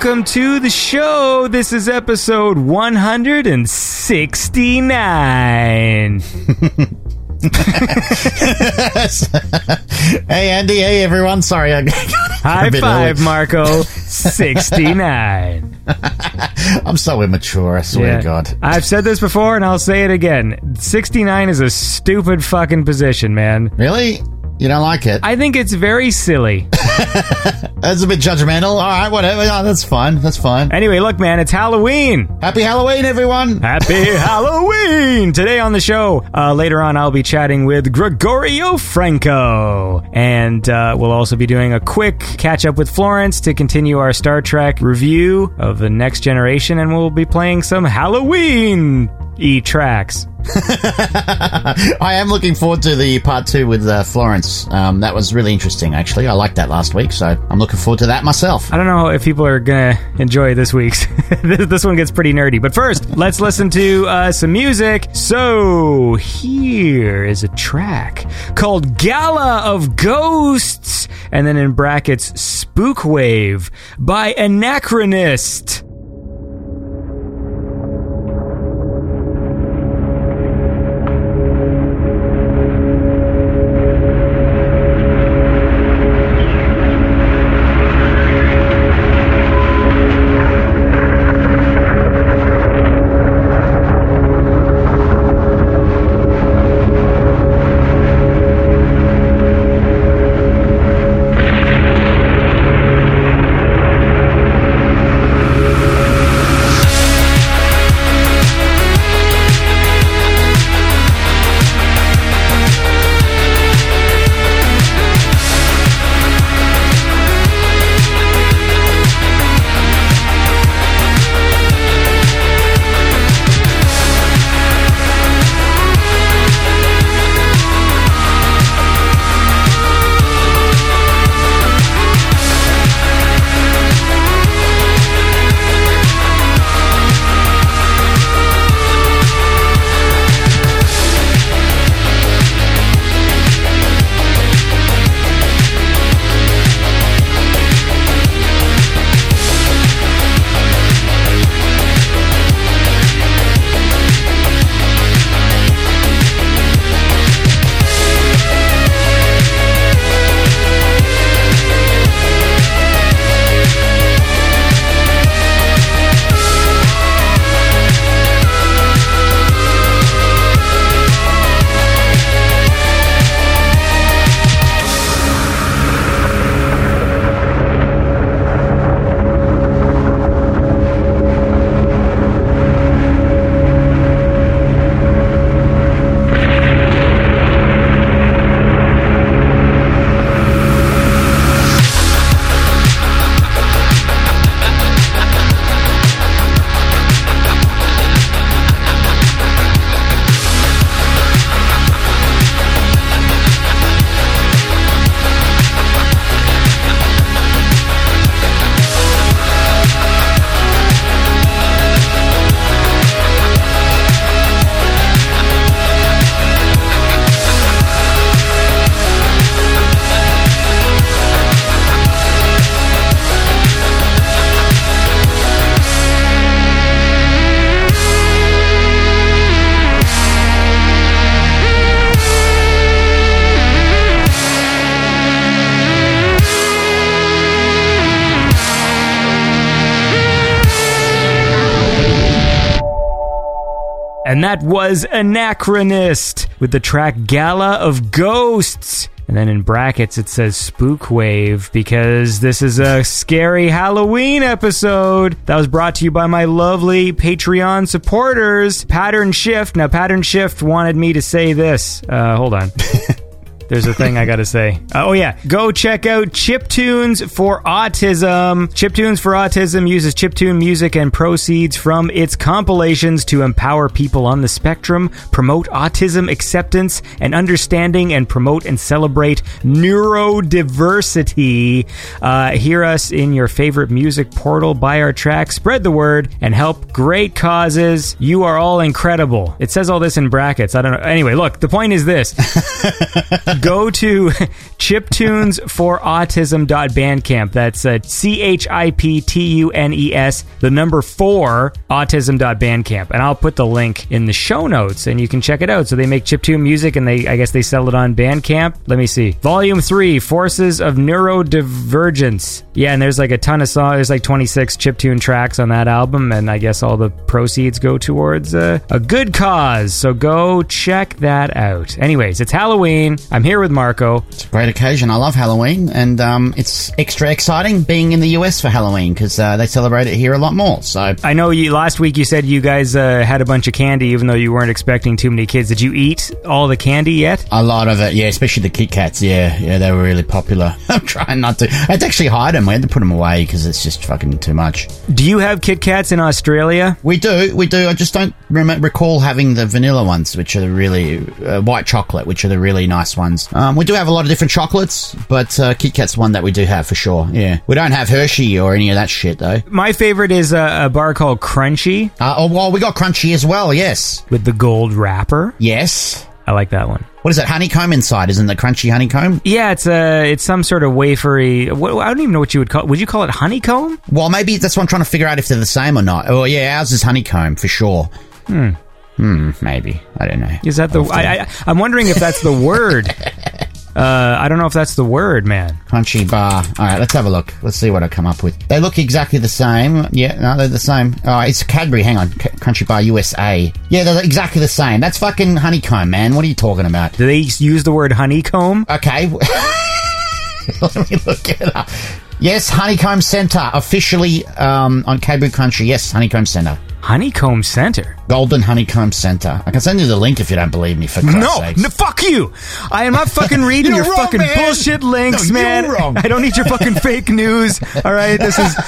Welcome to the show. This is episode 169. hey Andy, hey everyone. Sorry, I got High five, early. Marco. 69. I'm so immature. I swear to God. I've said this before and I'll say it again. 69 is a stupid fucking position, man. Really? You don't like it? I think it's very silly. That's a bit judgmental. All right, whatever. Oh, that's fine. That's fine. Anyway, look, man, it's Halloween. Happy Halloween, everyone. Happy Halloween! Today on the show, uh, later on, I'll be chatting with Gregorio Franco. And uh, we'll also be doing a quick catch up with Florence to continue our Star Trek review of the next generation. And we'll be playing some Halloween e tracks. I am looking forward to the part two with uh, Florence. Um, that was really interesting, actually. I liked that last week, so I'm looking forward to that myself. I don't know if people are gonna enjoy this week's. this, this one gets pretty nerdy. But first, let's listen to uh, some music. So here is a track called "Gala of Ghosts," and then in brackets "Spook Wave" by Anachronist. That was Anachronist with the track Gala of Ghosts. And then in brackets it says Spook Wave because this is a scary Halloween episode that was brought to you by my lovely Patreon supporters, Pattern Shift. Now, Pattern Shift wanted me to say this. Uh, hold on. There's a thing I gotta say. Uh, oh yeah, go check out Chiptunes for Autism. Chiptunes for Autism uses chiptune music and proceeds from its compilations to empower people on the spectrum, promote autism acceptance and understanding, and promote and celebrate neurodiversity. Uh, hear us in your favorite music portal, buy our track, spread the word, and help great causes. You are all incredible. It says all this in brackets. I don't know. Anyway, look, the point is this go to chiptunesforautism.bandcamp. That's uh, C H I P T U N E S, the number four, autism.bandcamp. And I'll put the link in the show notes and you can check it out. So they make chiptune music and they, I guess they sell it on Bandcamp. Let me see. Volume three, Forces of Neurodivergence. Yeah, and there's like a ton of songs. There's like 26 chiptune tracks on that album. And I guess all the proceeds go towards uh, a good cause. So go check that out. Anyways, it's Halloween. I'm here with Marco. It's a great occasion. I love Halloween, and um, it's extra exciting being in the US for Halloween because uh, they celebrate it here a lot more. So I know you last week you said you guys uh, had a bunch of candy, even though you weren't expecting too many kids. Did you eat all the candy yet? a lot of it, yeah, especially the Kit Kats. Yeah, yeah, they were really popular. I'm trying not to. I had to actually hide them. We had to put them away because it's just fucking too much. Do you have Kit Kats in Australia? We do, we do. I just don't rem- recall having the vanilla ones, which are the really uh, white chocolate, which are the really nice ones. Um, we do have a lot of different chocolates, but uh, Kit Kat's one that we do have for sure. Yeah, we don't have Hershey or any of that shit though. My favorite is a, a bar called Crunchie Uh, oh, well, we got Crunchie as well. Yes, with the gold wrapper. yes. I like that one. What is it? Honeycomb inside, isn't the crunchy honeycomb? Yeah, it's a it's some sort of wafery. What, I don't even know what you would call. Would you call it honeycomb? Well, maybe that's what I'm trying to figure out if they're the same or not. Oh, yeah, ours is honeycomb for sure. Hmm. Maybe I don't know. Is that the? I'll have to- I, I, I'm wondering if that's the word. Uh, I don't know if that's the word, man. Crunchie bar. All right, let's have a look. Let's see what I come up with. They look exactly the same. Yeah, no, they're the same. Oh, it's Cadbury. Hang on, C- Crunchie Bar USA. Yeah, they're exactly the same. That's fucking honeycomb, man. What are you talking about? Do they use the word honeycomb? Okay, let me look it up. Yes, Honeycomb Center officially um, on Cadbury Country. Yes, Honeycomb Center. Honeycomb Center. Golden Honeycomb Center. I can send you the link if you don't believe me. For Christ's No, sakes. no, fuck you! I am not fucking reading your wrong, fucking man. bullshit links, No, man. I don't need your fucking fake news. All right, this is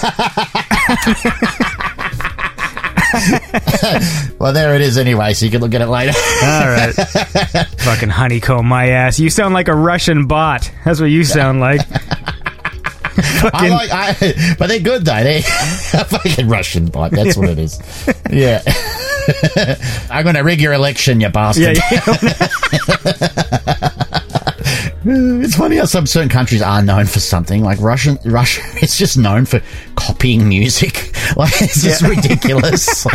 Well, there it is anyway, so you can look at it later. all right. fucking honeycomb my ass. You sound like a Russian bot. That's what you sound like. I like, I, but they're good though. They a fucking Russian bot. That's what it is. Yeah. I'm gonna rig your election, you bastard. yeah, yeah. It's funny how some certain countries are known for something like Russian. Russia, it's just known for copying music. Like it's just Yeah. ridiculous.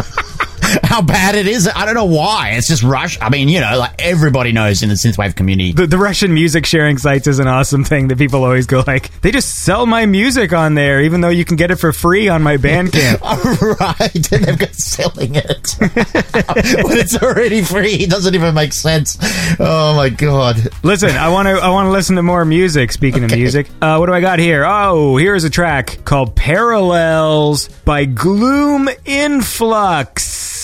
how bad it is. I don't know why. It's just Rush. I mean, you know, like everybody knows in the synthwave community. The, the Russian music sharing sites is an awesome thing that people always go like, they just sell my music on there, even though you can get it for free on my Bandcamp. right, and they've got selling it when it's already free. It doesn't even make sense. Oh my god! Listen, I want to I want to listen to more music. Speaking of music, uh, what do I got here? Oh, here's a track called "Parallels" by Gloom Influx.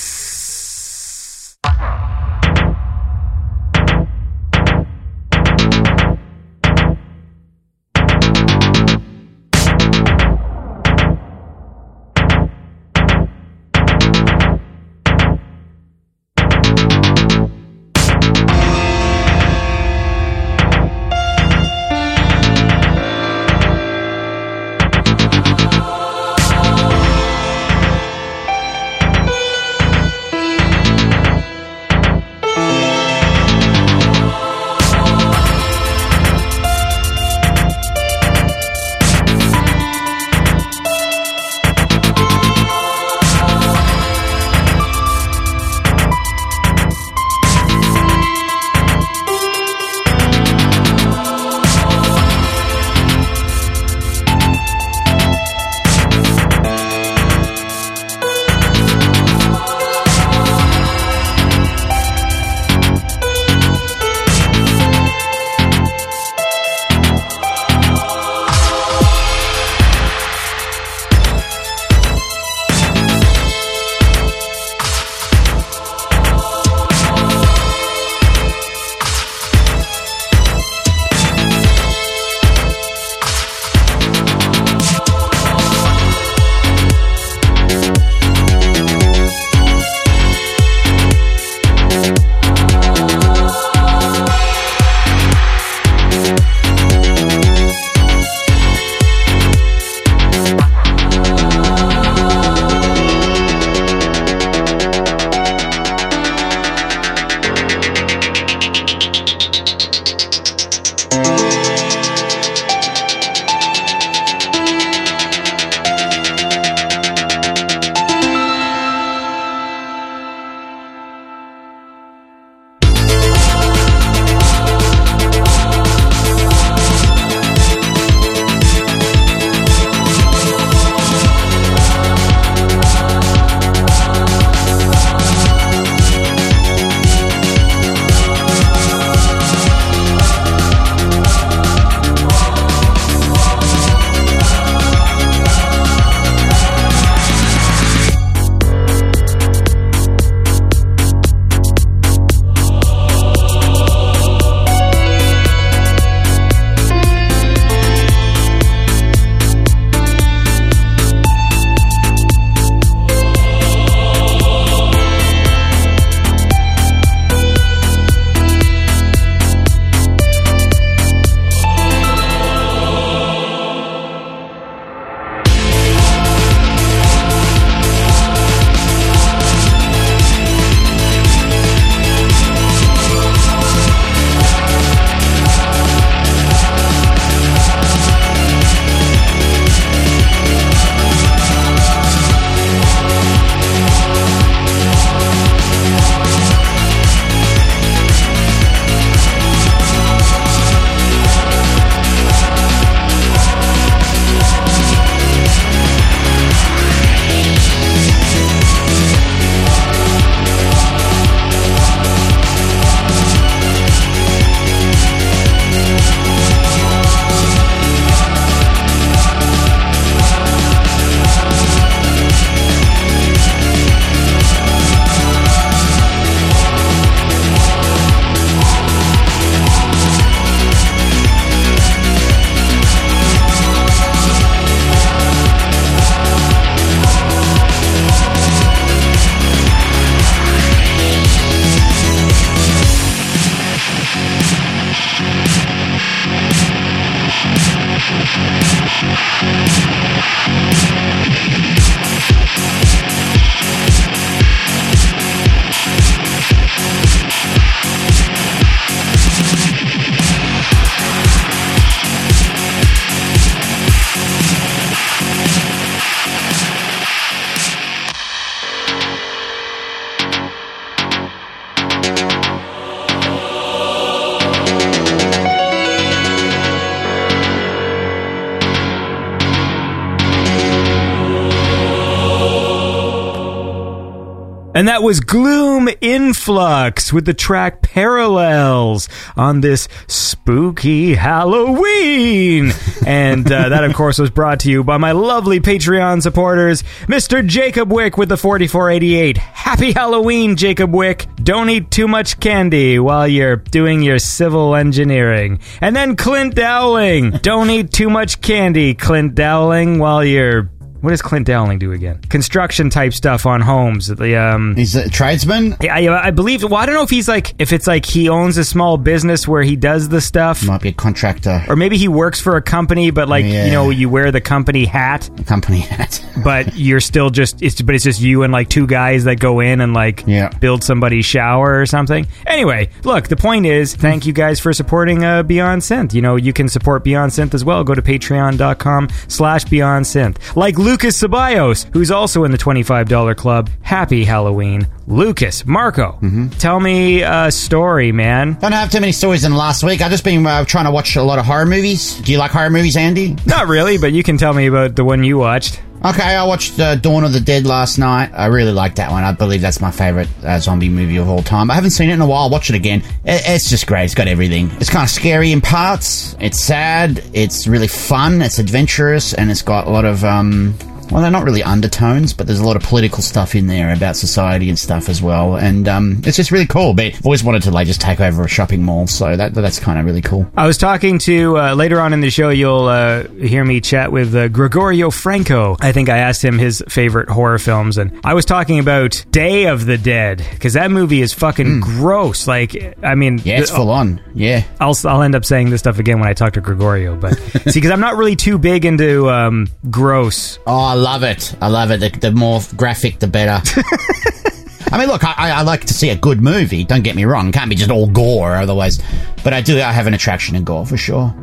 And that was Gloom Influx with the track Parallels on this spooky Halloween. and uh, that, of course, was brought to you by my lovely Patreon supporters, Mr. Jacob Wick with the 4488. Happy Halloween, Jacob Wick. Don't eat too much candy while you're doing your civil engineering. And then Clint Dowling. Don't eat too much candy, Clint Dowling, while you're what does Clint Dowling do again? Construction type stuff on homes. The um, He's a tradesman. I, I believe. Well, I don't know if he's like if it's like he owns a small business where he does the stuff, Might be a contractor. or maybe he works for a company, but like Yeah. you know, you wear the company hat, company hat. but you're still just it's but it's just you and like two guys that go in and like Yeah. build somebody's shower or something. Anyway, look, the point is, thank you guys for supporting uh, Beyond Synth. You know, you can support Beyond Synth as well. Go to patreon.com slash Beyond Synth. Like Lucas Ceballos, who's also in the $25 club. Happy Halloween. Lucas, Marco, Mm-hmm. tell me a story, man. Don't have too many stories in the last week. I've just been uh, trying to watch a lot of horror movies. Do you like horror movies, Andy? Not really, but you can tell me about the one you watched. Okay, I watched uh, Dawn of the Dead last night. I really liked that one. I believe that's my favorite uh, zombie movie of all time. I haven't seen it in a while. Watch it again. It, it's just great. It's got everything. It's kind of scary in parts. It's sad. It's really fun. It's adventurous, and it's got a lot of um. Well, they're not really undertones, but there's a lot of political stuff in there about society and stuff as well. And um, it's just really cool. But I've always wanted to like just take over a shopping mall, so that that's kind of really cool. I was talking to uh, later on in the show. You'll uh, hear me chat with uh, Gregorio Franco. I think I asked him his favorite horror films, and I was talking about Day of the Dead because that movie is fucking gross. Like, I mean. Yeah, it's the- full on. Yeah. I'll I'll end up saying this stuff again when I talk to Gregorio, but see, because I'm not really too big into um, gross. Oh, I love it. I love it. The, the more graphic, the better. I mean, look, I, I like to see a good movie. Don't get me wrong; it can't be just all gore, otherwise. But I do. I have an attraction in gore for sure.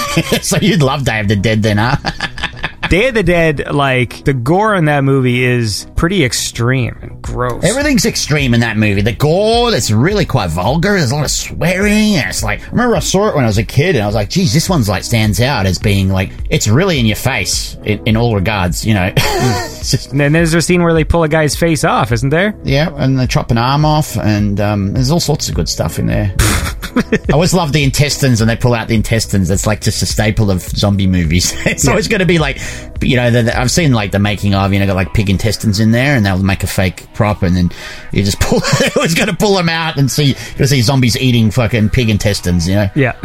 so you'd love Day of the Dead, then, huh? Day of the Dead, like the gore in that movie is pretty extreme and gross. Everything's extreme in that movie. The gore, it's really quite vulgar. There's a lot of swearing, and it's like I remember I saw it when I was a kid, and I was like, "Geez, this one's like stands out as being like it's really in your face in, in all regards." You know, just and then there's a scene where they pull a guy's face off, isn't there? Yeah, and they chop an arm off, and um, there's all sorts of good stuff in there. I always love the intestines, and they pull out the intestines. It's like just a staple of zombie movies. it's always going to be like, you know, the, the- I've seen like the making of, you know, got like pig intestines in there, and they'll make a fake prop, and then you just pull. they're always going to pull them out and see, you see zombies eating fucking pig intestines. You know, Yeah.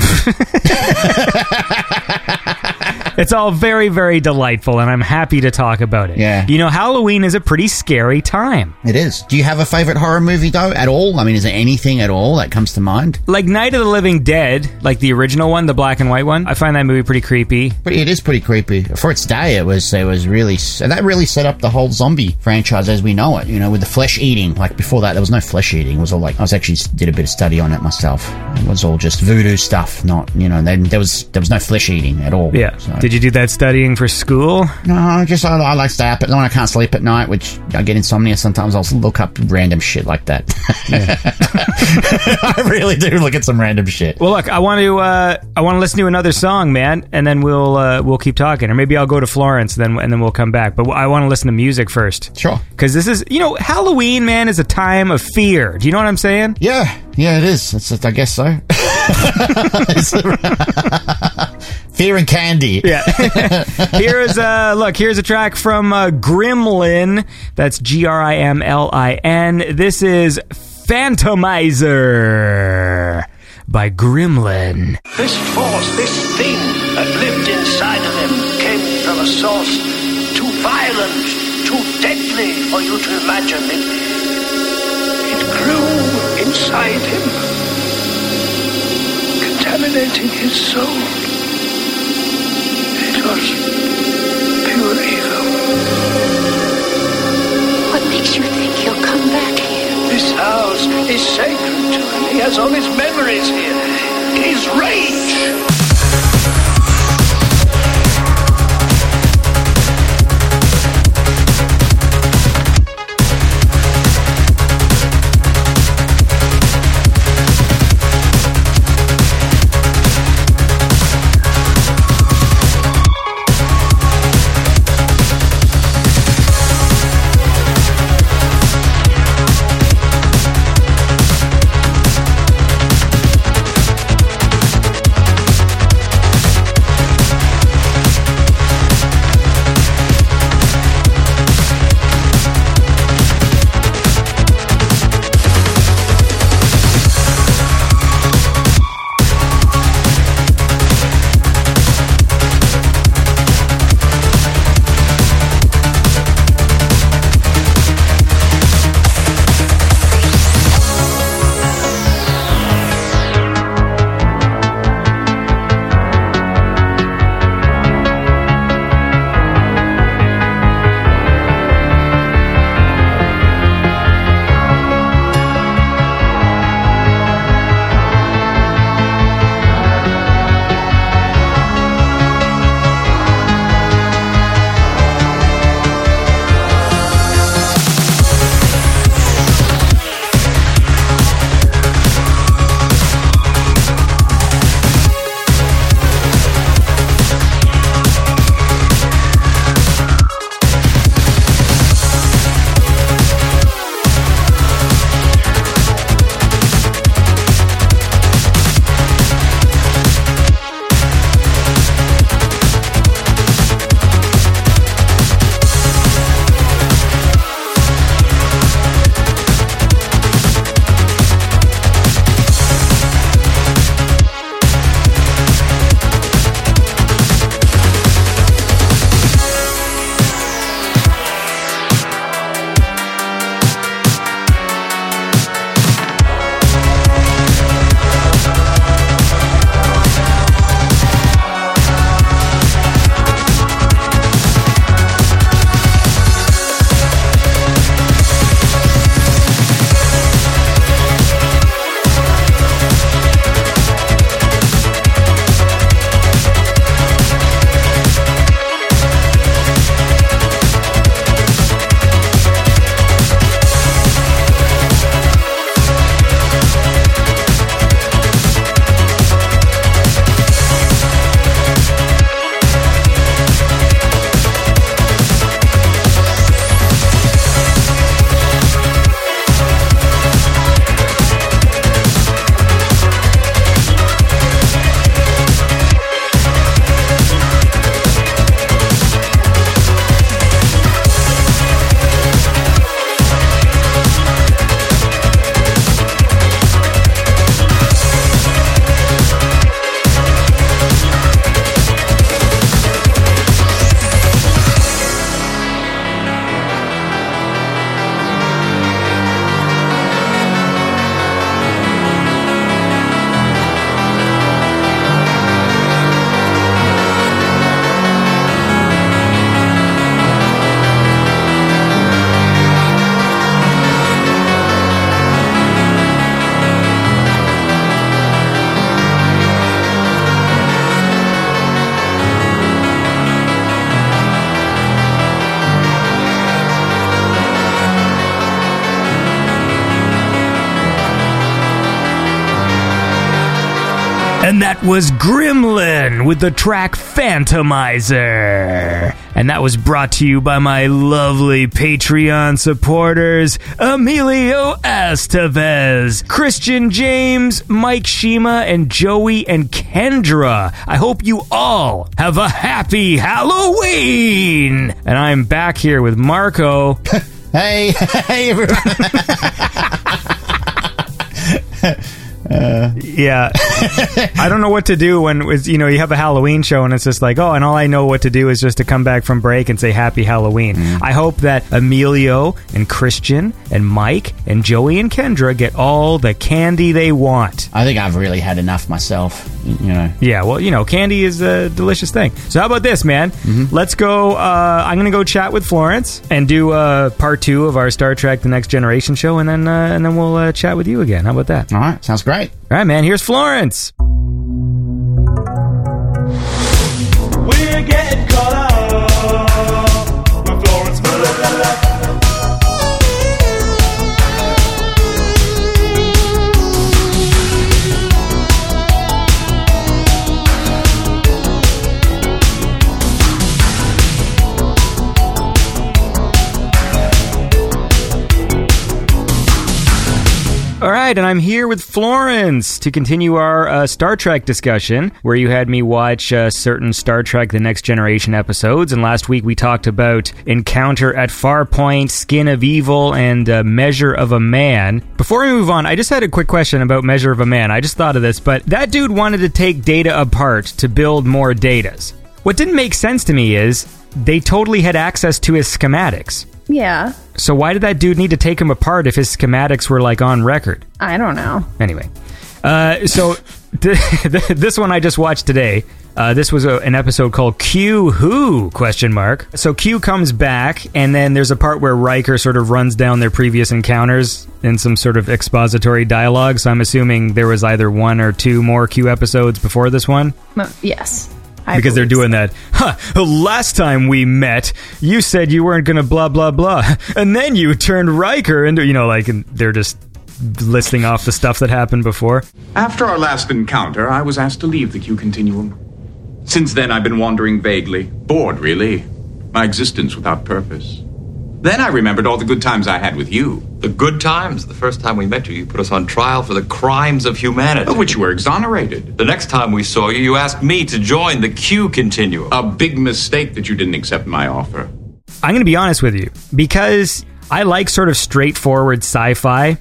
it's all very, very delightful, and I'm happy to talk about it. Yeah. You know, Halloween is a pretty scary time. it is. Do you have a favorite horror movie though at all? I mean, is there anything at all that comes to mind? Like Night of the Living Dead, like the original one, the black and white one, I find that movie pretty creepy. But it is pretty creepy. For its day, it was it was really and that really set up the whole zombie franchise as we know it. You know, with the flesh eating. Like before that, there was no flesh eating. It was all like I was actually did a bit of study on it myself. It was all just voodoo stuff. Not you know, then there was there was no flesh eating at all. Yeah. So- Did you do that studying for school? No, I just I, I like to stay up when I can't sleep at night, which I get insomnia. Sometimes I'll look up random shit like that. I really do look at some random shit. Well, look, I want to uh, I want to listen to another song, man, and then we'll uh, we'll keep talking, or maybe I'll go to Florence, then and then we'll come back. But I want to listen to music first. Sure. Because this is, you know, Halloween, man, is a time of fear. Do you know what I'm saying? Yeah, yeah, it is. It's, I guess so. Fear and candy. Yeah. here's uh look, here's a track from uh, Grimlin. That's G R I M L I N. This is Phantomizer by Grimlin. This force, this thing that lived inside of him came from a source too violent, too deadly for you to imagine. It, it grew inside him, contaminating his soul such pure evil. What makes you think he'll come back here? This house is sacred to him. He has all his memories here. His rage! And that was Grimlin with the track Phantomizer. And that was brought to you by my lovely Patreon supporters Emilio Estevez, Christian James, Mike Shima, and Joey and Kendra. I hope you all have a happy Halloween. And I'm back here with Marco. Hey, hey, everyone. yeah, I don't know what to do when it's, you know you have a Halloween show and it's just like oh, and all I know what to do is just to come back from break and say Happy Halloween. Mm. I hope that Emilio and Christian and Mike and Joey and Kendra get all the candy they want. I think I've really had enough myself. Y- You know. Yeah, well, you know, candy is a delicious thing. So how about this, man? Let's go. Uh, I'm gonna go chat with Florence and do uh, part two of our Star Trek: The Next Generation show, and then uh, and then we'll uh, chat with you again. How about that? All right, sounds great. All right, man. Here's Florence. We're getting caught up right, and I'm here with Florence to continue our uh, Star Trek discussion, where you had me watch uh, certain Star Trek: The Next Generation episodes. And last week we talked about Encounter at Farpoint, Skin of Evil, and uh, Measure of a Man. Before we move on, I just had a quick question about Measure of a Man. I just thought of this, but that dude wanted to take data apart to build more datas. What didn't make sense to me is they totally had access to his schematics. Yeah. So why did that dude need to take him apart if his schematics were like on record? I don't know. Anyway, uh, so th- this one I just watched today. Uh, this was a, an episode called Q Who question mark. So Q comes back, and then there's a part where Riker sort of runs down their previous encounters in some sort of expository dialogue. So I'm assuming there was either one or two more Q episodes before this one M- yes. I because they're believe doing that. Huh, last time we met, you said you weren't going to blah blah blah, and then you turned Riker into you know like they're just listing off the stuff that happened before. After our last encounter, I was asked to leave the Q Continuum. Since then, I've been wandering vaguely, bored, really. My existence without purpose. Then I remembered all the good times I had with you, The good times. The first time we met you, you put us on trial for the crimes of humanity. of which you were exonerated. The next time we saw you, you asked me to join the Q continuum. A big mistake that you didn't accept my offer. I'm going to be honest with you because I like sort of straightforward sci-fi,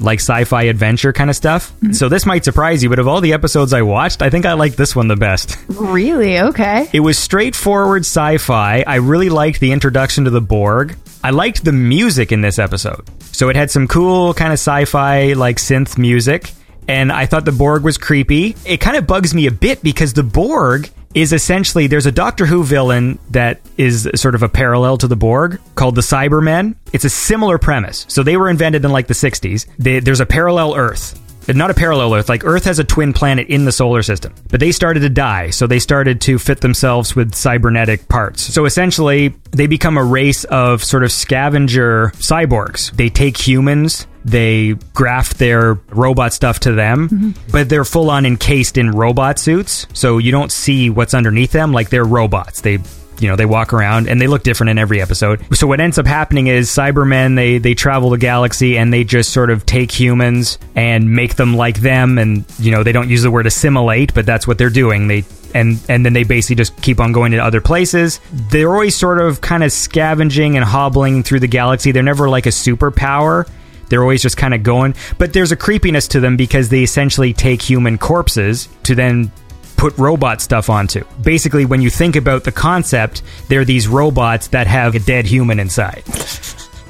like sci-fi adventure kind of stuff. Mm-hmm. So this might surprise you, but of all the episodes I watched, I think I like this one the best. Really? Okay. It was straightforward sci-fi. I really liked the introduction to the Borg. I liked the music in this episode. So it had some cool kind of sci-fi like synth music and I thought the Borg was creepy. It kind of bugs me a bit because the Borg is essentially there's a Doctor Who villain that is sort of a parallel to the Borg called the Cybermen. It's a similar premise. So they were invented in like the 60s. They, there's a parallel Earth not a parallel Earth. Like Earth has a twin planet in the solar system, but they started to die, so they started to fit themselves with cybernetic parts. So essentially, they become a race of sort of scavenger cyborgs. They take humans. They graft their robot stuff to them, mm-hmm. but they're full on encased in robot suits. So you don't see what's underneath them. Like they're robots. They you know they walk around and they look different in every episode. So what ends up happening is cybermen they they travel the galaxy and they just sort of take humans and make them like them and you know they don't use the word assimilate but that's what they're doing. They and and then they basically just keep on going to other places. They're always sort of kind of scavenging and hobbling through the galaxy. They're never like a superpower. They're always just kind of going. But there's a creepiness to them because they essentially take human corpses to then put robot stuff onto. Basically, when you think about the concept, they're these robots that have a dead human inside.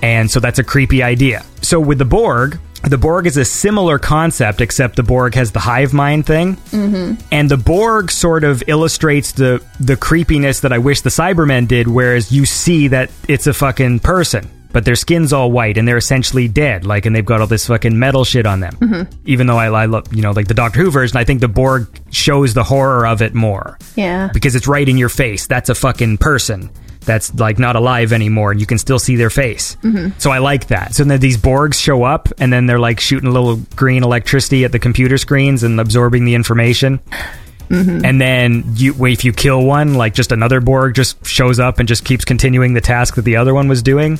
And so that's a creepy idea. So with the Borg, the Borg is a similar concept, except the Borg has the hive mind thing. Mm-hmm. And the Borg sort of illustrates the, the creepiness that I wish the Cybermen did, whereas you see that it's a fucking person. But their skin's all white and they're essentially dead, like, and they've got all this fucking metal shit on them. Mm-hmm. Even though I, I love, you know, like the Doctor Who version, I think the Borg shows the horror of it more Yeah. because it's right in your face. That's a fucking person that's like not alive anymore, and you can still see their face. Mm-hmm. So I like that. So then these Borgs show up, and then they're like shooting a little green electricity at the computer screens and absorbing the information. Mm-hmm. And then you, if you kill one, like just another Borg just shows up and just keeps continuing the task that the other one was doing.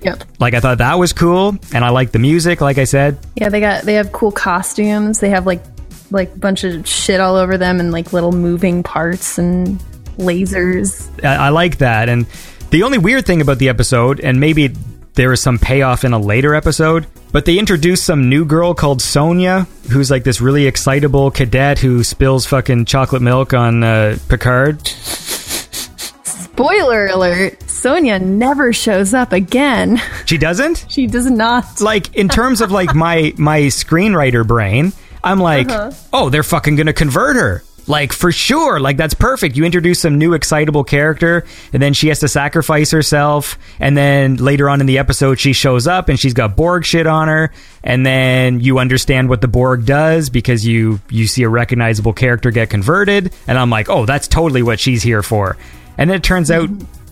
Yep. Like I thought that was cool, and I like the music. Like I said, Yeah, they got they have cool costumes. They have like like a bunch of shit all over them and like little moving parts and lasers. I, I like that. And the only weird thing about the episode, and maybe there is some payoff in a later episode, But they introduced some new girl called Sonya, who's like this really excitable cadet who spills fucking chocolate milk on uh, Picard. Spoiler alert: Sonya never shows up again. She doesn't? She does not. Like in terms of like my my screenwriter brain, I'm like, Uh-huh. oh, they're fucking gonna convert her. Like for sure, like that's perfect. You introduce some new excitable character, and then she has to sacrifice herself, and then later on in the episode, she shows up and she's got Borg shit on her, and then you understand what the Borg does because you you see a recognizable character get converted, and I'm like, oh, that's totally what she's here for. And then it turns out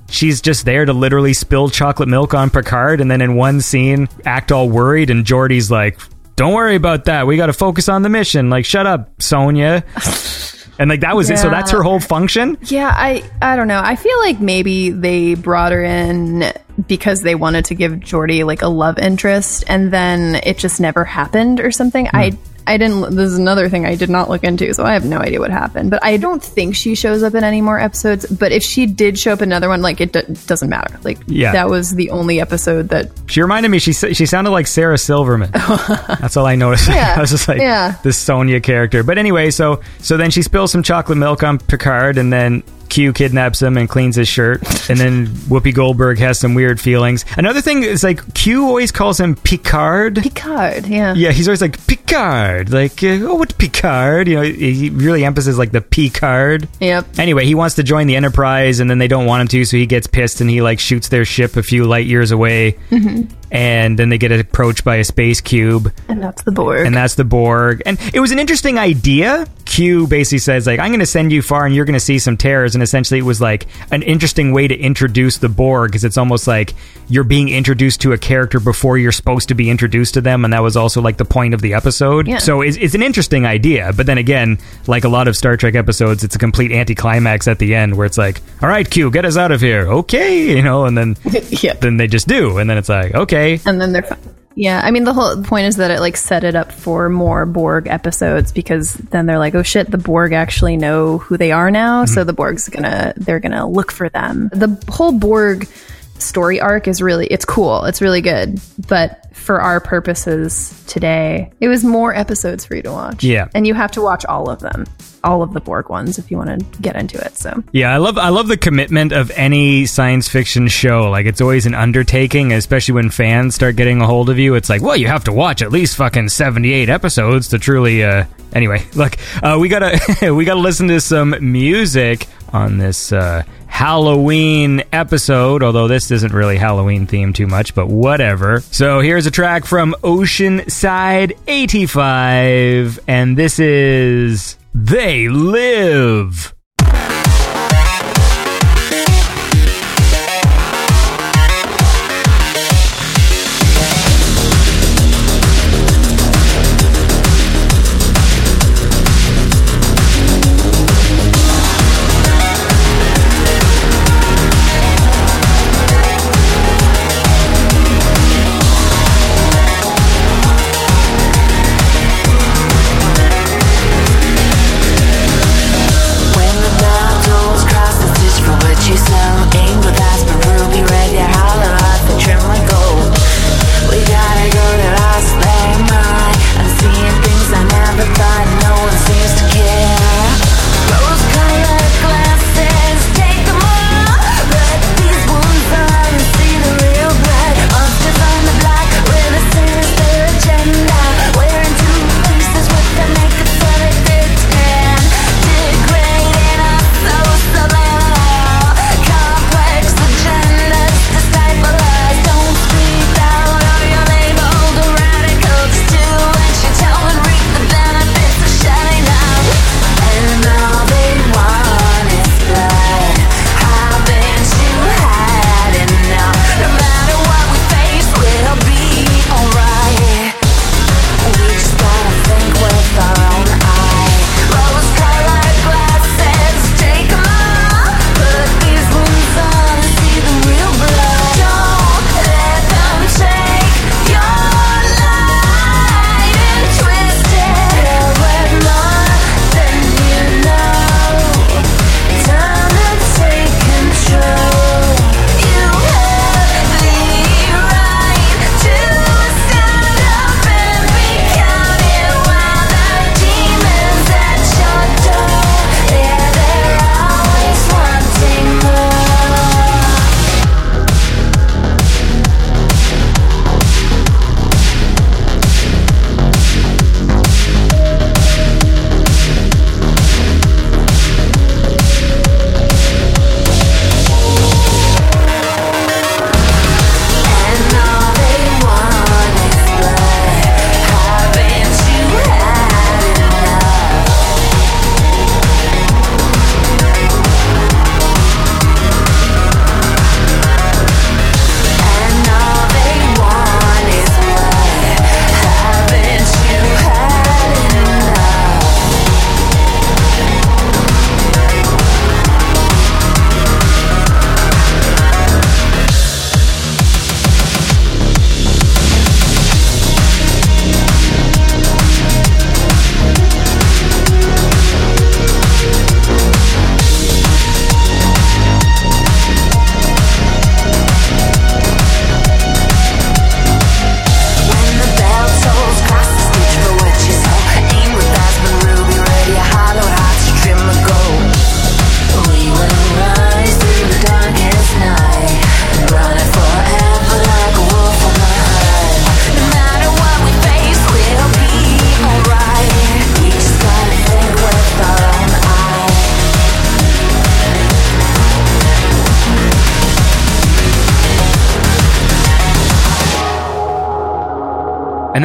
she's just there to literally spill chocolate milk on Picard, and then in one scene, act all worried, and Geordi's like, "Don't worry about that. We got to focus on the mission. Like, shut up, Sonya." and like that was it. So that's her whole function. Yeah, I I don't know. I feel like maybe they brought her in because they wanted to give Geordi like a love interest, and then it just never happened or something. I hmm. I didn't. This is another thing I did not look into, so I have no idea what happened. But I don't think she shows up in any more episodes. But if she did show up in another one, like it d- doesn't matter. Like Yeah. that was the only episode that She reminded me. She she sounded like Sarah Silverman. That's all I noticed. Yeah. I was just like Yeah. this Sonya character. But anyway, so so then she spills some chocolate milk on Picard, and then Q kidnaps him and cleans his shirt, and then Whoopi Goldberg has some weird feelings. Another thing is like Q always calls him Picard. Picard. Yeah. Yeah, he's always like Picard, like uh, oh, what Picard? You know, he really emphasizes like the Picard. Yep. Anyway, he wants to join the Enterprise, and then they don't want him to, so he gets pissed and he like shoots their ship a few light years away, and then they get approached by a space cube, And that's the Borg. and that's the Borg. And it was an interesting idea. Q basically says like, "I'm going to send you far, and you're going to see some terrors." And essentially, it was like an interesting way to introduce the Borg because it's almost like you're being introduced to a character before you're supposed to be introduced to them, and that was also like the point of the episode. Yeah. So it's, it's an interesting idea, but then again, like a lot of Star Trek episodes, it's a complete anticlimax at the end where it's like, "All right, Q, get us out of here." Okay, you know, and then yeah. then they just do, and then it's like, okay, and then they're fine. Yeah, I mean the whole point is that it like set it up for more Borg episodes because then they're like, oh shit, the Borg actually know who they are now, so mm-hmm. the Borg's gonna they're gonna look for them. The whole Borg story arc is really it's cool, it's really good, but for our purposes today, it was more episodes for you to watch. Yeah. and you have to watch all of them, all of the Borg ones if you want to get into it. So Yeah, I love I love the commitment of any science fiction show. Like it's always an undertaking, especially when fans start getting a hold of you. It's like, well, you have to watch at least fucking seventy eight episodes to truly. uh Anyway, look, uh, we gotta we gotta listen to some music on this uh, Halloween episode. Although this isn't really Halloween themed too much, but whatever. So here's a track from Oceanside eighty five, and this is "They Live."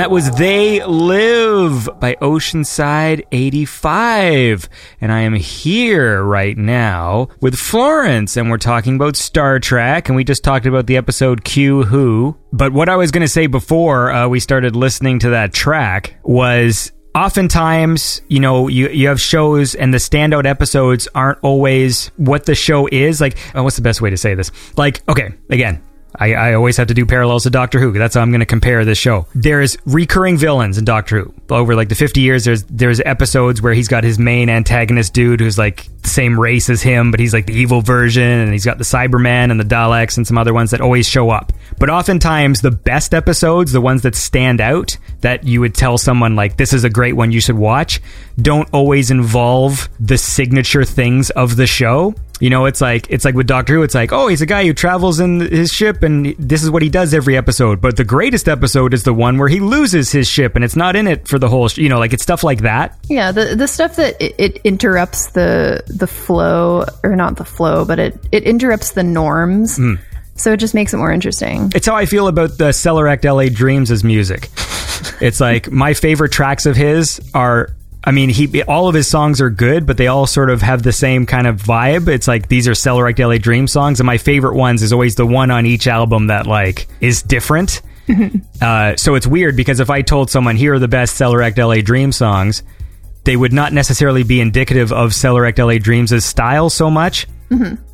That was They Live by Oceanside 85. And I am here right now with Florence, and we're talking about Star Trek, and we just talked about the episode Q Who. But what I was going to say before uh, we started listening to that track was oftentimes, you know, you, you have shows and the standout episodes aren't always what the show is. Like, oh, what's the best way to say this? Like, okay, again, I, I always have to do parallels to Doctor Who. That's how I'm going to compare this show. There's recurring villains in Doctor Who. Over like the 50 years, there's there's episodes where he's got his main antagonist dude who's like the same race as him, but he's like the evil version, and he's got the Cyberman and the Daleks and some other ones that always show up. But oftentimes, the best episodes, the ones that stand out, that you would tell someone like this is a great one you should watch, don't always involve the signature things of the show. You know, it's like it's like with Doctor Who. It's like, oh, he's a guy who travels in his ship, and this is what he does every episode. But the greatest episode is the one where he loses his ship, and it's not in it for the whole. Sh- you know, like it's stuff like that. Yeah, the the stuff that it, it interrupts the the flow, or not the flow, but it it interrupts the norms. Hmm. So it just makes it more interesting. It's how I feel about the Sellorekt LA Dreams as music. it's like my favorite tracks of his are. I mean, he all of his songs are good, but they all sort of have the same kind of vibe. It's like these are Sellorekt LA Dream songs, and my favorite ones is always the one on each album that like is different. uh, so it's weird because if I told someone here are the best Sellorekt LA Dream songs, they would not necessarily be indicative of Sellorekt LA Dreams' style so much.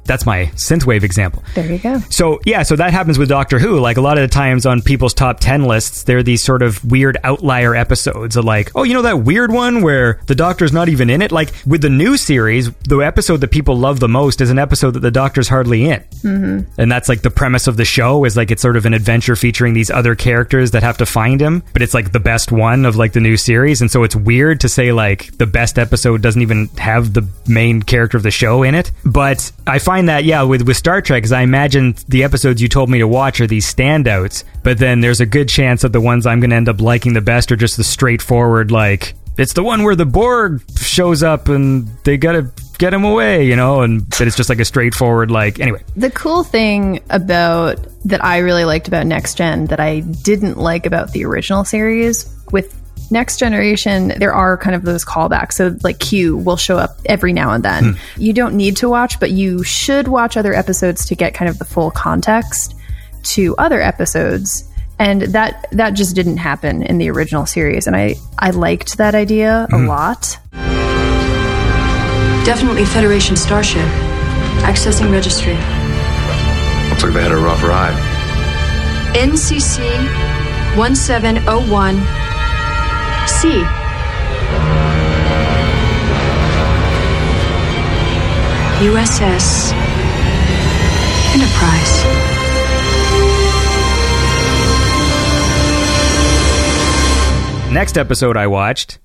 That's my synthwave example. There you go. So yeah, so that happens with Doctor Who. Like a lot of the times on people's top ten lists, there are these sort of weird outlier episodes of like, oh, you know that weird one where the Doctor's not even in it. Like with the new series, the episode that people love the most is an episode that the Doctor's hardly in, mm-hmm. and that's like the premise of the show is like it's sort of an adventure featuring these other characters that have to find him, but it's like the best one of like the new series, and so it's weird to say like the best episode doesn't even have the main character of the show in it. But I find that yeah, with with Star Trek, because I imagine the episodes you told me to watch are these standouts, but then there's a good chance that the ones I'm going to end up liking the best are just the straightforward like it's the one where the Borg shows up and they gotta get him away, you know, and that it's just like a straightforward like anyway. The cool thing about that I really liked about Next Gen that I didn't like about the original series with Next Generation, there are kind of those callbacks. So, like Q will show up every now and then. Hmm. You don't need to watch, but you should watch other episodes to get kind of the full context to other episodes. And that that just didn't happen in the original series, and I I liked that idea a hmm. lot. Definitely Federation starship. Accessing registry. Looks like they had a rough ride. NCC 1701 C. USS Enterprise. Next episode I watched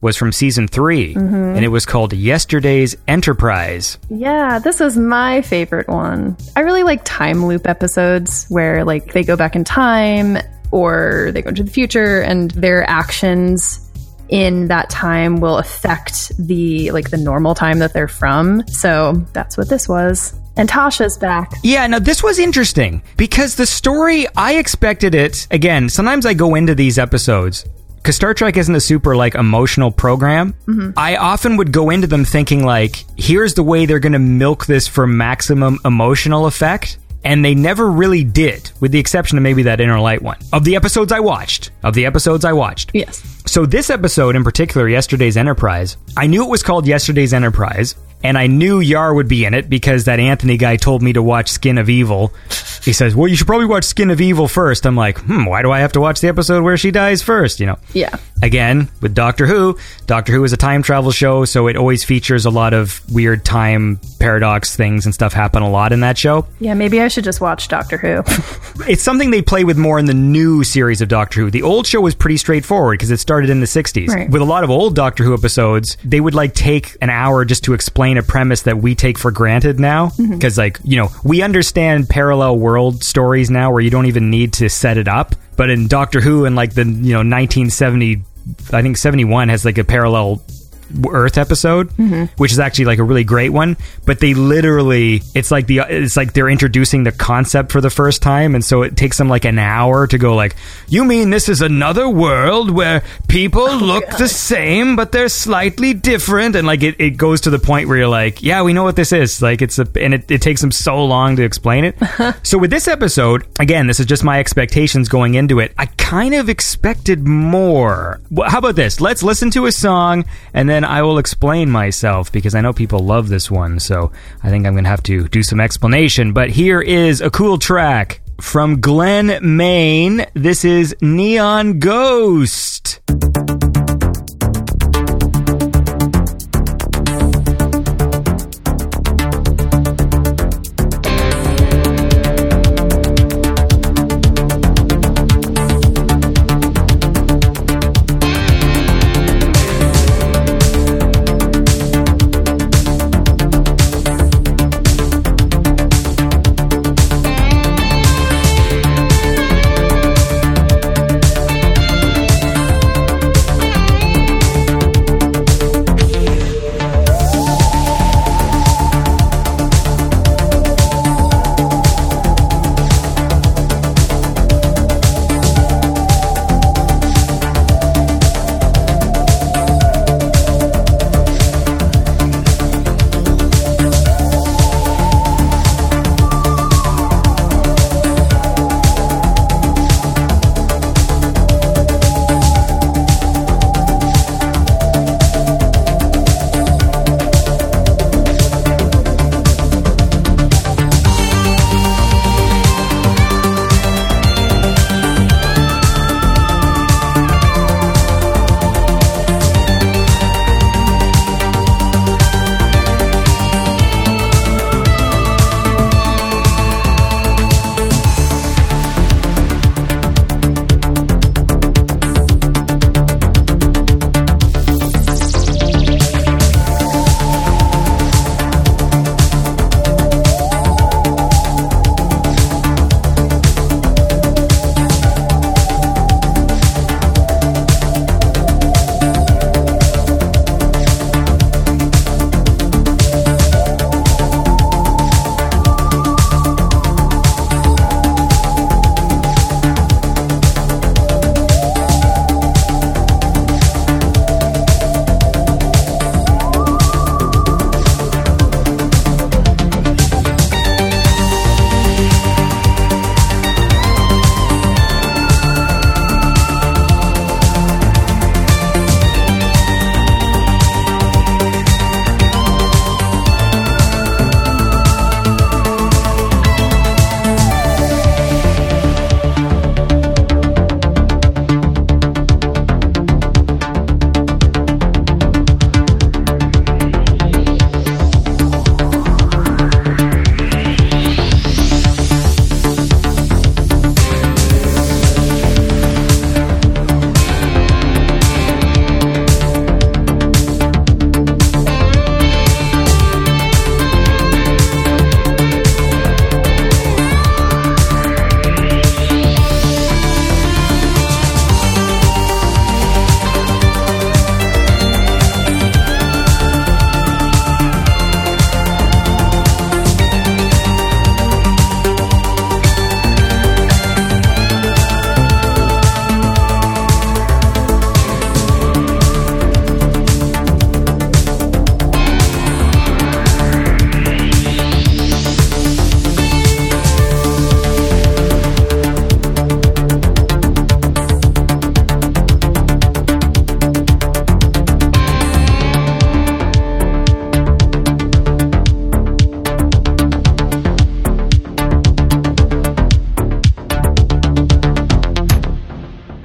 was from season 3 mm-hmm. and it was called Yesterday's Enterprise. Yeah, this was my favorite one. I really like time loop episodes where like they go back in time or they go into the future and their actions in that time will affect the like the normal time that they're from. So that's what this was. And Tasha's back. Yeah, no, this was interesting because the story, I expected it. Again, sometimes I go into these episodes because Star Trek isn't a super like emotional program. Mm-hmm. I often would go into them thinking like, here's the way they're going to milk this for maximum emotional effect. And they never really did, with the exception of maybe that Inner Light one. Of the episodes I watched, of the episodes I watched. Yes. So this episode in particular, Yesterday's Enterprise, I knew it was called Yesterday's Enterprise, and I knew Yar would be in it because that Anthony guy told me to watch Skin of Evil. He says, "Well, you should probably watch Skin of Evil first. I'm like, "Hmm, why do I have to watch the episode where she dies first, you know?" Yeah. Again, with Doctor Who, Doctor Who is a time travel show, so it always features a lot of weird time paradox things and stuff happen a lot in that show. Yeah, maybe I should just watch Doctor Who. It's something they play with more in the new series of Doctor Who. The old show was pretty straightforward because it started in the 60s. Right. With a lot of old Doctor Who episodes, they would like take an hour just to explain a premise that we take for granted now. Mm-hmm. Because, like, you know, we understand parallel world stories now where you don't even need to set it up. But in Doctor Who in like the, you know, 1970, I think 71 has like a parallel Earth episode, mm-hmm. which is actually like a really great one. But they literally, it's like the, it's like they're introducing the concept for the first time, and so it takes them like an hour to go like, you mean this is another world where people oh look the same but they're slightly different, and like it, it goes to the point where you're like, yeah, we know what this is. Like it's a, and it, it takes them so long to explain it. so with this episode, again, this is just my expectations going into it. I kind of expected more. Well, how about this? Let's listen to a song and then I will explain myself because I know people love this one. So I think I'm going to have to do some explanation. But here is a cool track from Glen Maine. This is Neon Ghost.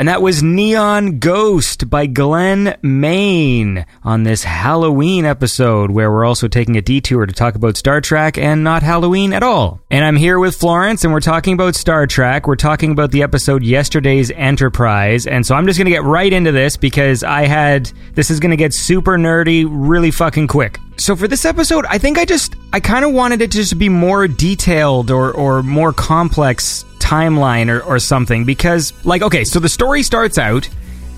That was Neon Ghost by Glenn Maine on this Halloween episode, where we're also taking a detour to talk about Star Trek and not Halloween at all. And I'm here with Florence, and we're talking about Star Trek. We're talking about the episode Yesterday's Enterprise. And so I'm just going to get right into this because I had, this is going to get super nerdy really fucking quick. So for this episode, I think I just, I kind of wanted it to just be more detailed or, or more complex timeline or, or something because like okay so the story starts out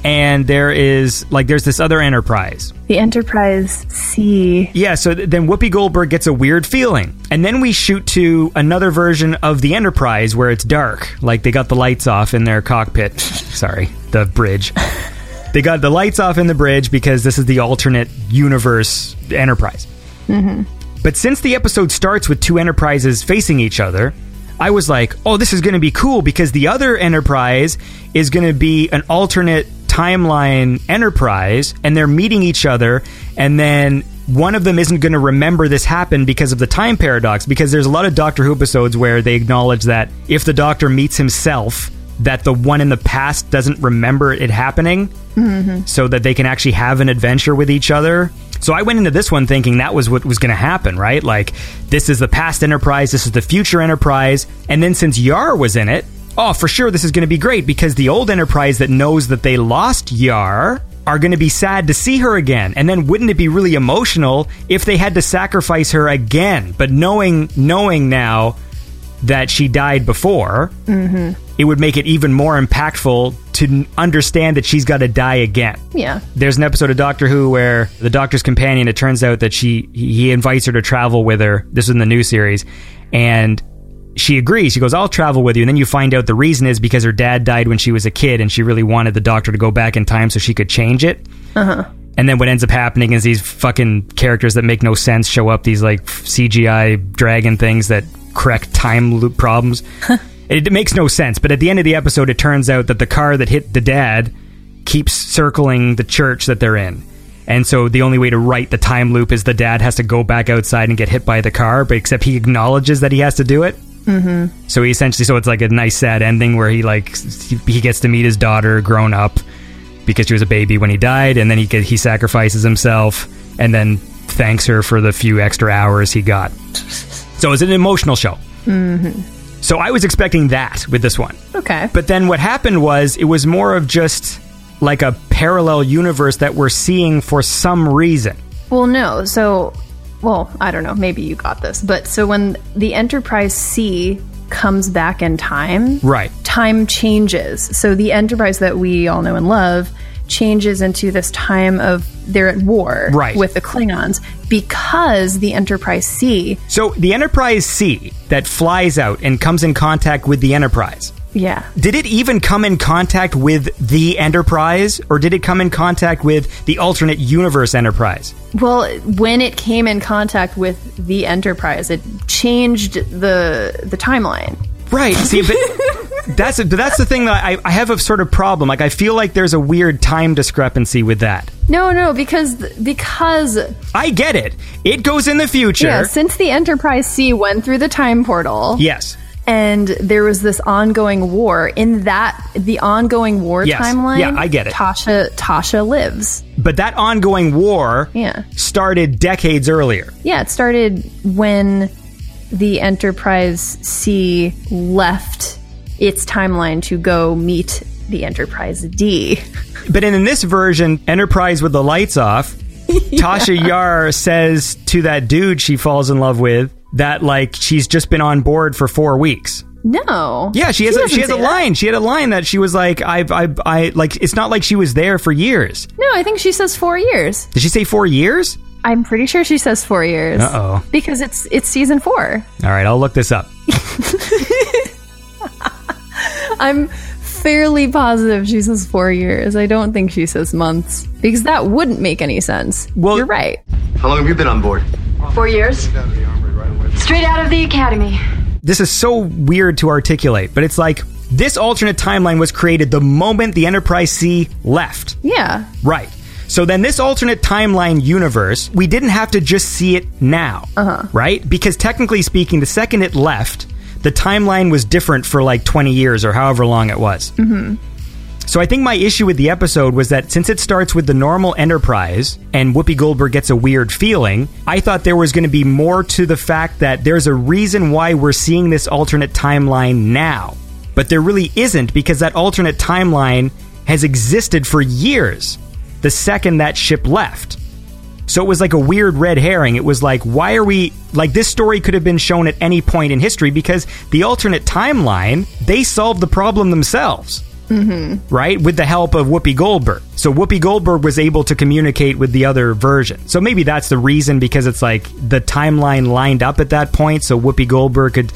and there is like there's this other Enterprise. The Enterprise C. Yeah, so th- then Whoopi Goldberg gets a weird feeling. And then we shoot to another version of the Enterprise where it's dark. Like they got the lights off in their cockpit. Sorry, the bridge. they got the lights off in the bridge because this is the alternate universe Enterprise. Mm-hmm. But since the episode starts with two Enterprises facing each other, I was like, oh, this is going to be cool because the other Enterprise is going to be an alternate timeline Enterprise, and they're meeting each other, and then one of them isn't going to remember this happened because of the time paradox. Because there's a lot of Doctor Who episodes where they acknowledge that if the Doctor meets himself, that the one in the past doesn't remember it happening mm-hmm. so that they can actually have an adventure with each other. So I went into this one thinking that was what was going to happen, right? Like, this is the past Enterprise, this is the future Enterprise. And then since Yar was in it, oh, for sure this is going to be great because the old Enterprise that knows that they lost Yar are going to be sad to see her again. And then wouldn't it be really emotional if they had to sacrifice her again? But knowing knowing now that she died before, mm-hmm. it would make it even more impactful to understand that she's got to die again. Yeah. There's an episode of Doctor Who where the Doctor's companion, it turns out that she he invites her to travel with her. This is in the new series, and she agrees. She goes, "I'll travel with you." And then you find out the reason is because her dad died when she was a kid, and she really wanted the Doctor to go back in time so she could change it. Uh-huh. And then what ends up happening is these fucking characters that make no sense show up. These like CGI dragon things that correct time loop problems. it, it makes no sense. But at the end of the episode, it turns out that the car that hit the dad keeps circling the church that they're in. And so the only way to right the time loop is the dad has to go back outside and get hit by the car, but except he acknowledges that he has to do it. Mm-hmm. So he essentially, so it's like a nice sad ending where he like he he gets to meet his daughter grown up because she was a baby when he died, and then he he sacrifices himself and then thanks her for the few extra hours he got. So it's an emotional show. Mm-hmm. So I was expecting that with this one. Okay. But then what happened was it was more of just like a parallel universe that we're seeing for some reason. Well, no. So, well, I don't know. Maybe you got this. But so when the Enterprise C comes back in time, Right. time changes. So the Enterprise that we all know and love changes into this time of they're at war Right. with the Klingons because the Enterprise C, So the Enterprise C that flies out and comes in contact with the Enterprise. Yeah. Did it even come in contact with the Enterprise or did it come in contact with the alternate universe Enterprise? Well, when it came in contact with the Enterprise, it changed the the timeline. Right. See, but that's but that's the thing that I, I have a sort of problem. Like I feel like there's a weird time discrepancy with that. No, no, because because I get it. It goes in the future. yeah, since the Enterprise C went through the time portal, Yes. And there was this ongoing war in that the ongoing war Yes. timeline. Yeah, I get it. Tasha Tasha lives. But that ongoing war Yeah. started decades earlier. Yeah, it started when the Enterprise C left its timeline to go meet the Enterprise D. But in, in this version, Enterprise with the lights off, Tasha Yar says to that dude she falls in love with that like she's just been on board for four weeks. No. Yeah, she has a, she has a say that. line. She had a line that she was like, I've, I, I, like, it's not like she was there for years. No, I think she says four years. Did she say four years? I'm pretty sure she says four years. Uh-oh. Because it's it's season four. All right, I'll look this up. I'm fairly positive she says four years. I don't think she says months because that wouldn't make any sense. Well- you're right. How long have you been on board? Four years. Straight out of the academy. This is so weird to articulate, but it's like this alternate timeline was created the moment the Enterprise C left. Yeah. Right. So then this alternate timeline universe, we didn't have to just see it now. Uh-huh. Right? Because technically speaking, the second it left, the timeline was different for like 20 years or however long it was. Mm-hmm. So I think my issue with the episode was that since it starts with the normal Enterprise and Whoopi Goldberg gets a weird feeling, I thought there was going to be more to the fact that there's a reason why we're seeing this alternate timeline now. But there really isn't because that alternate timeline has existed for years the second that ship left. So it was like a weird red herring. It was like, why are we like this story could have been shown at any point in history because the alternate timeline, they solved the problem themselves. Right? With the help of Whoopi Goldberg. So Whoopi Goldberg was able to communicate with the other version. So maybe that's the reason because it's like the timeline lined up at that point so Whoopi Goldberg could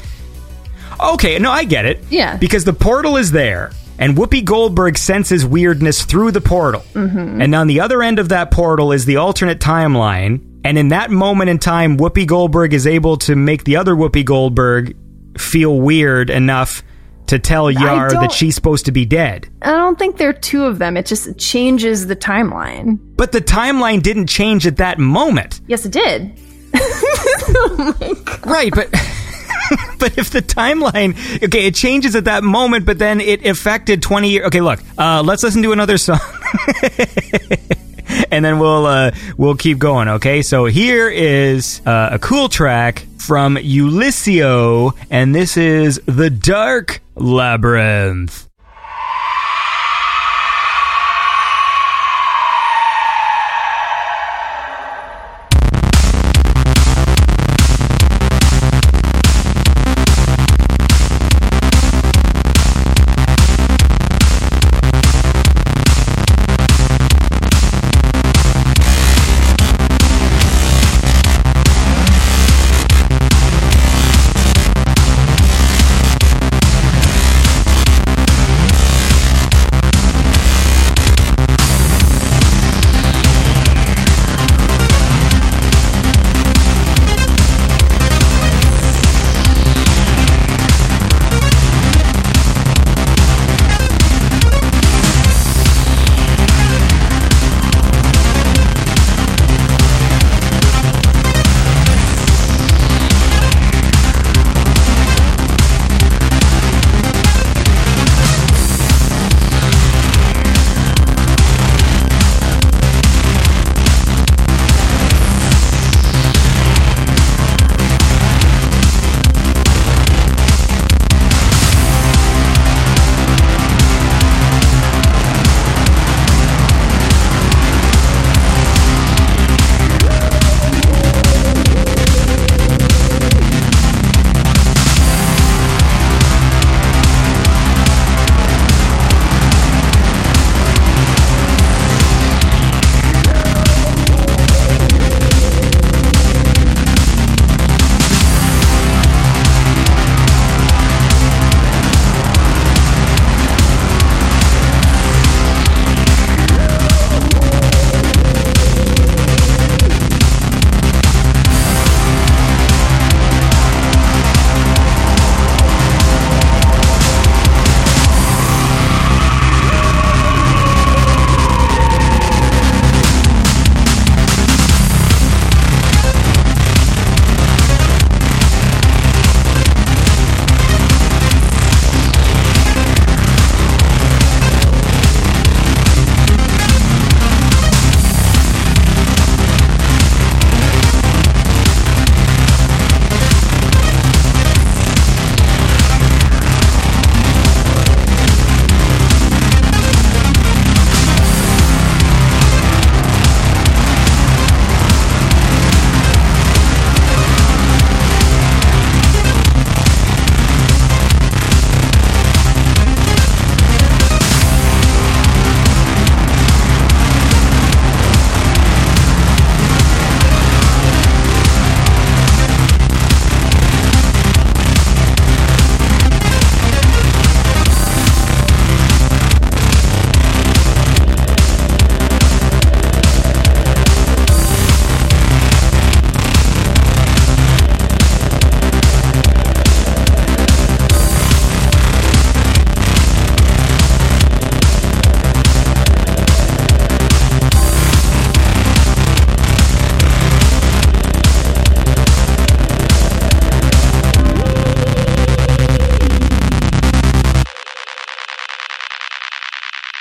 Okay, no, I get it. Yeah. Because the portal is there and Whoopi Goldberg senses weirdness through the portal. Mm-hmm. And on the other end of that portal is the alternate timeline. And in that moment in time, Whoopi Goldberg is able to make the other Whoopi Goldberg feel weird enough to tell Yar that she's supposed to be dead. I don't think there are two of them. It just changes the timeline. But the timeline didn't change at that moment. Yes, it did. Right, but but if the timeline okay, it changes at that moment, but then it affected twenty years. Okay, look, uh, let's listen to another song, and then we'll uh, we'll keep going. Okay, so here is uh, a cool track from Ulysio, and this is the Dark Labyrinth.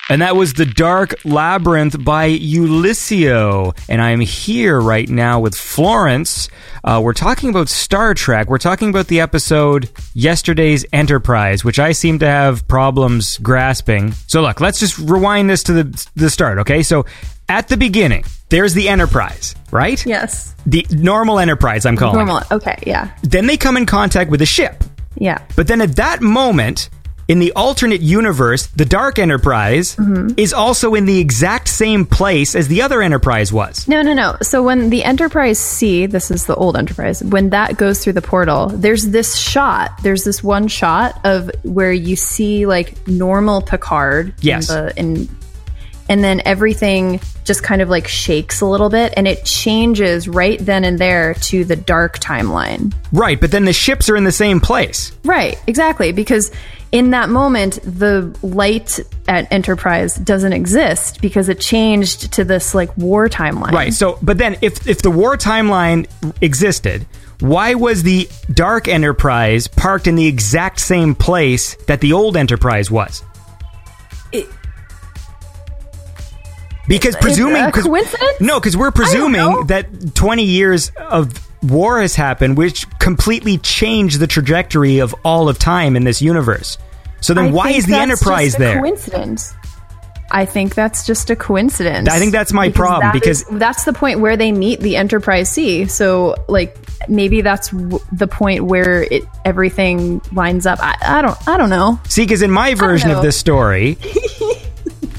And that was The Dark Labyrinth by Ulysio. And I'm here right now with Florence. Uh, we're talking about Star Trek. We're talking about the episode Yesterday's Enterprise, which I seem to have problems grasping. So, look, let's just rewind this to the, the start, okay? So, at the beginning, there's the Enterprise, right? Yes. The normal Enterprise, I'm calling Normal. it. Okay. Yeah. Then they come in contact with a ship. Yeah. But then at that moment, in the alternate universe, the Dark Enterprise mm-hmm. is also in the exact same place as the other Enterprise was. No, no, no. So when the Enterprise C, this is the old Enterprise, when that goes through the portal, there's this shot. There's this one shot of where you see like normal Picard. Yes. In the, in, and then everything just kind of like shakes a little bit and it changes right then and there to the dark timeline. Right, but then the ships are in the same place. Right, exactly. Because in that moment, the light at Enterprise doesn't exist because it changed to this like war timeline. Right. So, but then if if the war timeline existed, why was the Dark Enterprise parked in the exact same place that the old Enterprise was? Because presuming 'cause- coincidence? no, because we're presuming that twenty years of war has happened, which completely changed the trajectory of all of time in this universe. So then, I why is the Enterprise there? Coincidence. I think that's just a coincidence. I think that's my problem, that because- is- that's the point where they meet the Enterprise C. So, like, maybe that's w- the point where it everything lines up. I, I don't. I don't know. See, because in my version of this story,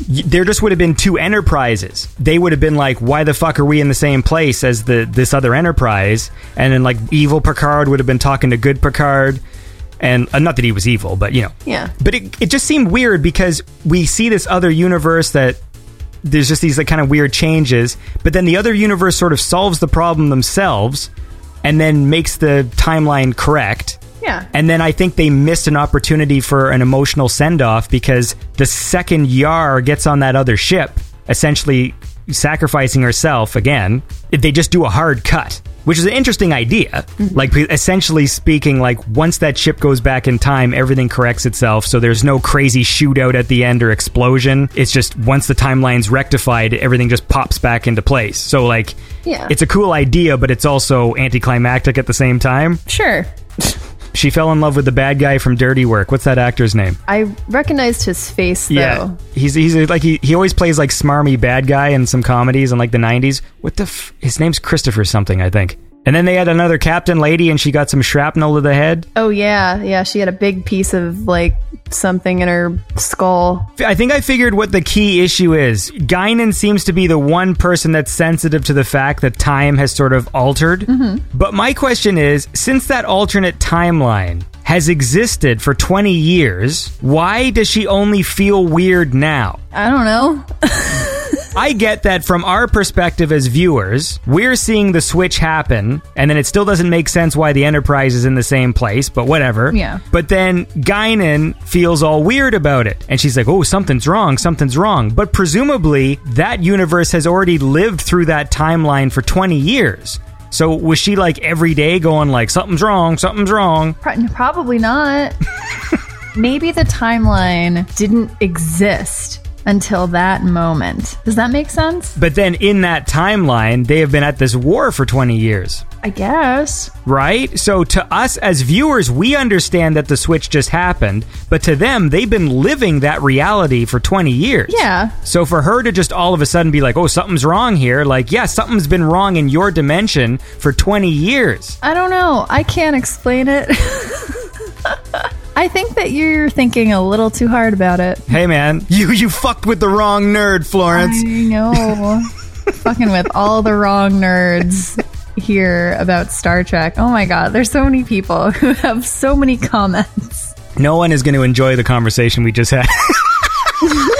there just would have been two enterprises. They would have been like, "Why the fuck are we in the same place as the this other enterprise?" And then like evil Picard would have been talking to good Picard, and uh, not that he was evil, but you know, Yeah. But it it just seemed weird because we see this other universe that there's just these like kind of weird changes, but then the other universe sort of solves the problem themselves, and then makes the timeline correct. Yeah. And then I think they missed an opportunity for an emotional send off because the second Yar gets on that other ship, essentially sacrificing herself again, they just do a hard cut, which is an interesting idea. Mm-hmm. Like, essentially speaking, like, once that ship goes back in time, everything corrects itself. So there's no crazy shootout at the end or explosion. It's just once the timeline's rectified, everything just pops back into place. So, like, Yeah. it's a cool idea, but it's also anticlimactic at the same time. Sure. She fell in love with the bad guy from Dirty Work. What's that actor's name? I recognized his face though. Yeah, he's he's like he, he always plays like smarmy bad guy in some comedies in like the '90s. What the? F- his name's Christopher something, I think. And then they had another captain lady, and she got some shrapnel to the head. Oh yeah, yeah. She had a big piece of like something in her skull. I think I figured what the key issue is. Guinan seems to be the one person that's sensitive to the fact that time has sort of altered. Mm-hmm. But my question is since that alternate timeline has existed for 20 years, why does she only feel weird now? I don't know. I get that from our perspective as viewers, we're seeing the switch happen, and then it still doesn't make sense why the Enterprise is in the same place, but whatever. Yeah. But then Guinan feels all weird about it, and she's like, oh, something's wrong, something's wrong. But presumably, that universe has already lived through that timeline for 20 years. So was she like every day going like, something's wrong, something's wrong? Pro- Probably not. Maybe the timeline didn't exist until that moment. Does that make sense? But then in that timeline, they have been at this war for 20 years. I guess. Right? So to us as viewers, we understand that the switch just happened, but to them, they've been living that reality for 20 years. Yeah. So for her to just all of a sudden be like, oh, something's wrong here, like, yeah, something's been wrong in your dimension for 20 years. I don't know. I can't explain it. I think that you're thinking a little too hard about it. Hey, man, you, you fucked with the wrong nerd, Florence. I know. Fucking with all the wrong nerds here about Star Trek. Oh my god, there's so many people who have so many comments. No one is going to enjoy the conversation we just had.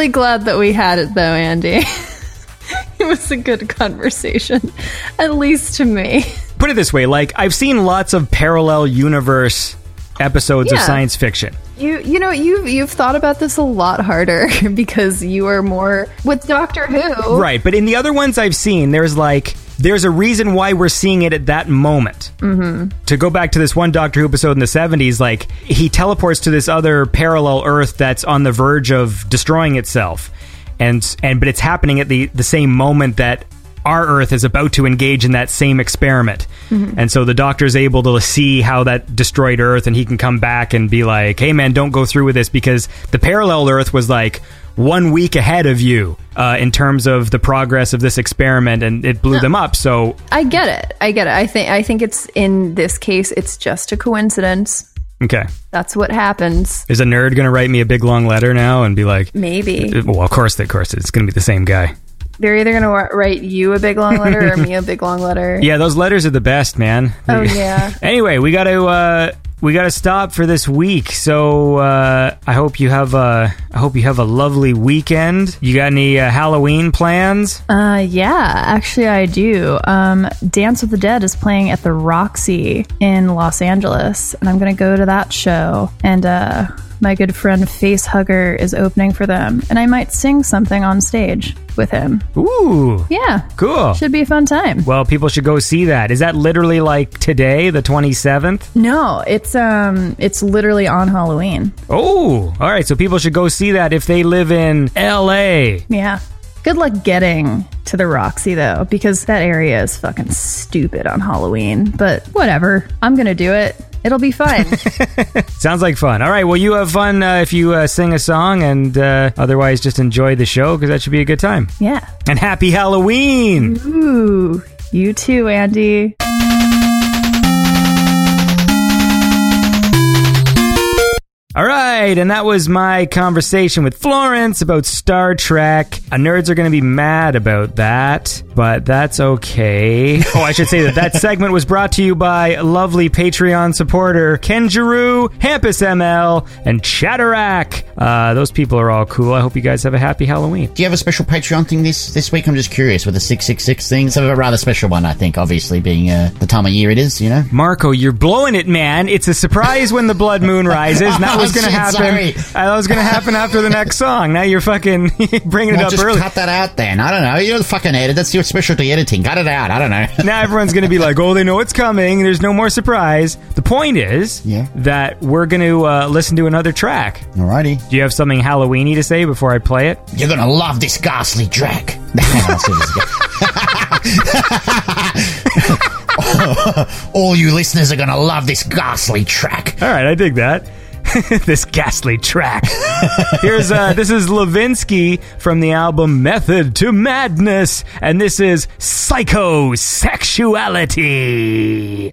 really glad that we had it though, Andy. it was a good conversation, at least to me. Put it this way like, I've seen lots of parallel universe episodes of science fiction. You you know you've you've thought about this a lot harder because you are more with Doctor Who. Right, but in the other ones I've seen, there's like there's a reason why we're seeing it at that moment. Mm-hmm. To go back to this one Doctor Who episode in the '70s, like he teleports to this other parallel Earth that's on the verge of destroying itself, and and but it's happening at the the same moment that our Earth is about to engage in that same experiment. And so the doctor is able to see how that destroyed Earth, and he can come back and be like, "Hey, man, don't go through with this," because the parallel Earth was like, one week ahead of you uh, in terms of the progress of this experiment, and it blew them up. So I get it. I get it. I think I think it's in this case it's just a coincidence. okay, That's what happens. is a nerd going to write me a big long letter now and be like, Maybe. well, of course, of course, it's going to be the same guy. They're either going to write you a big long letter or me a big long letter. Yeah, those letters are the best, man. Oh yeah. Anyway, we got to uh, we got to stop for this week. So uh, I hope you have a I hope you have a lovely weekend. You got any uh, Halloween plans? Uh, yeah, actually, I do. Um, Dance with the Dead is playing at the Roxy in Los Angeles, and I'm to go to that show. And uh, my good friend Facehugger is opening for them, and I might sing something on stage with him. Ooh, Yeah, cool. should be a fun time. Well, people should go see that. Is that literally like today, the twenty seventh? No, it's um, it's literally on Halloween. Oh, all right. So people should go see that if they live in L.A. Yeah. Good luck getting to the Roxy though, because that area is fucking stupid on Halloween. But whatever, I'm gonna do it. It'll be fine. Sounds like fun. All right. Well, you have fun uh, if you uh, sing a song, and uh, otherwise just enjoy the show because that should be a good time. yeah. And happy Halloween. Ooh, you too, Andy. All right, and that was my conversation with Florence about Star Trek. Uh, nerds are going to be mad about that, but that's okay. Oh, I should say that that segment was brought to you by lovely Patreon supporter Ken Giroux, Hampus ML, and Chatterack. Uh, those people are all cool. I hope you guys have a happy Halloween. Do you have a special Patreon thing this this week? I'm just curious with the six six six thing. It's a rather special one, I think. Obviously, being uh, the time of year it is, you know. Marco, you're blowing it, man. It's a surprise when the blood moon rises. That was going to happen. sorry. Uh, that was going to happen after the next song. Now you're fucking bringing it Well, up just early. cut that out then. I don't know. You're the fucking editor. That's your specialty editing. Cut it out. I don't know. now everyone's going to be like, "Oh, they know it's coming. There's no more surprise." The point is Yeah. that we're going to uh, listen to another track. Alrighty. Do you have something Halloweeny to say before I play it? You're gonna love this ghastly track. All you listeners are gonna love this ghastly track. All right, I dig that. this ghastly track. Here's uh this is Levinsky from the album Method to Madness and this is Psychosexuality.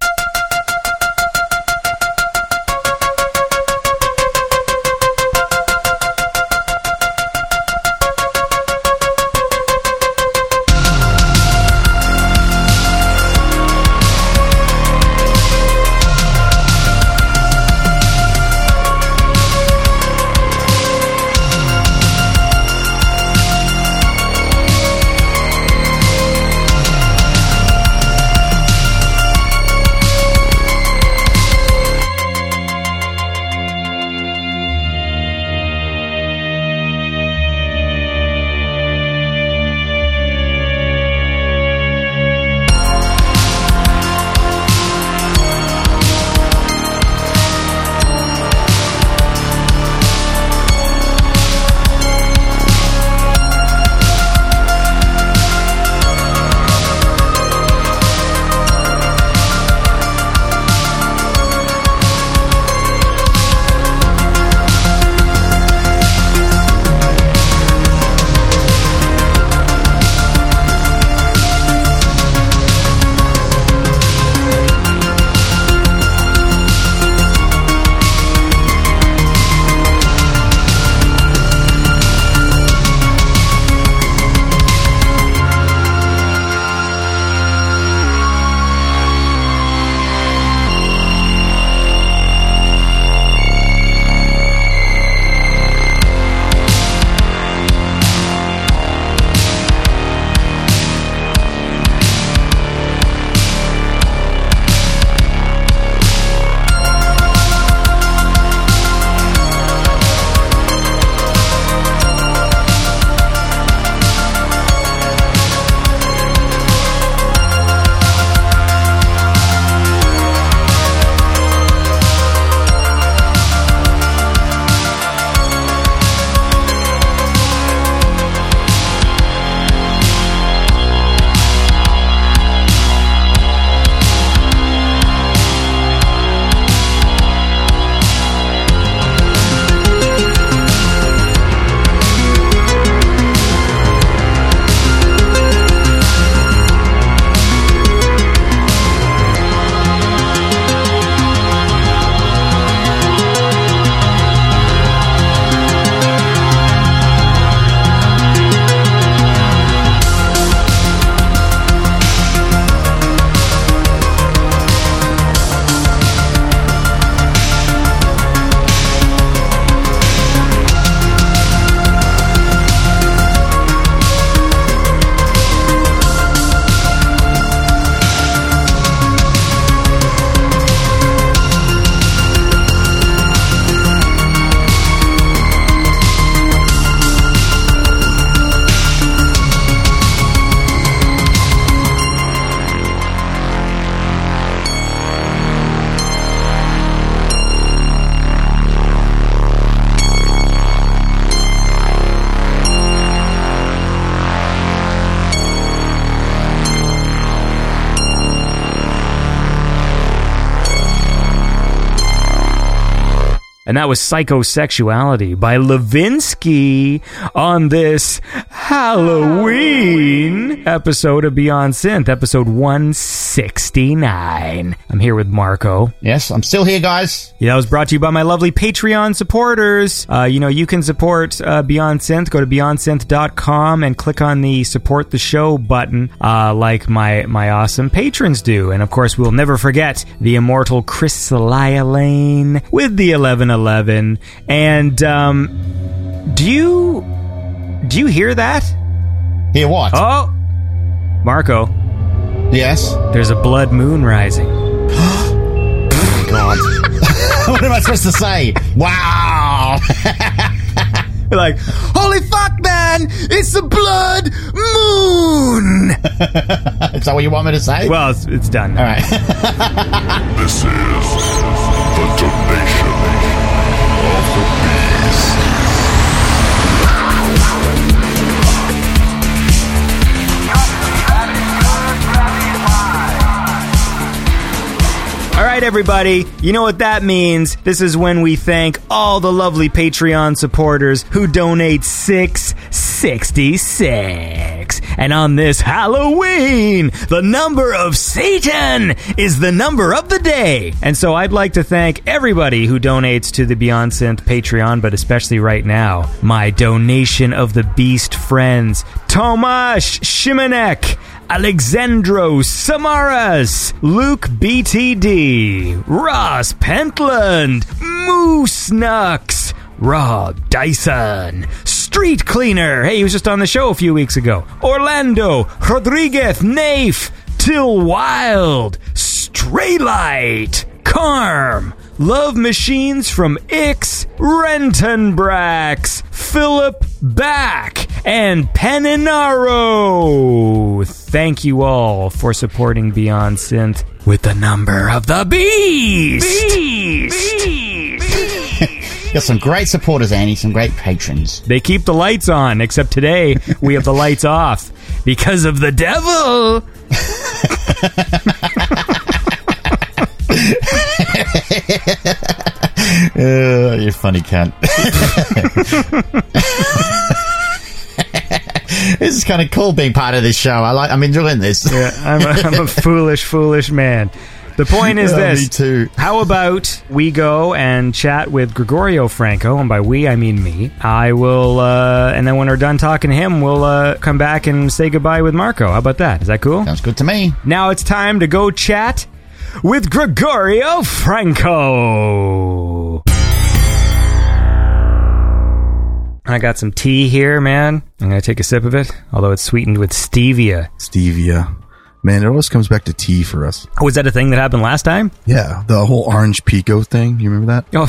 That was Psychosexuality by Levinsky on this Halloween episode of Beyond Synth, episode 169. I'm here with Marco. Yes, I'm still here, guys. Yeah, that was brought to you by my lovely Patreon supporters. Uh, you know, you can support uh, Beyond Synth. Go to beyondsynth.com and click on the support the show button, uh, like my my awesome patrons do. And of course, we'll never forget the immortal Chris Lane with the 1111. And um, do you do you hear that? Hear what? Oh, Marco, Yes. there's a blood moon rising. God. what am I supposed to say? Wow. like, holy fuck, man! It's the blood moon. Is that what you want me to say? Well, it's, it's done. All right. This is the donation of the beast. Right, everybody. You know what that means. This is when we thank all the lovely Patreon supporters who donate 666. And on this Halloween, the number of Satan is the number of the day. And so I'd like to thank everybody who donates to the Beyond Synth Patreon, but especially right now, my donation of the beast friends, Tomasz Shimanek, Alexandro Samaras, Luke BTD, Ross Pentland, Moose Nux, Rob Dyson, Street Cleaner. Hey, he was just on the show a few weeks ago. Orlando, Rodriguez, Nafe, Till Wild, Straylight, Carm, Love Machines from Ix, Rentenbrax, Philip Back, and Peninaro. Thank you all for supporting Beyond Synth with the number of the beast. Got some great supporters, Annie. Some great patrons. They keep the lights on, except today we have the lights off because of the devil. Uh, you funny cunt. this is kind of cool being part of this show. I like. I'm enjoying this. Yeah, I'm a, I'm a foolish, foolish man. The point is Yeah, this. me too. How about we go and chat with Gregorio Franco, and by we I mean me. I will, uh, and then when we're done talking to him, we'll uh, come back and say goodbye with Marco. How about that? Is that cool? Sounds good to me. Now it's time to go chat with Gregorio Franco. I got some tea here, man. I'm gonna take a sip of it, although it's sweetened with stevia. Stevia. Man, it always comes back to tea for us. Was that a thing that happened last time? Yeah, the whole orange pekoe thing. You remember that? Oh,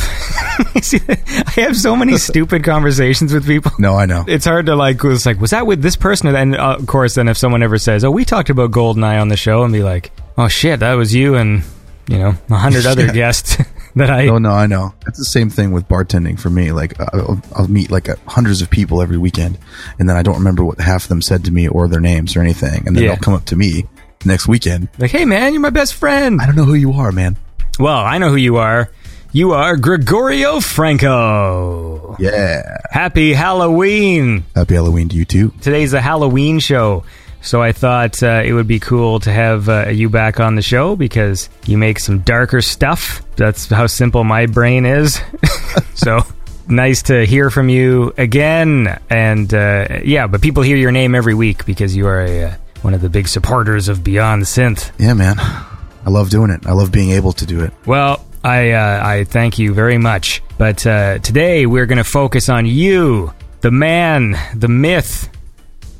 see, I have so many stupid conversations with people. No, I know. It's hard to like. It's like, was that with this person? And uh, of course, then if someone ever says, "Oh, we talked about Goldeneye on the show," and be like, "Oh shit, that was you," and you know, a hundred other Yeah. guests that I. Oh no, I know. It's the same thing with bartending for me. Like, I'll, I'll meet like uh, hundreds of people every weekend, and then I don't remember what half of them said to me or their names or anything, and then Yeah. they'll come up to me next weekend. Like, hey man, you're my best friend. I don't know who you are, man. Well, I know who you are. You are Gregorio Franco. Yeah. Happy Halloween. Happy Halloween to you too. Today's a Halloween show. So I thought uh, it would be cool to have uh, you back on the show because you make some darker stuff. That's how simple my brain is. so nice to hear from you again. And uh, yeah, but people hear your name every week because you are a, uh, one of the big supporters of Beyond Synth. Yeah, man. I love doing it. I love being able to do it. Well, I uh, I thank you very much. But uh, today we're going to focus on you, the man, the myth,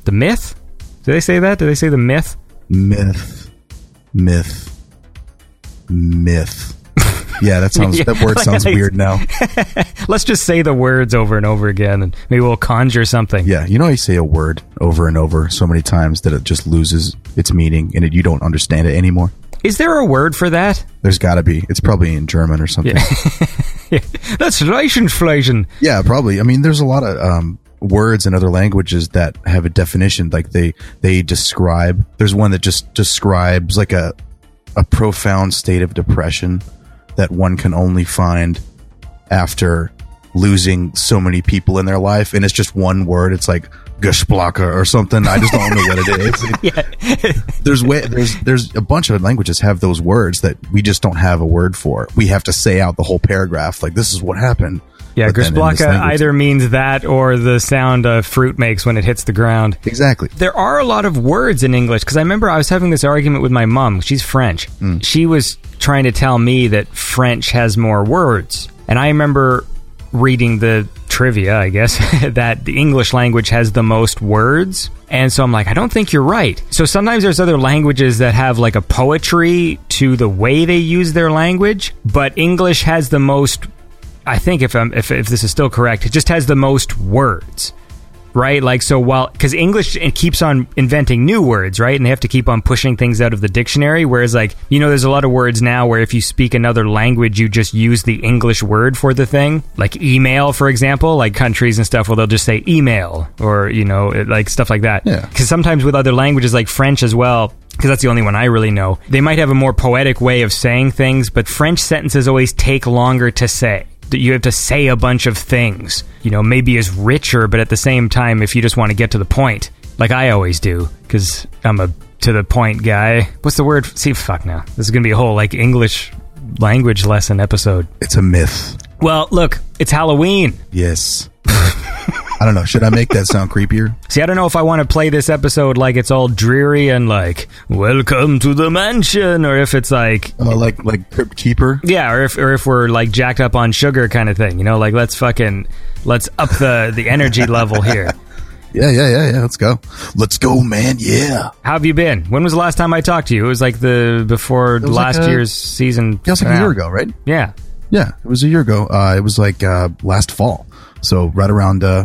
the myth. Did they say that? Did they say the myth? Myth, myth, myth. Yeah, that sounds. That word sounds weird now. Let's just say the words over and over again, and maybe we'll conjure something. Yeah, you know, you say a word over and over so many times that it just loses its meaning and it, you don't understand it anymore. Is there a word for that? There's got to be. It's probably in German or something. Yeah. That's Reichenfleischen. Yeah, probably. I mean, there's a lot of um, words in other languages that have a definition. Like they they describe. There's one that just describes like a a profound state of depression that one can only find after losing so many people in their life, and it's just one word. It's like Geshplaka or something. I just don't know what it is. yeah. there's way there's there's a bunch of languages have those words that we just don't have a word for. We have to say out the whole paragraph like this is what happened. Yeah, But then in this Grisblocka language- either means that or the sound a fruit makes when it hits the ground. Exactly. There are a lot of words in English because I remember I was having this argument with my mom. She's French. Mm. She was trying to tell me that French has more words. And I remember reading the trivia, I guess, that the English language has the most words. And so I'm like, I don't think you're right. So sometimes there's other languages that have like a poetry to the way they use their language, but English has the most I think if I'm, if if this is still correct, it just has the most words, right? Like so, while because English it keeps on inventing new words, right, and they have to keep on pushing things out of the dictionary. Whereas, like you know, there's a lot of words now where if you speak another language, you just use the English word for the thing, like email, for example. Like countries and stuff, well, they'll just say email or you know, it- like stuff like that. Yeah. Because sometimes with other languages, like French as well. Because that's the only one I really know. They might have a more poetic way of saying things, but French sentences always take longer to say that you have to say a bunch of things. You know, maybe is richer, but at the same time, if you just want to get to the point, like I always do, because I'm a to the point guy. What's the word? See, fuck now. This is gonna be a whole like English language lesson episode. It's a myth. Well, look, it's Halloween. Yes. I don't know. Should I make that sound creepier? See, I don't know if I want to play this episode like it's all dreary and like "Welcome to the mansion," or if it's like Uh, like like Crypt Keeper. Yeah, or if or if we're like jacked up on sugar kind of thing, you know, like let's fucking let's up the the energy level here. Yeah, yeah, yeah, yeah. Let's go. Let's go, man. Yeah. How have you been? When was the last time I talked to you? It was like the before last like a- year's season. Yeah, it was like a year ago, right? Yeah. Yeah, it was a year ago. Uh, it was like uh, last fall. So right around, uh,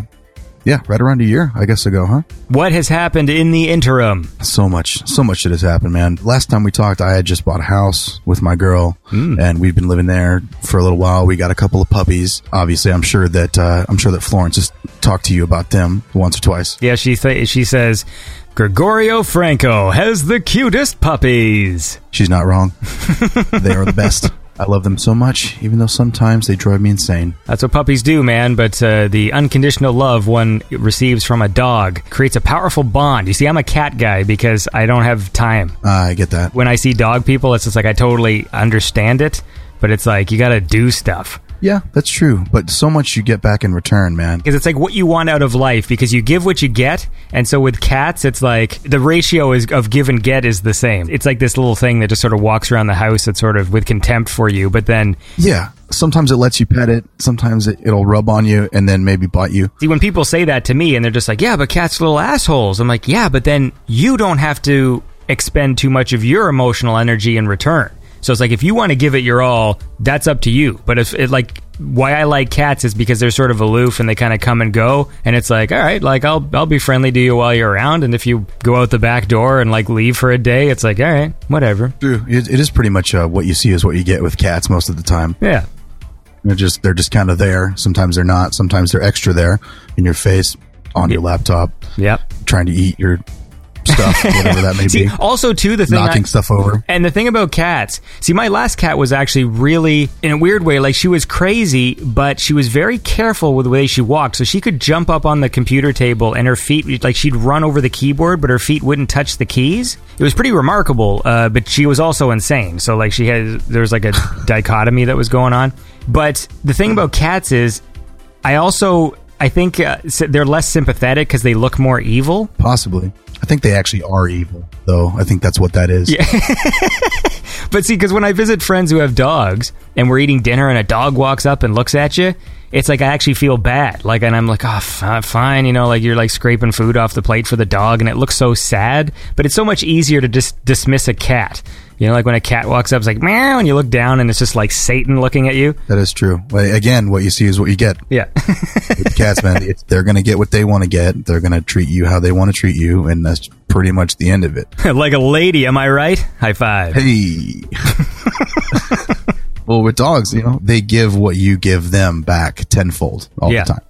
yeah, right around a year, I guess ago, huh? What has happened in the interim? So much, so much shit has happened, man. Last time we talked, I had just bought a house with my girl, and we've been living there for a little while. We got a couple of puppies. Obviously, I'm sure that uh, I'm sure that Florence has talked to you about them once or twice. Yeah, she th- she says Gregorio Franco has the cutest puppies. She's not wrong. they are the best. I love them so much, even though sometimes they drive me insane. That's what puppies do, man. But uh, the unconditional love one receives from a dog creates a powerful bond. You see, I'm a cat guy because I don't have time. Uh, I get that. When I see dog people, it's just like I totally understand it, but it's like you got to do stuff. Yeah, that's true. But so much you get back in return, man. Because it's like what you want out of life because you give what you get. And so with cats, it's like the ratio is of give and get is the same. It's like this little thing that just sort of walks around the house that's sort of with contempt for you, but then Yeah. Sometimes it lets you pet it. Sometimes it, it'll rub on you and then maybe bite you. See, when people say that to me and they're just like, yeah, but cats are little assholes. I'm like, yeah, but then you don't have to expend too much of your emotional energy in return. So it's like, if you want to give it your all, that's up to you. But if it like, why I like cats is because they're sort of aloof and they kind of come and go. And it's like, all right, like I'll, I'll be friendly to you while you're around. And if you go out the back door and like leave for a day, it's like, all right, whatever. True. It, it is pretty much uh, what you see is what you get with cats most of the time. Yeah. They're just they're just kind of there. Sometimes they're not. Sometimes they're extra there in your face, on your laptop. Yep. Trying to eat your stuff, whatever that may See, be. also too the thing knocking I- stuff over. And the thing about cats, see, my last cat was actually really, in a weird way, like she was crazy, but she was very careful with the way she walked. So she could jump up on the computer table and her feet, like she'd run over the keyboard, but her feet wouldn't touch the keys. It was pretty remarkable, uh, but she was also insane. So, like, she had, there was like a dichotomy that was going on. But the thing about cats is, I also, I think uh, they're less sympathetic because they look more evil. Possibly. I think they actually are evil, though. I think that's what that is. Yeah. But see, because when I visit friends who have dogs and we're eating dinner and a dog walks up and looks at you, it's like I actually feel bad. Like, and I'm like, ah, oh, fi- ah, fine, you know, like you're like scraping food off the plate for the dog, and it looks so sad. But it's so much easier to just dismiss a cat. You know, like when a cat walks up, it's like meow, and you look down, and it's just like Satan looking at you. That is true. Well, again, what you see is what you get. Yeah. With cats, man, it's, they're going to get what they want to get. They're going to treat you how they want to treat you, and that's pretty much the end of it. like a lady, am I right? High five. Hey. well, with dogs, you know, they give what you give them back tenfold all Yeah. the time.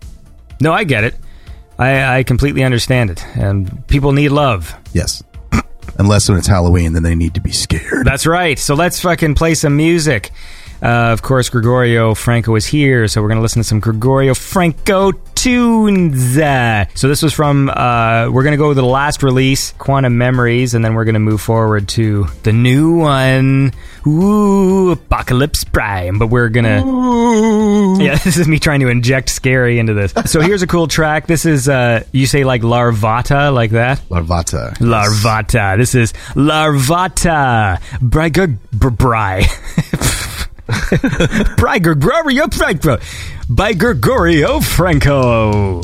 No, I get it. I, I completely understand it. And people need love. Yes. Unless when it's Halloween, then they need to be scared. That's right. So let's fucking play some music. Uh, of course, Gregorio Franco is here, so we're going to listen to some Gregorio Franco tunes. So this was from, uh, we're going to go with the last release, Quantum Memories, and then we're going to move forward to the new one, Ooh, Apocalypse Prime. But we're going to, yeah, this is me trying to inject scary into this. So here's a cool track. This is, uh, you say like Larvata, like that? Larvata. Larvata. This is Larvata. Bry, Bry. by Gregorio Franco. By Gregorio Franco.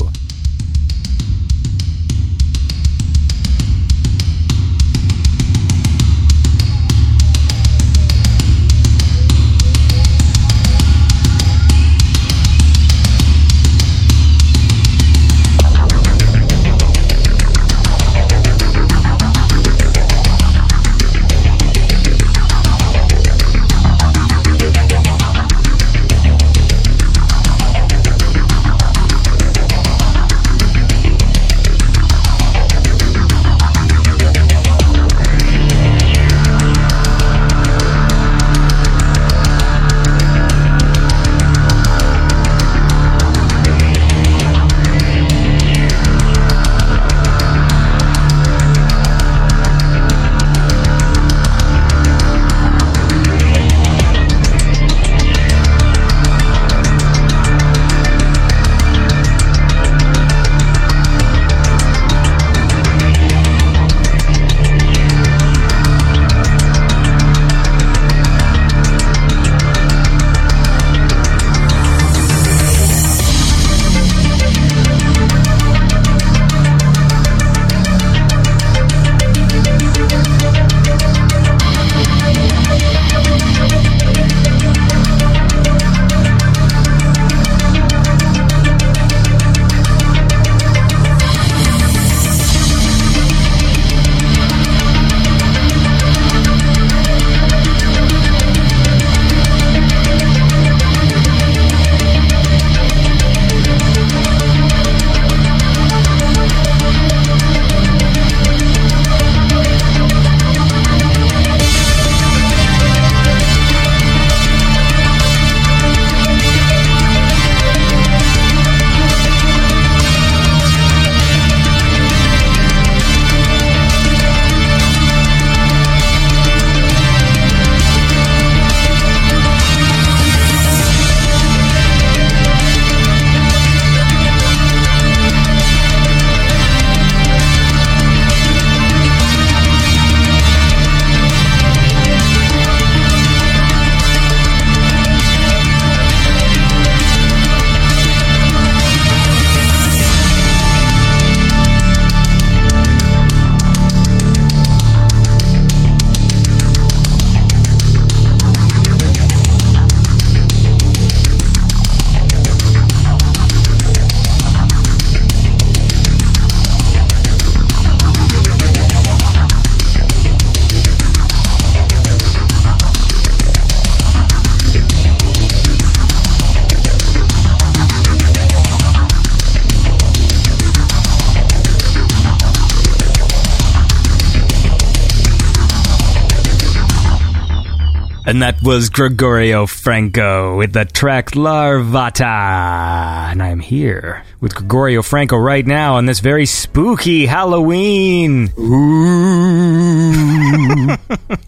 And that was Gregorio Franco with the track Larvata. And I'm here with Gregorio Franco right now on this very spooky Halloween.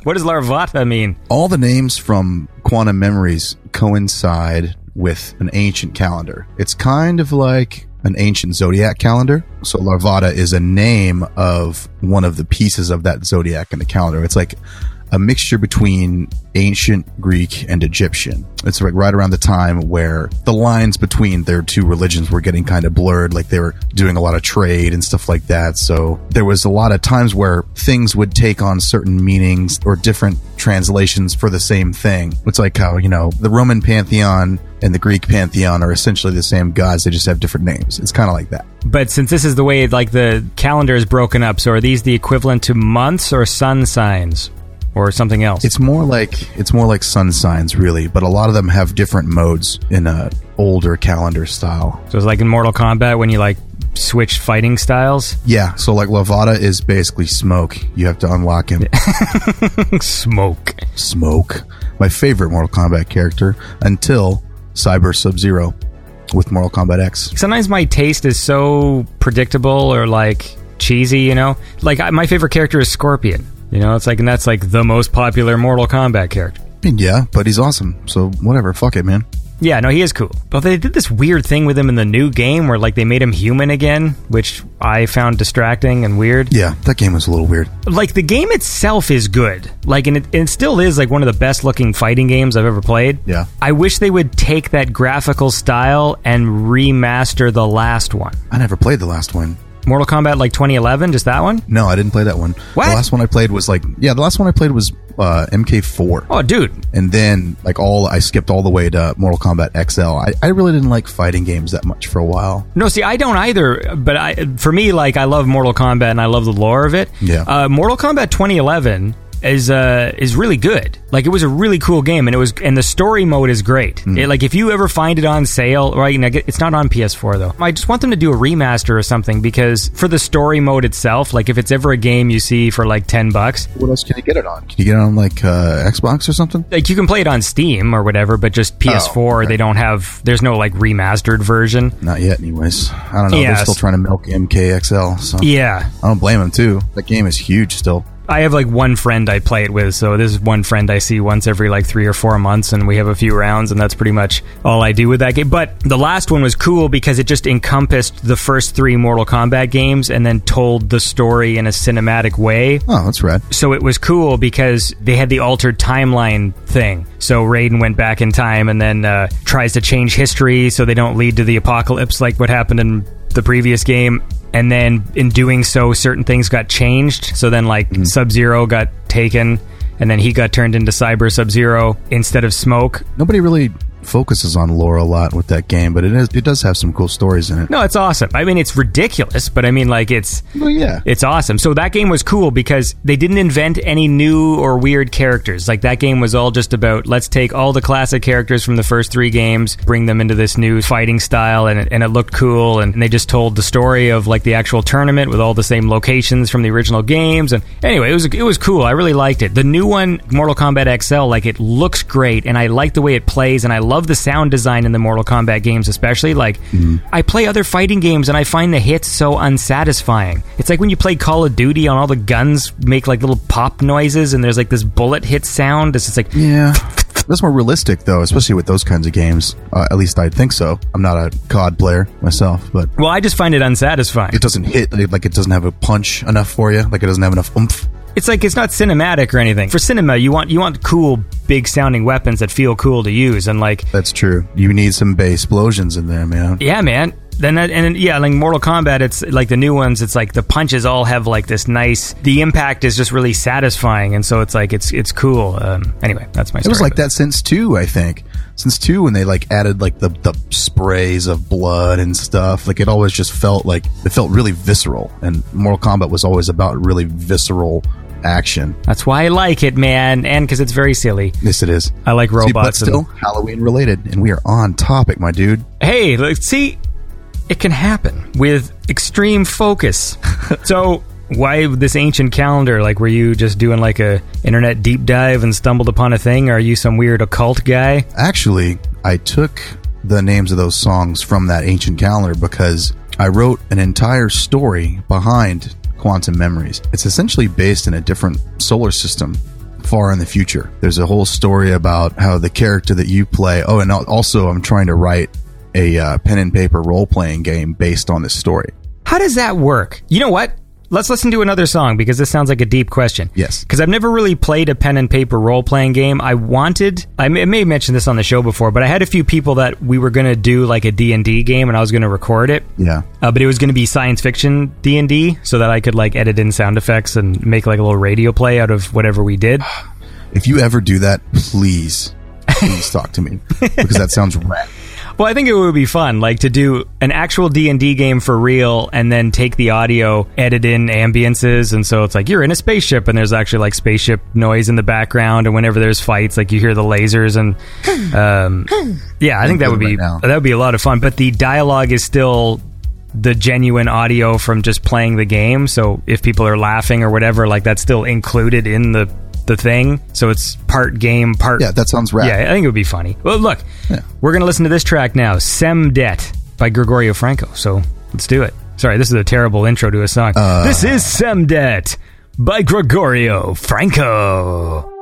what does Larvata mean? All the names from Quantum Memories coincide with an ancient calendar. It's kind of like an ancient zodiac calendar. So Larvata is a name of one of the pieces of that zodiac in the calendar. It's like a mixture between ancient Greek and Egyptian. It's like right around the time where the lines between their two religions were getting kind of blurred, like they were doing a lot of trade and stuff like that. So there was a lot of times where things would take on certain meanings or different translations for the same thing. It's like how, you know, the Roman pantheon and the Greek pantheon are essentially the same gods, they just have different names. It's kind of like that. But since this is the way like the calendar is broken up, so are these the equivalent to months or sun signs? Or something else? It's more like it's more like sun signs, really, but a lot of them have different modes in a older calendar style. So it's like in Mortal Kombat when you like switch fighting styles. Yeah, so like Larvata is basically smoke. You have to unlock him. Smoke. Smoke. my favorite Mortal Kombat character until Cyber Sub Zero with Mortal Kombat X. Sometimes my taste is so predictable or like cheesy, you know? Like I, my favorite character is Scorpion. You know, it's like and that's like the most popular Mortal Kombat character. Yeah, but he's awesome. So whatever, fuck it, man. Yeah, no, he is cool. But they did this weird thing with him in the new game where like they made him human again, which I found distracting and weird. Yeah, that game was a little weird. Like the game itself is good. Like and it, and it still is like one of the best looking fighting games I've ever played. Yeah. I wish they would take that graphical style and remaster the last one. I never played the last one. Mortal Kombat like 2011, just that one? No, I didn't play that one. What? The last one I played was like, yeah, the last one I played was uh, MK4. Oh, dude. And then, like, all I skipped all the way to Mortal Kombat XL. I, I really didn't like fighting games that much for a while. No, see, I don't either. But I, for me, like, I love Mortal Kombat and I love the lore of it. Yeah. Uh, Mortal Kombat 2011 is uh is really good. Like, it was a really cool game, and it was and the story mode is great. Hmm. It- like, if you ever find it on sale, right? And I get, it's not on PS4 though. I just want them to do a remaster or something because for the story mode itself, like, if it's ever a game you see for like ten bucks, What else can you get it on? Can you get it on, like, uh, Xbox or something? like you can play it on Steam or whatever, but just PS4, they don't have. There's no like remastered version. Not yet, anyways. I don't know. Yes. They're still trying to milk MKXL. So Yeah. I don't blame them, too. That game is huge still. I have like one friend I play it with, so this is one friend I see once every like three or four months, and we have a few rounds, and that's pretty much all I do with that game. But the last one was cool because it just encompassed the first three Mortal Kombat games and then told the story in a cinematic way. Oh, that's rad. So it was cool because they had the altered timeline thing. So Raiden went back in time and then uh, tries to change history so they don't lead to the apocalypse like what happened in the previous game. And then in doing so, certain things got changed. So then, like, mm-hmm. Sub Zero got taken, and then he got turned into Cyber Sub Zero instead of Smoke. Nobody really focuses on lore a lot with that game, but it is it does have some cool stories in it. No, it's awesome. I mean, it's ridiculous, but I mean, like, it's well, yeah, it's awesome. So that game was cool because they didn't invent any new or weird characters. Like that game was all just about let's take all the classic characters from the first three games, bring them into this new fighting style, and it, and it looked cool. And, they just told the story of like the actual tournament with all the same locations from the original games. And anyway, it was it was cool. I really liked it. The new one, Mortal Kombat XL, like it looks great, and I like the way it plays, and I love the sound design in the Mortal Kombat games, especially. Like I play other fighting games, and I find the hits so unsatisfying. It's like when you play Call of Duty, and all the guns make like little pop noises, and there's like this bullet hit sound. It's just like Yeah. That's more realistic, though, especially with those kinds of games. Uh, at least I think so. I'm not a COD player myself, but well, I just find it unsatisfying. it doesn't hit like it doesn't have a punch enough for you. Like it doesn't have enough oomph. It's like it's not cinematic or anything. For cinema, you want you want cool, big sounding weapons that feel cool to use, and like That's true. You need some bass explosions in there, man. Yeah, man. Then that, and yeah, like Mortal Kombat, it's like the new ones. It's like the punches all have like this nice. The impact is just really satisfying, and so it's like it's it's cool. Um, anyway, that's my. It was like that since two, I think. Since two, when they like added like the the sprays of blood and stuff, like it always just felt like it felt really visceral. And Mortal Kombat was always about really visceral action. That's why I like it, man, and because it's very silly. Yes, it is. I like See, but robots. and- still Halloween related, and we are on topic, my dude. hey, look, see, it can happen with extreme focus. so why this ancient calendar? Like, were you just doing like a internet deep dive and stumbled upon a thing? Or are you some weird occult guy? Actually, I took the names of those songs from that ancient calendar because I wrote an entire story behind Quantum Memories. It's essentially based in a different solar system far in the future. There's a whole story about how the character that you play. Oh, and also, I'm trying to write a uh, pen and paper role playing game based on this story. How does that work? You know what? Let's listen to another song because this sounds like a deep question. Yes. Because I've never really played a pen and paper role playing game. I wanted, I may, I may have mentioned this on the show before, but I had a few people that we were going to do like a D&D game and I was going to record it. Yeah. Uh, but it was going to be science fiction D&D so that I could like edit in sound effects and make like a little radio play out of whatever we did. If you ever do that, please, please talk to me because that sounds rad. Well, I think it would be fun, like to do an actual D and D game for real, and then take the audio, edit in ambiances, and so it's like you're in a spaceship, and there's actually like spaceship noise in the background, and whenever there's fights, like you hear the lasers, and um, yeah, I think that would be Right that would be a lot of fun. But the dialogue is still the genuine audio from just playing the game. So if people are laughing or whatever, like that's still included in the the thing, so it's part game, part. Yeah, that sounds rad. Yeah, I think it would be funny. Well, look, we're gonna listen to this track now, "Semdet" by Gregorio Franco. So let's do it. Sorry, this is a terrible intro to a song. Uh. this is "Semdet" by Gregorio Franco.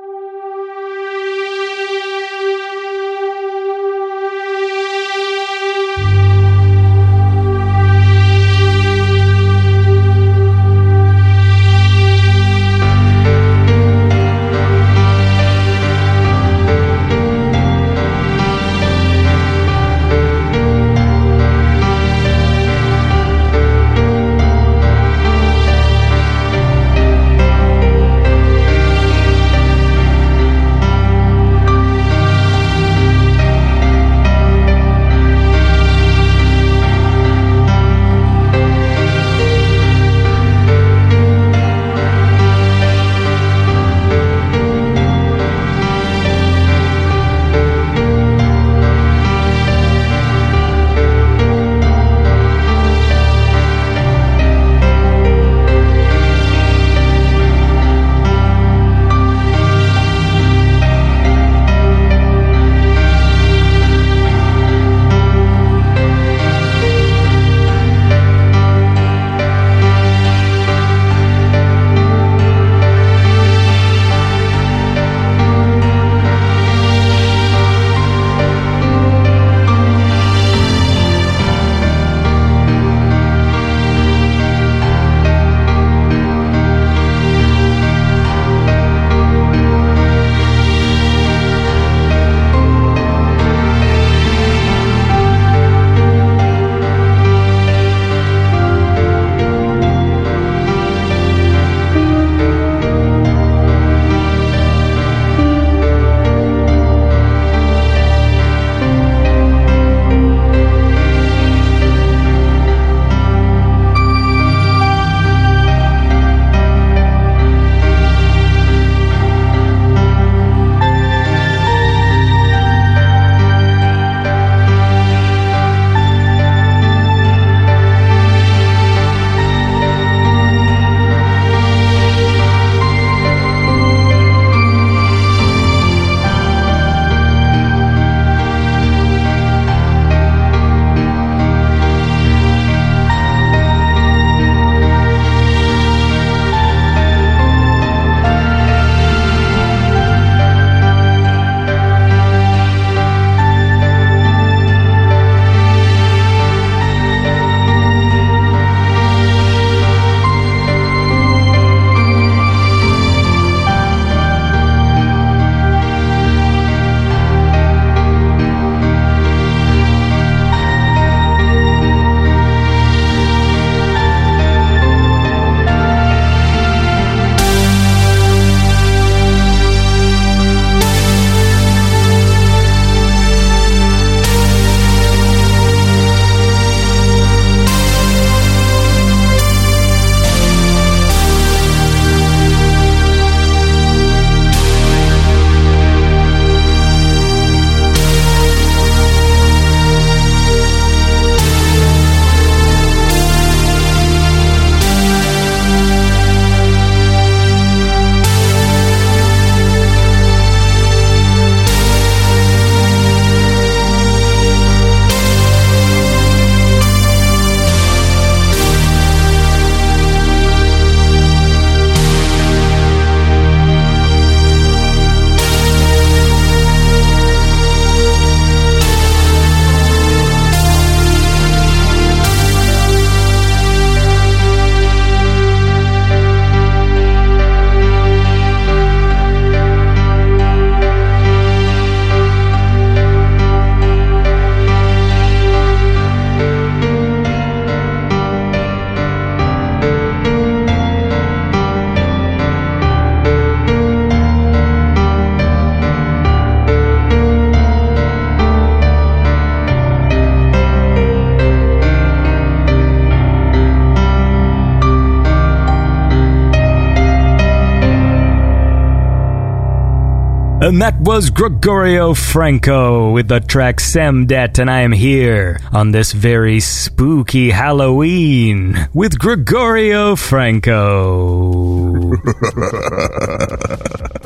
Was Gregorio Franco with the track Semdet, and I am here on this very spooky Halloween with Gregorio Franco.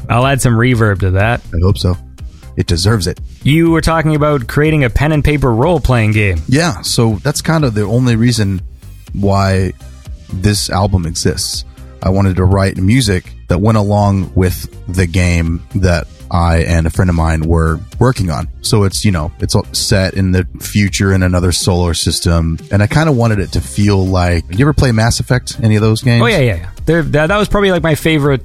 I'll add some reverb to that. I hope so. It deserves it. You were talking about creating a pen and paper role playing game. Yeah, so that's kind of the only reason why this album exists. I wanted to write music that went along with the game that I and a friend of mine were working on. So it's, you know, it's all set in the future in another solar system. And I kind of wanted it to feel like, you ever play Mass Effect? Any of those games? Oh, yeah, yeah, yeah. They're, that was probably like my favorite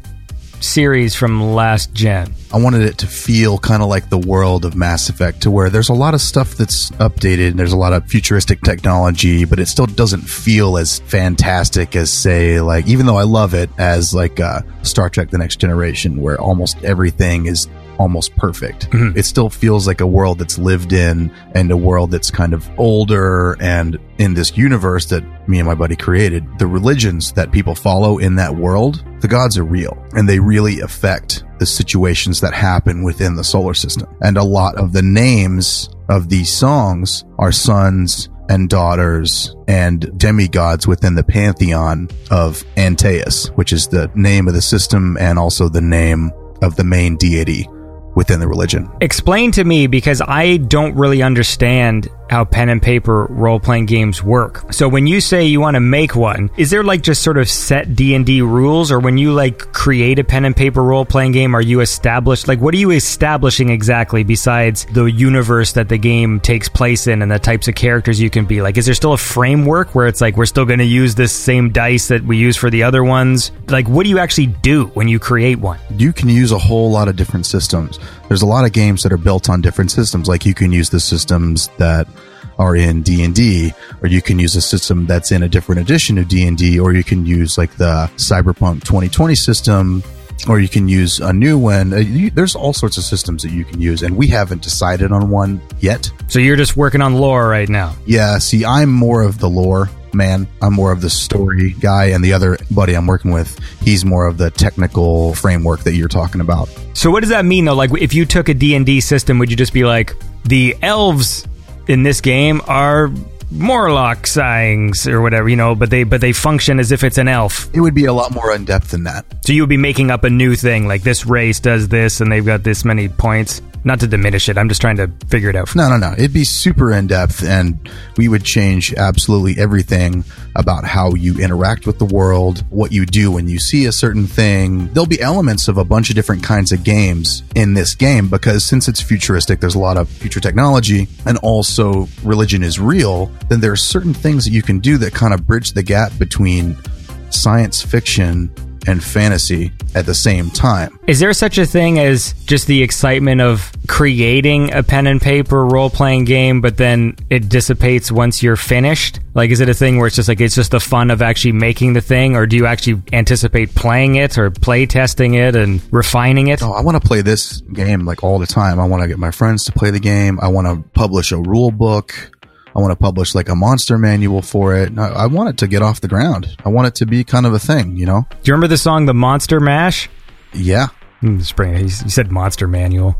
series from last gen. I wanted it to feel kind of like the world of Mass Effect, to where there's a lot of stuff that's updated, and there's a lot of futuristic technology, but it still doesn't feel as fantastic as, say, like, even though I love it, as like uh, Star Trek The Next Generation, where almost everything is almost perfect. Mm-hmm. It still feels like a world that's lived in and a world that's kind of older and in this universe that me and my buddy created. The religions that people follow in that world, the gods are real and they really affect the situations that happen within the solar system. And a lot of the names of these songs are sons and daughters and demigods within the pantheon of Antaeus, which is the name of the system and also the name of the main deity within the religion. Explain to me because I don't really understand how pen and paper role playing games work. So when you say you want to make one, is there like just sort of set D&D rules or when you like create a pen and paper role playing game are you established like what are you establishing exactly besides the universe that the game takes place in and the types of characters you can be? Like is there still a framework where it's like we're still going to use this same dice that we use for the other ones? Like what do you actually do when you create one? You can use a whole lot of different systems. There's a lot of games that are built on different systems. Like you can use the systems that are in D&D or you can use a system that's in a different edition of D&D or you can use like the Cyberpunk 2020 system or you can use a new one. Uh, there's all sorts of systems that you can use and we haven't decided on one yet. So you're just working on lore right now. Yeah, see I'm more of the lore man. I'm more of the story guy and the other buddy I'm working with, he's more of the technical framework that you're talking about. So what does that mean though? Like if you took a D&D system, would you just be like the elves in this game are Morlock signs or whatever, you know, but they but they function as if it's an elf. It would be a lot more in depth than that. So you would be making up a new thing like this race does this and they've got this many points. Not to diminish it, I'm just trying to figure it out. No, no, no. It'd be super in depth, and we would change absolutely everything about how you interact with the world, what you do when you see a certain thing. There'll be elements of a bunch of different kinds of games in this game because since it's futuristic, there's a lot of future technology, and also religion is real, then there are certain things that you can do that kind of bridge the gap between science fiction and fantasy at the same time. Is there such a thing as just the excitement of creating a pen and paper role playing game, but then it dissipates once you're finished? Like, is it a thing where it's just like it's just the fun of actually making the thing, or do you actually anticipate playing it or play testing it and refining it? Oh, I want to play this game like all the time. I want to get my friends to play the game. I want to publish a rule book. I want to publish like a monster manual for it. I, I want it to get off the ground. I want it to be kind of a thing, you know? Do you remember the song "The Monster Mash"? Yeah. Mm, Spring. You said monster manual.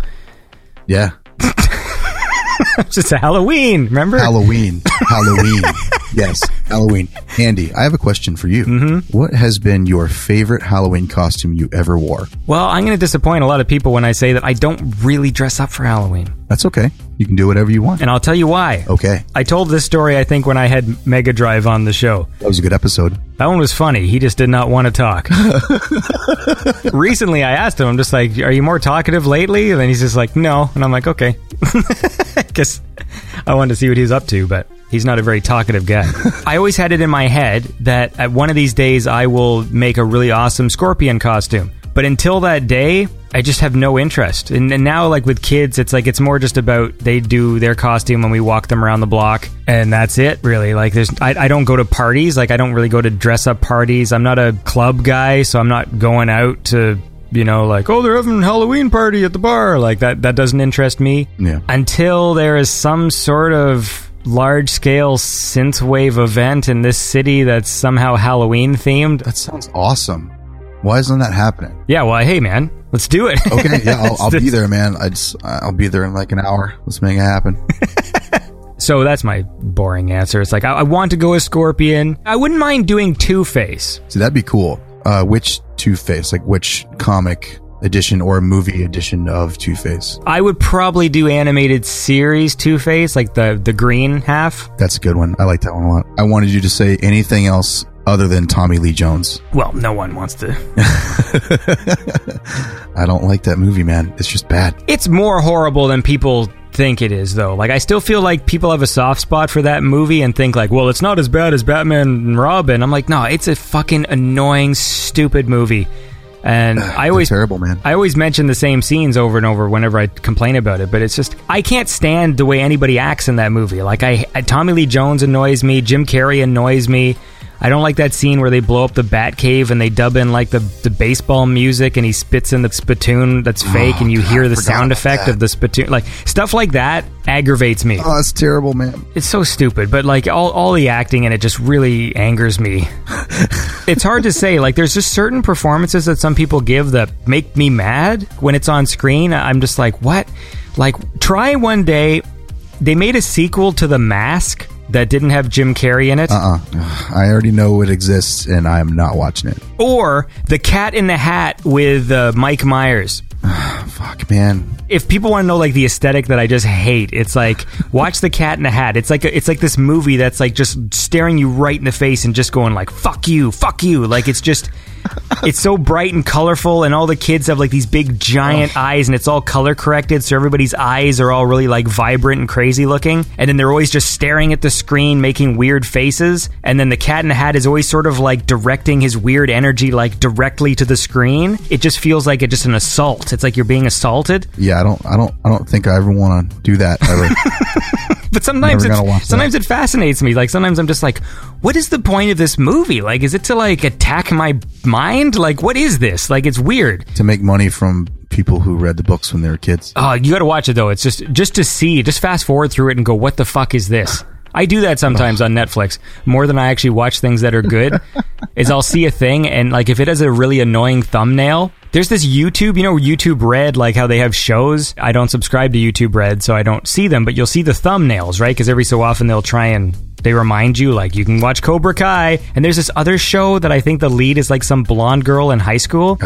Yeah. it's just a Halloween. Remember Halloween. Halloween. yes, Halloween. Andy, I have a question for you. Mm-hmm. What has been your favorite Halloween costume you ever wore? Well, I'm going to disappoint a lot of people when I say that I don't really dress up for Halloween. That's okay. You can do whatever you want. And I'll tell you why. Okay. I told this story, I think, when I had Mega Drive on the show. That was a good episode. That one was funny. He just did not want to talk. Recently, I asked him, I'm just like, are you more talkative lately? And then he's just like, no. And I'm like, okay. Guess I wanted to see what he's up to, but he's not a very talkative guy. I always had it in my head that at one of these days I will make a really awesome scorpion costume. But until that day, I just have no interest. And, and now, like with kids, it's like it's more just about they do their costume and we walk them around the block, and that's it, really. Like, there's I, I don't go to parties. Like, I don't really go to dress up parties. I'm not a club guy, so I'm not going out to you know, like, oh, they're having a Halloween party at the bar. Like that, that doesn't interest me. Yeah. Until there is some sort of large scale synthwave event in this city that's somehow Halloween themed. That sounds awesome. Why isn't that happening? Yeah, well, hey, man, let's do it. Okay, yeah, I'll, I'll be there, man. I just, I'll be there in like an hour. Let's make it happen. So that's my boring answer. It's like, I, I want to go as Scorpion. I wouldn't mind doing Two Face. See, that'd be cool. Uh, which Two Face? Like which comic edition or a movie edition of Two Face? I would probably do animated series Two Face, like the the green half. That's a good one. I like that one a lot. I wanted you to say anything else other than Tommy Lee Jones. Well, no one wants to. I don't like that movie, man. It's just bad. It's more horrible than people think it is, though. Like, I still feel like people have a soft spot for that movie and think, like, well, it's not as bad as Batman and Robin. I'm like, no, it's a fucking annoying, stupid movie. And I always terrible, man. I always mention the same scenes over and over whenever I complain about it, but it's just I can't stand the way anybody acts in that movie. Like I, I Tommy Lee Jones annoys me, Jim Carrey annoys me. I don't like that scene where they blow up the Bat Cave and they dub in like the, the baseball music and he spits in the spittoon that's oh, fake and you hear the sound effect that. of the spittoon. Like stuff like that aggravates me. Oh, it's terrible, man. It's so stupid, but like all, all the acting in it just really angers me. it's hard to say. Like, there's just certain performances that some people give that make me mad when it's on screen. I'm just like, what? Like, try one day. They made a sequel to The Mask that didn't have Jim Carrey in it. Uh uh I already know it exists and I am not watching it. Or The Cat in the Hat with uh, Mike Myers. Fuck, man. if people want to know like the aesthetic that I just hate, it's like watch the Cat in the Hat. It's like a, it's like this movie that's like just staring you right in the face and just going like "fuck you, fuck you." Like it's just it's so bright and colorful, and all the kids have like these big giant eyes, and it's all color corrected, so everybody's eyes are all really like vibrant and crazy looking. And then they're always just staring at the screen, making weird faces. And then the Cat in the Hat is always sort of like directing his weird energy like directly to the screen. It just feels like it's just an assault. It's like you're being assaulted. Yeah, I don't, I don't, I don't think I ever want to do that ever. But sometimes it's, sometimes it fascinates me. Like sometimes I'm just like, what is the point of this movie? Like, is it to like attack my mind? Like, what is this? Like, it's weird. to make money from people who read the books when they were kids. Oh, you got to watch it though. It's just just to see, just fast forward through it and go, what the fuck is this? I do that sometimes on Netflix more than I actually watch things that are good. is I'll see a thing and like if it has a really annoying thumbnail. There's this YouTube, you know, YouTube Red, like how they have shows. I don't subscribe to YouTube Red, so I don't see them, but you'll see the thumbnails, right? Because every so often they'll try and they remind you, like, you can watch Cobra Kai. And there's this other show that I think the lead is like some blonde girl in high school.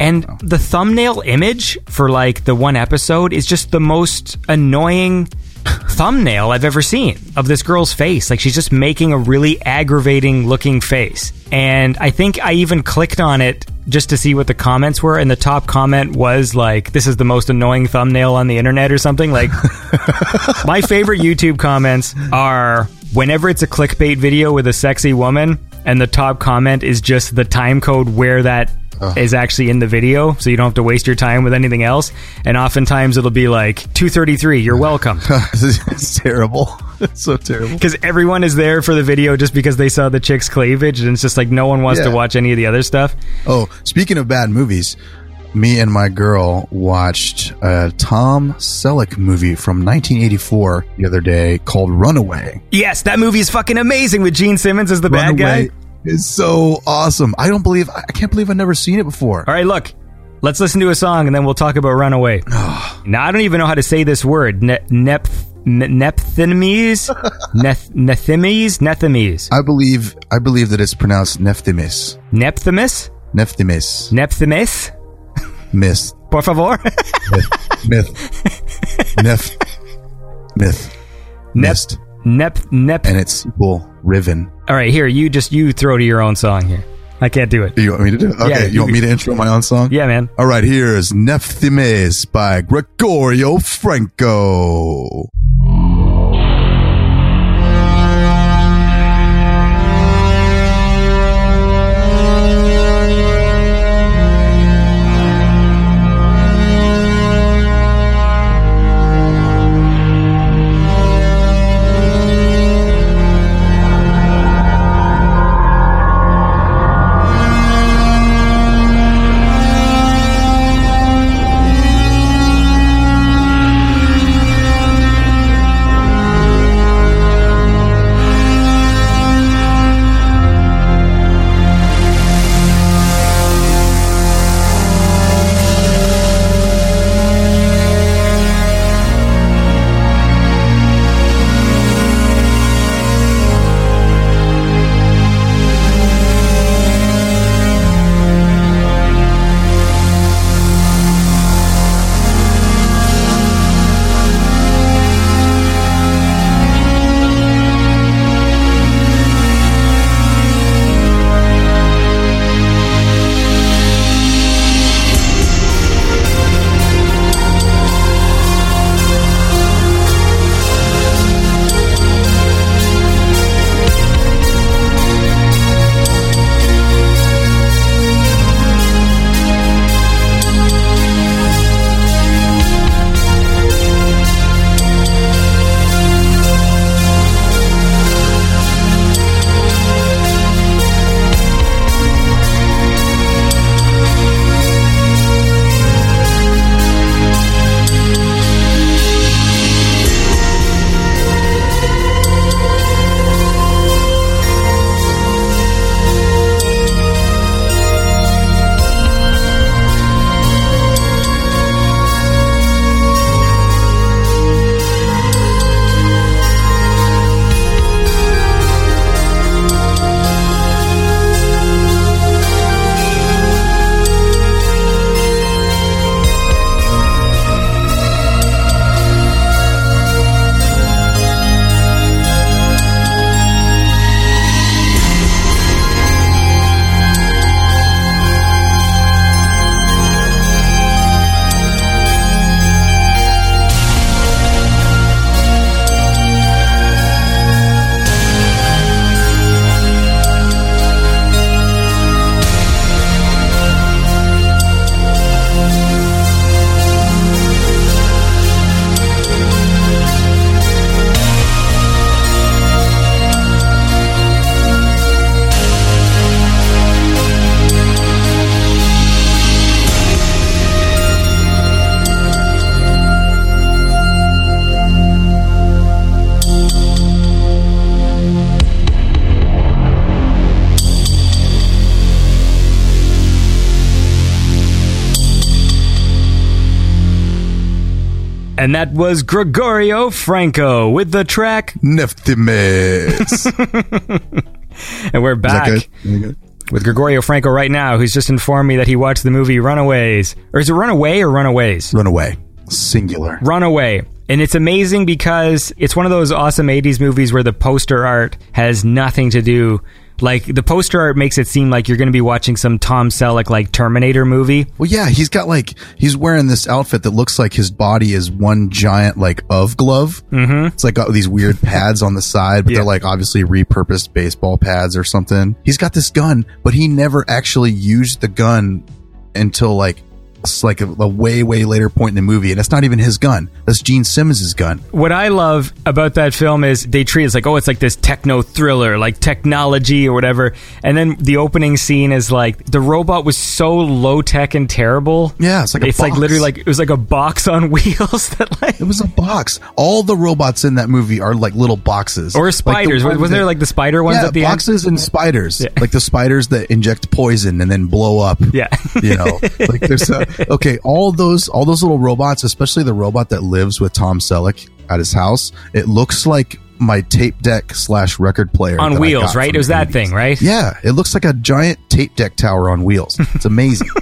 and the thumbnail image for like the one episode is just the most annoying thumbnail I've ever seen of this girl's face. Like she's just making a really aggravating looking face. And I think I even clicked on it just to see what the comments were. And the top comment was like, this is the most annoying thumbnail on the internet or something. Like, my favorite YouTube comments are whenever it's a clickbait video with a sexy woman and the top comment is just the time code where that is actually in the video so you don't have to waste your time with anything else. And oftentimes it'll be like 233 you're welcome. It's terrible. It's so terrible. because everyone is there for the video just because they saw the chick's cleavage and it's just like no one wants to watch any of the other stuff. Oh, speaking of bad movies, me and my girl watched a Tom Selleck movie from 1984 the other day called Runaway. yes that movie is fucking amazing with gene simmons as the bad guy Runaway is so awesome. I don't believe I can't believe I've never seen it before. All right, look. Let's listen to a song and then we'll talk about Runaway. now, I don't even know how to say this word. Ne- nep- ne- Nephthimes? Neth- Nethimes? Nethimes. I believe I believe that it's pronounced Nephthemis. Nephthimus? Nephthemis. Nephthimis? Myth. Por favor? Myth. Myth. Myth. Myst. Nep, nep. And its sequel, Riven. All right, here, you just, you throw to your own song here. I can't do it. You want me to do it? Okay, Yeah, you, you- want me to intro my own song? Yeah, man. All right, here's Nephthemis by Gregorio Franco. That was Gregorio Franco with the track Neftimes. And we're back with Gregorio Franco right now, who's just informed me that he watched the movie Runaways. Or is it Runaway or Runaways? Runaway. Singular. Runaway. And it's amazing because it's one of those awesome 80s movies where the poster art has nothing to do. Like, the poster art makes it seem like you're going to be watching some Tom Selleck, like, Terminator movie. Well, yeah, he's got like he's wearing this outfit that looks like his body is one giant like of glove. Mm-hmm. It's like got these weird pads on the side, but Yeah. they're like obviously repurposed baseball pads or something. He's got this gun, but he never actually used the gun until like it's like a, a way way later point in the movie, and it's not even his gun. That's Gene Simmons' gun. What I love about that film is they treat it as like, oh, it's like this techno thriller, like technology or whatever. And then the opening scene is like the robot was so low tech and terrible. Yeah, it's like a it's like literally like it was like a box on wheels that like It was a box. All the robots in that movie are like little boxes or Like the spiders. Wasn't there like the spider ones yeah, at the boxes and spiders, Yeah. like the spiders that inject poison and then blow up. Yeah. you know, like there's a, okay, all those all those little robots, especially the robot that lives with Tom Selleck at his house. It looks like my tape deck slash record player on wheels, right? It was that 80s. thing, right? Yeah, it looks like a giant tape deck tower on wheels. It's amazing.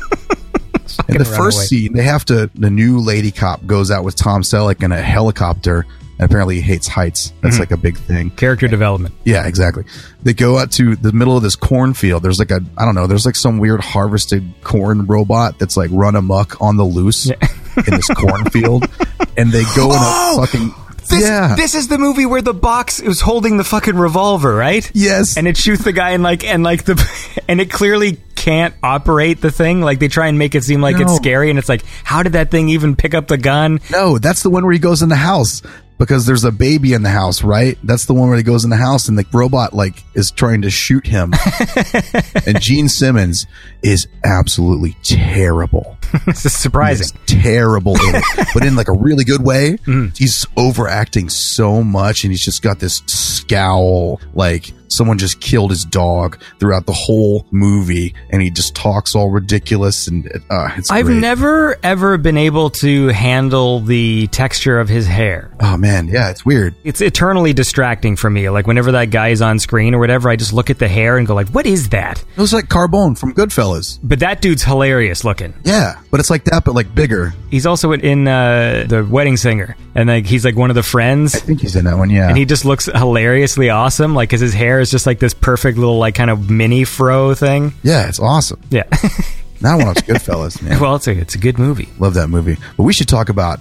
In the first scene, they have to. The new lady cop goes out with Tom Selleck in a helicopter, and apparently he hates heights. That's mm-hmm. like a big thing. Character development. Yeah, exactly. They go out to the middle of this cornfield. There's like a, I don't know, there's like some weird harvested corn robot that's like run amok on the loose in this cornfield. And they go in Oh! a fucking, This, yeah. this is the movie where the box is holding the fucking revolver, right? yes. And it shoots the guy and like and like the and it clearly can't operate the thing. Like they try and make it seem like it's scary, and it's like, how did that thing even pick up the gun? no, that's the one where he goes in the house because there's a baby in the house, right? That's the one where he goes in the house and the robot like is trying to shoot him. and Gene Simmons is absolutely terrible. this is surprising. Terrible in but in like a really good way. Mm-hmm. He's overacting so much, and he's just got this scowl, like someone just killed his dog throughout the whole movie, and he just talks all ridiculous, and uh, it's. I've great. never ever been able to handle the texture of his hair. Oh man, yeah, it's weird. It's eternally distracting for me. Like whenever that guy is on screen or whatever, I just look at the hair and go like, "What is that?" It was like Carbone from Goodfellas. But that dude's hilarious looking. Yeah, but it's like that, but like bigger. He's also in uh, the Wedding Singer, and like he's like one of the friends. I think he's in that one. Yeah, and he just looks hilariously awesome like because his hair is just like this perfect little like kind of mini fro thing yeah, it's awesome. yeah Now I want to watch Goodfellas, man. well it's a, it's a good movie Love that movie. But we should talk about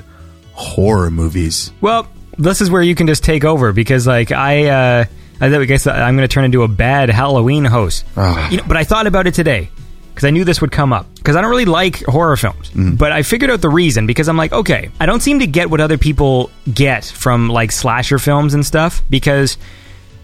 horror movies. well this is where you can just take over because like i uh i guess i'm gonna turn into a bad halloween host Ah. you know, but i thought about it today because I knew this would come up. Because I don't really like horror films. But I figured out the reason because I'm like, okay, I don't seem to get what other people get from like slasher films and stuff because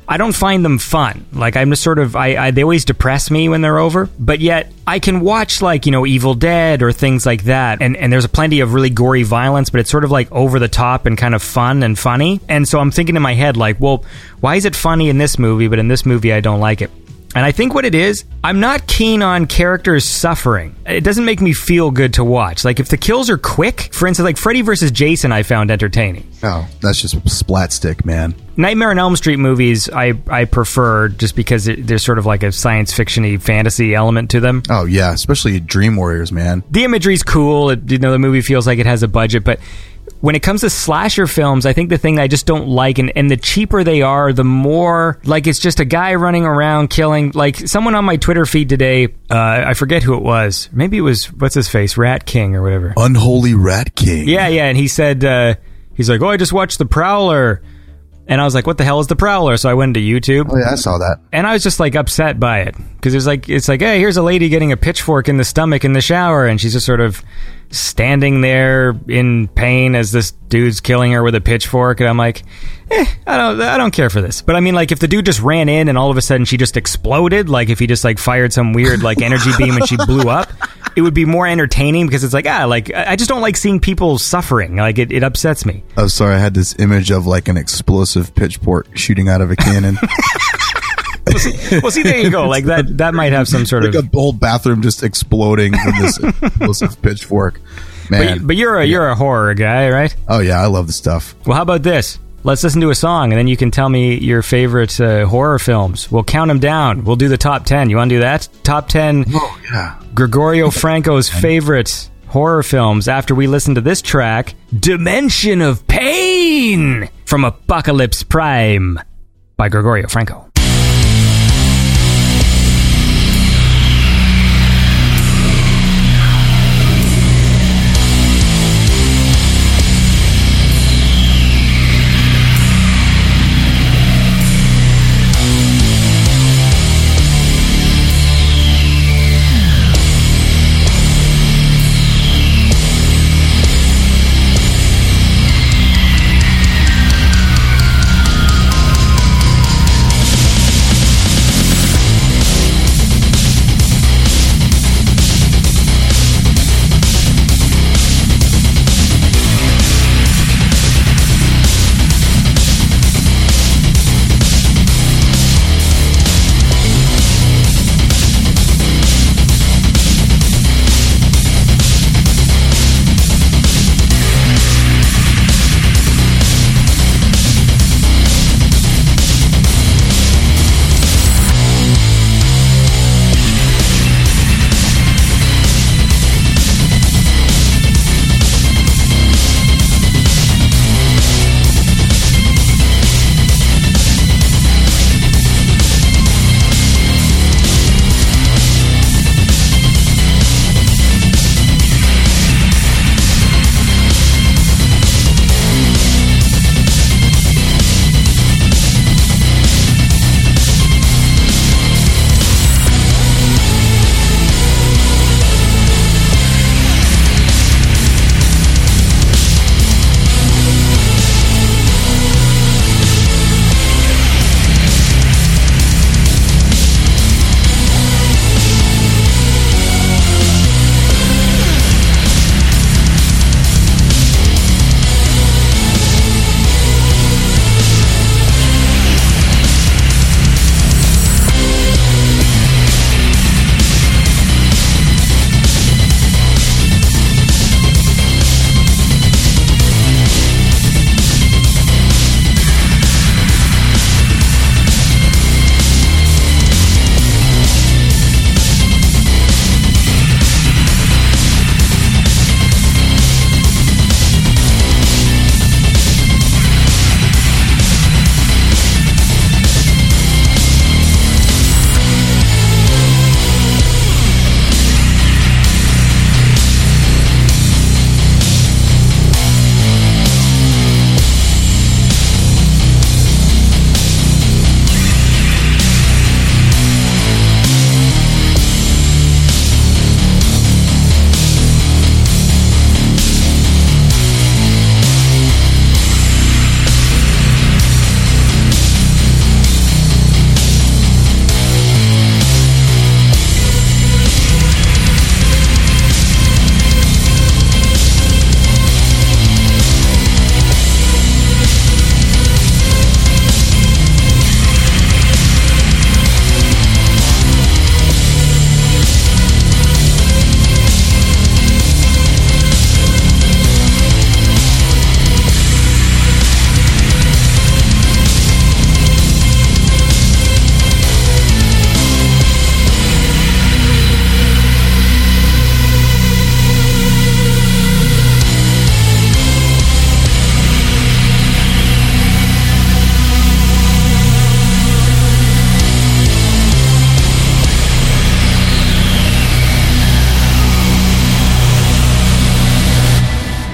I don't find them fun. Like I'm just sort of I, I they always depress me when they're over. But yet I can watch like you know Evil Dead or things like that, and and there's a plenty of really gory violence, but it's sort of like over the top and kind of fun and funny. And so I'm thinking in my head like, well, why is it funny in this movie, but in this movie I don't like it. And I think what it is, I'm not keen on characters suffering. It doesn't make me feel good to watch. Like if the kills are quick, for instance, like Freddy versus Jason, I found entertaining. Oh, that's just splat stick, man. Nightmare on Elm Street movies, I I prefer just because it, there's sort of like a science fictiony fantasy element to them. Oh yeah, especially Dream Warriors, man. The imagery's cool. It, you know, the movie feels like it has a budget, but when it comes to slasher films, I think the thing I just don't like, and, and the cheaper they are, the more like it's just a guy running around killing. Like someone on my Twitter feed today, uh, I forget who it was. Maybe it was what's his face, Rat King or whatever. Unholy Rat King. Yeah, yeah, and he said uh, he's like, oh, I just watched The Prowler, and I was like, what the hell is The Prowler? So I went to YouTube. Oh yeah, I saw that. And I was just like upset by it because it's like it's like hey here's a lady getting a pitchfork in the stomach in the shower and she's just sort of standing there in pain as this dude's killing her with a pitchfork and I'm like eh I don't I don't care for this. But I mean like if the dude just ran in and all of a sudden she just exploded like if he just like fired some weird like energy beam and she blew up it would be more entertaining because it's like ah like I just don't like seeing people suffering. Like it, it upsets me. Oh, sorry, I had this image of like an explosive pitchfork shooting out of a cannon. well see, well, see there you go like that that might have some sort like of a whole bathroom just exploding from this explosive pitchfork. Man. But, but you're a you're a horror guy, right? Oh yeah, I love the stuff. Well, how about this? Let's listen to a song, and then you can tell me your favorite uh, horror films. We'll count them down. We'll do the top ten. You want to do that? Top ten. Oh yeah. Gregorio Franco's favorite horror films. After we listen to this track, "Dimension of Pain" from Apocalypse Prime by Gregorio Franco.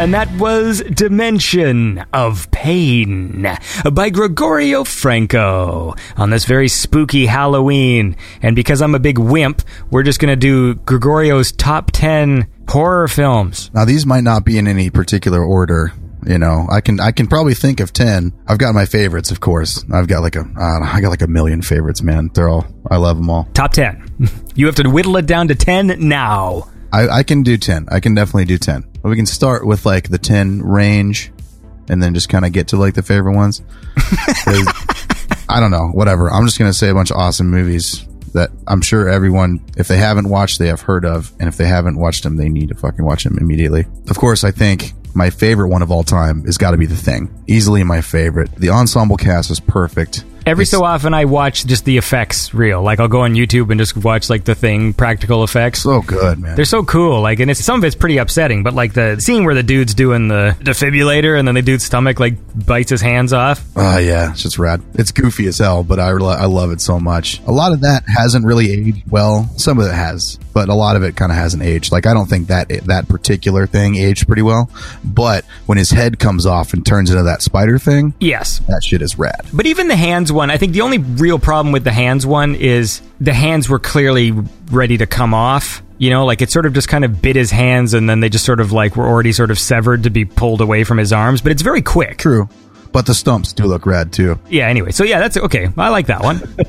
And that was Dimension of Pain by Gregorio Franco on this very spooky Halloween. And because I'm a big wimp, we're just going to do Gregorio's top 10 horror films. Now these might not be in any particular order. You know, I can I can probably think of ten. I've got my favorites, of course. I've got like a I, I got like a million favorites, man. They're all I love them all. Top 10. You have to whittle it down to 10 now. I, I can do ten. I can definitely do ten. But we can start with like the ten range, and then just kind of get to like the favorite ones. I don't know, whatever. I'm just gonna say a bunch of awesome movies that I'm sure everyone, if they haven't watched, they have heard of, and if they haven't watched them, they need to fucking watch them immediately. Of course, I think my favorite one of all time has got to be The Thing. Easily my favorite. The ensemble cast is perfect. Every so often, I watch just the effects reel. Like I'll go on YouTube and just watch like the thing practical effects. So good, man. They're so cool. Like, and it's some of it's pretty upsetting. But like the scene where the dude's doing the defibrillator and then the dude's stomach like bites his hands off. Oh yeah, it's just rad. It's goofy as hell, but I I love it so much. A lot of that hasn't really aged well. Some of it has, but a lot of it kind of hasn't aged. Like I don't think that that particular thing aged pretty well. But when his head comes off and turns into that spider thing, Yes. that shit is rad. But even the hands one, I think the only real problem with the hands one is the hands were clearly ready to come off. You know, like it sort of just kind of bit his hands and then they just sort of like were already sort of severed to be pulled away from his arms. But it's very quick. True. But the stumps do look rad too. Yeah, anyway. So yeah, that's okay. I like that one.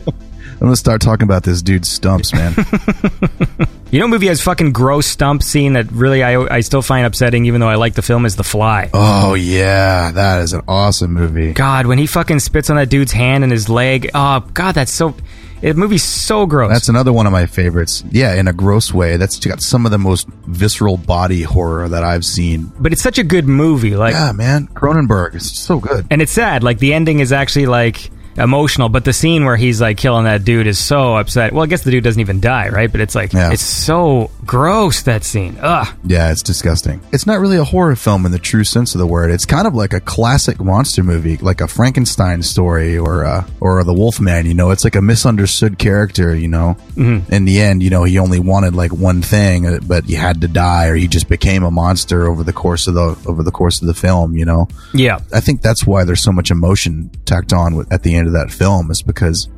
I'm gonna start talking about this dude's stumps, man. You know, movie has fucking gross stump scene that really I, I still find upsetting, even though I like the film, is The Fly. oh yeah, that is an awesome movie. God, when he fucking spits on that dude's hand and his leg. Oh, God, that's so. The movie's so gross. That's another one of my favorites. Yeah, in a gross way. That's got some of the most visceral body horror that I've seen. but it's such a good movie. Like, Yeah, man. Cronenberg is so good. and it's sad. Like the ending is actually like emotional, but the scene where he's like killing that dude is so upset. Well, I guess the dude doesn't even die, right? But it's like Yeah. it's so gross that scene. Ugh. Yeah, it's disgusting. It's not really a horror film in the true sense of the word. It's kind of like a classic monster movie, like a Frankenstein story or uh, or the Wolfman. You know, it's like a misunderstood character. You know, Mhm. in the end, you know, he only wanted like one thing, uh, but he had to die, or he just became a monster over the course of the over the course of the film. You know, Yeah. I think that's why there's so much emotion tacked on at the end of that film is because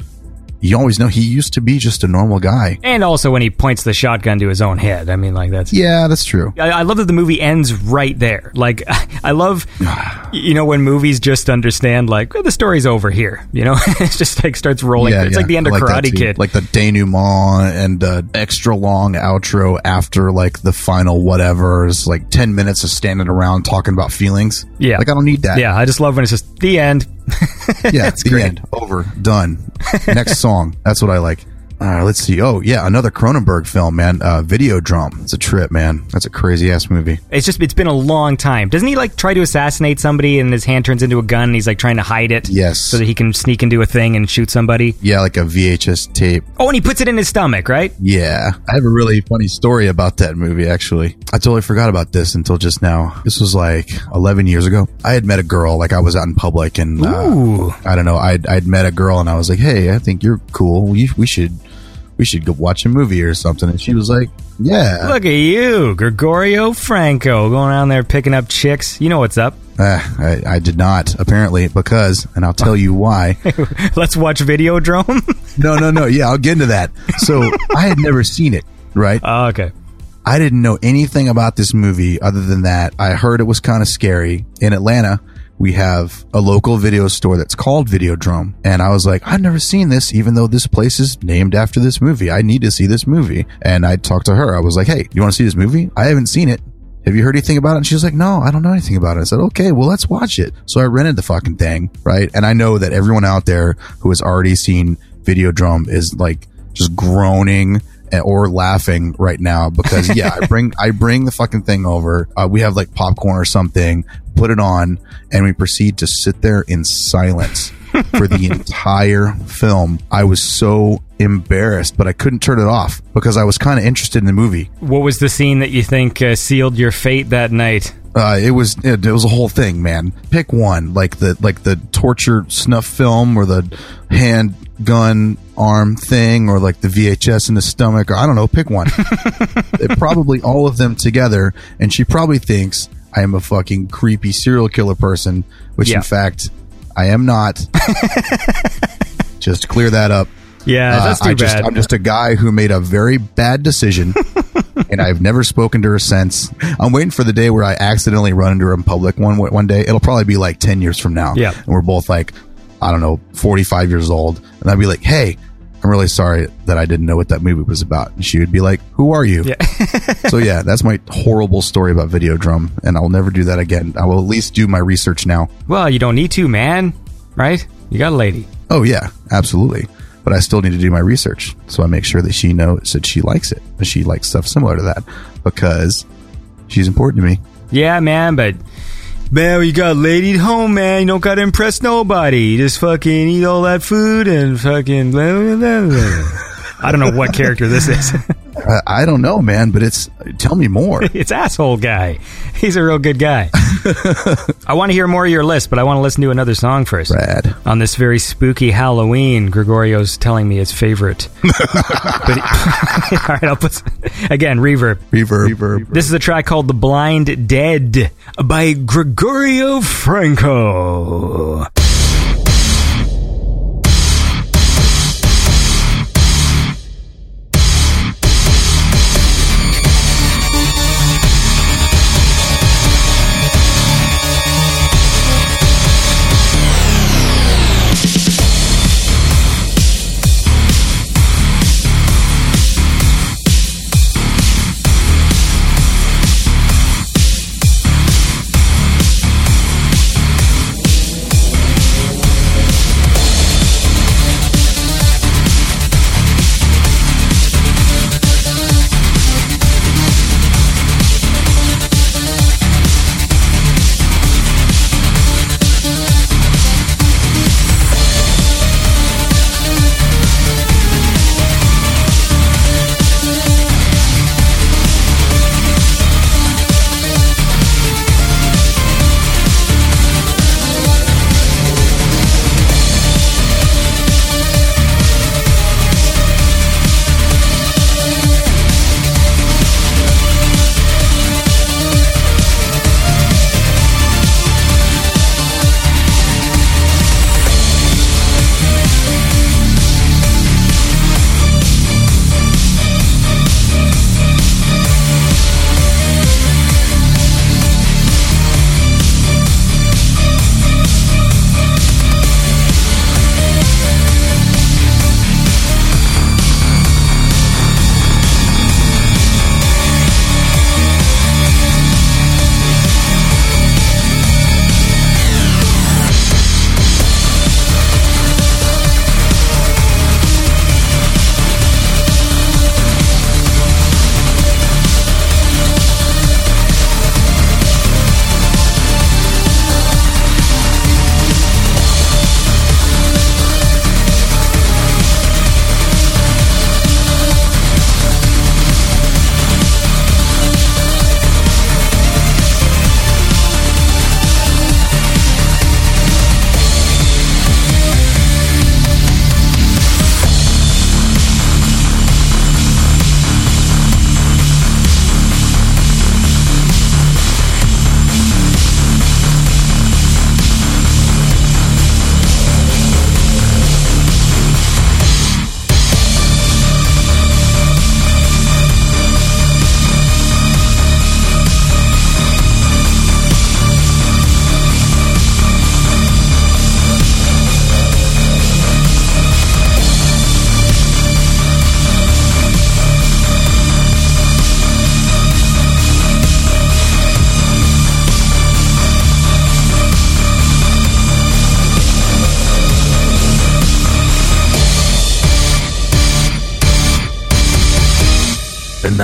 you always know he used to be just a normal guy. And also when he points the shotgun to his own head. I mean, like that's Yeah, that's true. I, I love that the movie ends right there. Like, I love, you know, when movies just understand, like, well, the story's over here. You know, it's just like starts rolling. it's like the end of like Karate. Kid. Like the denouement and uh, extra long outro after like the final whatever is like 10 minutes of standing around talking about feelings. yeah. Like I don't need that. Yeah, I just love when it's just the end. Yeah, it's the great. end. Over. Done. Next song. That's what I like. Uh, let's see. Oh, yeah, another Cronenberg film, man. Uh, Videodrome. It's a trip, man. That's a crazy ass movie. It's just, it's been a long time. Doesn't he like try to assassinate somebody and his hand turns into a gun and he's like trying to hide it? Yes. So that he can sneak into a thing and shoot somebody? Yeah, like a VHS tape. Oh, and he puts it in his stomach, right? Yeah. I have a really funny story about that movie, actually. I totally forgot about this until just now. This was like 11 years ago. I had met a girl, like I was out in public and, Ooh. uh, I don't know, I'd, I'd met a girl and I was like, hey, I think you're cool. We, we should, we should go watch a movie or something. And she was like, yeah. Look at you, Gregorio Franco, going around there picking up chicks. You know what's up. Uh, I, I did not, apparently, because, and I'll tell you why. Let's watch Videodrome. no, no, no. Yeah, I'll get into that. So I had never seen it, right? Oh, okay. I didn't know anything about this movie other than that I heard it was kind of scary. In Atlanta, we have a local video store that's called Videodrome. And I was like, I've never seen this, even though this place is named after this movie. I need to see this movie. And I talked to her. I was like, Hey, you want to see this movie? I haven't seen it. Have you heard anything about it? And she was like, No, I don't know anything about it. I said, Okay, well, let's watch it. So I rented the fucking thing, right? And I know that everyone out there who has already seen Videodrome is like just groaning or laughing right now because yeah, I bring I bring the fucking thing over. Uh, we have like popcorn or something, put it on, and we proceed to sit there in silence for the entire film. I was so embarrassed, but I couldn't turn it off because I was kind of interested in the movie. What was the scene that you think uh, sealed your fate that night? Uh, it was it, it was a whole thing, man. Pick one, like the like the torture snuff film or the handgun arm thing or like the VHS in the stomach or I don't know. Pick one. it, probably all of them together, and she probably thinks I am a fucking creepy serial killer person, which Yeah. in fact I am not. just clear that up. Yeah, uh, that's too I just, bad. I'm just a guy who made a very bad decision, and I've never spoken to her since. I'm waiting for the day where I accidentally run into her in public one one day. It'll probably be like ten years from now. Yeah. and we're both like, I don't know, 45 years old, and I'd be like, Hey, I'm really sorry that I didn't know what that movie was about. And she would be like, Who are you? Yeah. so yeah, that's my horrible story about Videodrome, and I'll never do that again. I will at least do my research now. Well, you don't need to, man. Right? You got a lady. Oh yeah, absolutely. But I still need to do my research. So I make sure that she knows that she likes it, that she likes stuff similar to that because she's important to me. Yeah, man, but man, you got lady at home, man. You don't gotta impress nobody. You just fucking eat all that food and fucking blah, blah, blah, blah. I don't know what character this is. I, I don't know, man, but it's tell me more. it's asshole guy. He's a real good guy. I want to hear more of your list, but I want to listen to another song first. Rad. On this very spooky Halloween, Gregorio's telling me his favorite. but all right, I'll put again reverb. Reverb. Reverb. This is a track called "The Blind Dead" by Gregorio Franco.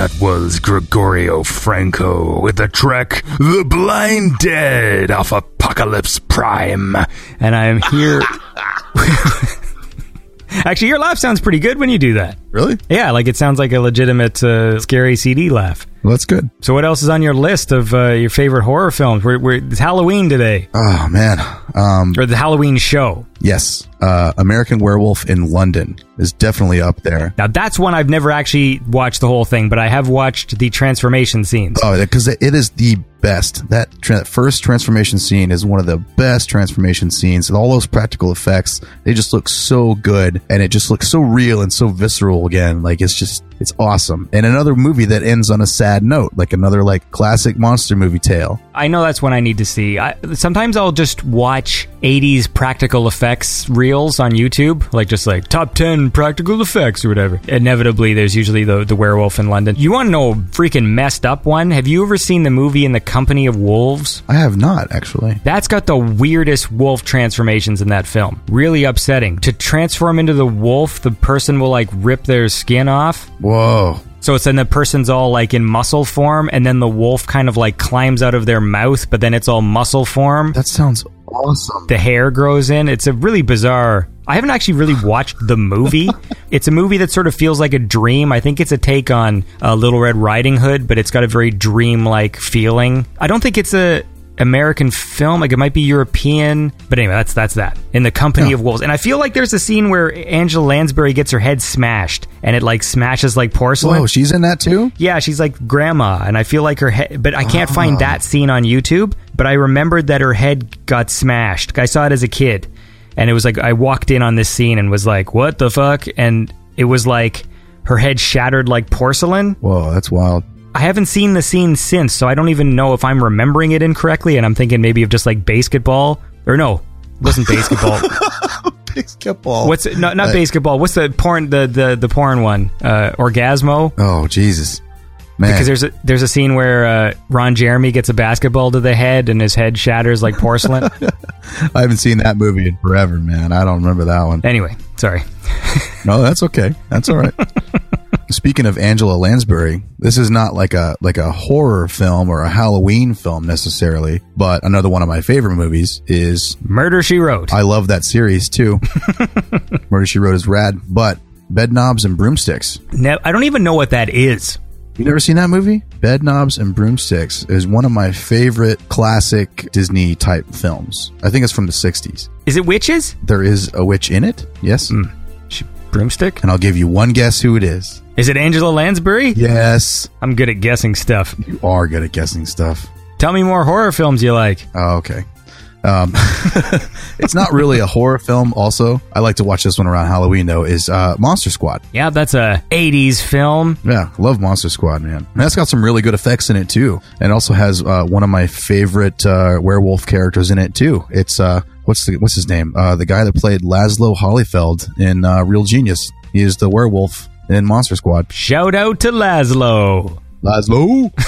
That was Gregorio Franco with the track The Blind Dead off Apocalypse Prime. And I'm here. Actually, your laugh sounds pretty good when you do that. Really? Yeah, like it sounds like a legitimate uh, scary CD laugh. Well, that's good. So, what else is on your list of uh, your favorite horror films? We're, we're, it's Halloween today, Oh man. Um, or the Halloween show. Yes. Uh, American Werewolf in London is definitely up there. Now, that's one I've never actually watched the whole thing, but I have watched the transformation scenes. Oh, because it is the best. That tra- first transformation scene is one of the best transformation scenes. And all those practical effects, they just look so good, and it just looks so real and so visceral again. Like it's just, it's awesome. And another movie that ends on a sad note, like another like classic monster movie tale. I know that's one I need to see. I, sometimes I'll just watch 80s practical effects effects reels on YouTube, like just like top 10 practical effects or whatever. Inevitably, there's usually the, the werewolf in London. You want to know a freaking messed up one? Have you ever seen the movie In the Company of Wolves? I have not actually. That's got the weirdest wolf transformations in that film. Really upsetting. To transform into the wolf, the person will like rip their skin off. Whoa. So it's then the person's all like in muscle form, and then the wolf kind of like climbs out of their mouth, but then it's all muscle form. That sounds awesome. The hair grows in. It's a really bizarre. I haven't actually really watched the movie. it's a movie that sort of feels like a dream. I think it's a take on uh, Little Red Riding Hood, but it's got a very dream-like feeling. I don't think it's a American film. Like it might be European, but anyway, that's that's that. In the Company Yeah. of Wolves, and I feel like there's a scene where Angela Lansbury gets her head smashed, and it like smashes like porcelain. Oh, she's in that too? Yeah, she's like grandma, and I feel like her head. But I can't find ah. that scene on YouTube. But I remembered that her head got smashed. I saw it as a kid, and it was like I walked in on this scene and was like, "What the fuck?" And it was like her head shattered like porcelain. Whoa, that's wild. I haven't seen the scene since, so I don't even know if I'm remembering it incorrectly. And I'm thinking maybe of just like basketball, or no, it wasn't basketball. Basketball. What's it? No, not Uh, basketball. What's the porn? The the the porn one? Uh, Orgazmo. Oh Jesus, man! Because there's a there's a scene where uh, Ron Jeremy gets a basketball to the head and his head shatters like porcelain. I haven't seen that movie in forever, man. I don't remember that one. anyway, sorry. No, that's okay. That's all right. Speaking of Angela Lansbury, this is not like a like a horror film or a Halloween film necessarily, but another one of my favorite movies is Murder She Wrote. I love that series too. Murder She Wrote is rad, but Bedknobs and Broomsticks. No, I don't even know what that is. You never seen that movie? Bedknobs and Broomsticks is one of my favorite classic Disney type films. I think it's from the 60s. Is it witches? There is a witch in it. Yes. She, broomstick? And I'll give you one guess who it is. Is it Angela Lansbury? Yes. I'm good at guessing stuff. You are good at guessing stuff. Tell me more horror films you like. Oh, okay. Um, it's not really a horror film. Also, I like to watch this one around Halloween though. Is uh, Monster Squad? Yeah, that's a 80s film. Yeah, love Monster Squad, man. And that's got some really good effects in it too. And also has uh, one of my favorite uh, werewolf characters in it too. It's uh, what's the what's his name? Uh, the guy that played Lazlo Hollyfeld in uh, Real Genius. He is the werewolf in Monster Squad. Shout out to Laszlo. Lazlo.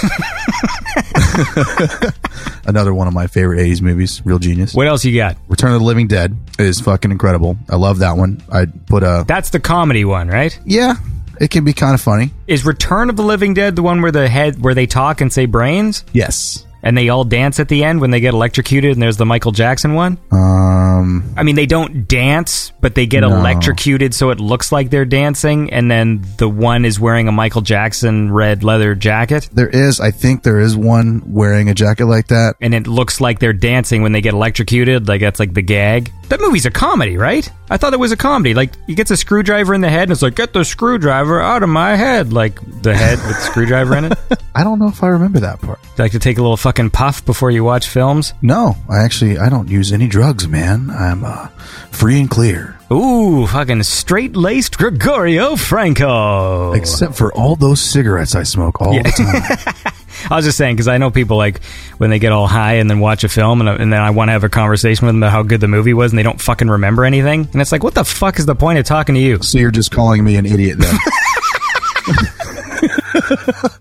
Another one of my favorite 80s movies, Real Genius. What else you got? Return of the Living Dead is fucking incredible. I love that one. I put a That's the comedy one, right? yeah. It can be kind of funny. Is Return of the Living Dead the one where the head where they talk and say brains? Yes. And they all dance at the end when they get electrocuted and there's the Michael Jackson one? Um. I mean, they don't dance, but they get No. electrocuted so it looks like they're dancing, and then the one is wearing a Michael Jackson red leather jacket, There is, I think, there is one wearing a jacket like that. and it looks like they're dancing when they get electrocuted. Like that's like the gag. That movie's a comedy, right? I thought it was a comedy. Like he gets a screwdriver in the head, and it's like, get the screwdriver out of my head. Like the head with the screwdriver in it. I don't know if I remember that part. You like to take a little fucking puff before you watch films? No, I actually I don't use any drugs, man. I'm uh, free and clear, Ooh, fucking straight laced Gregorio Franco. except for all those cigarettes I smoke all the time. I was just saying because I know people like when they get all high and then watch a film and, and then I want to have a conversation with them about how good the movie was and they don't fucking remember anything and it's like what the fuck is the point of talking to you? so you're just calling me an idiot then?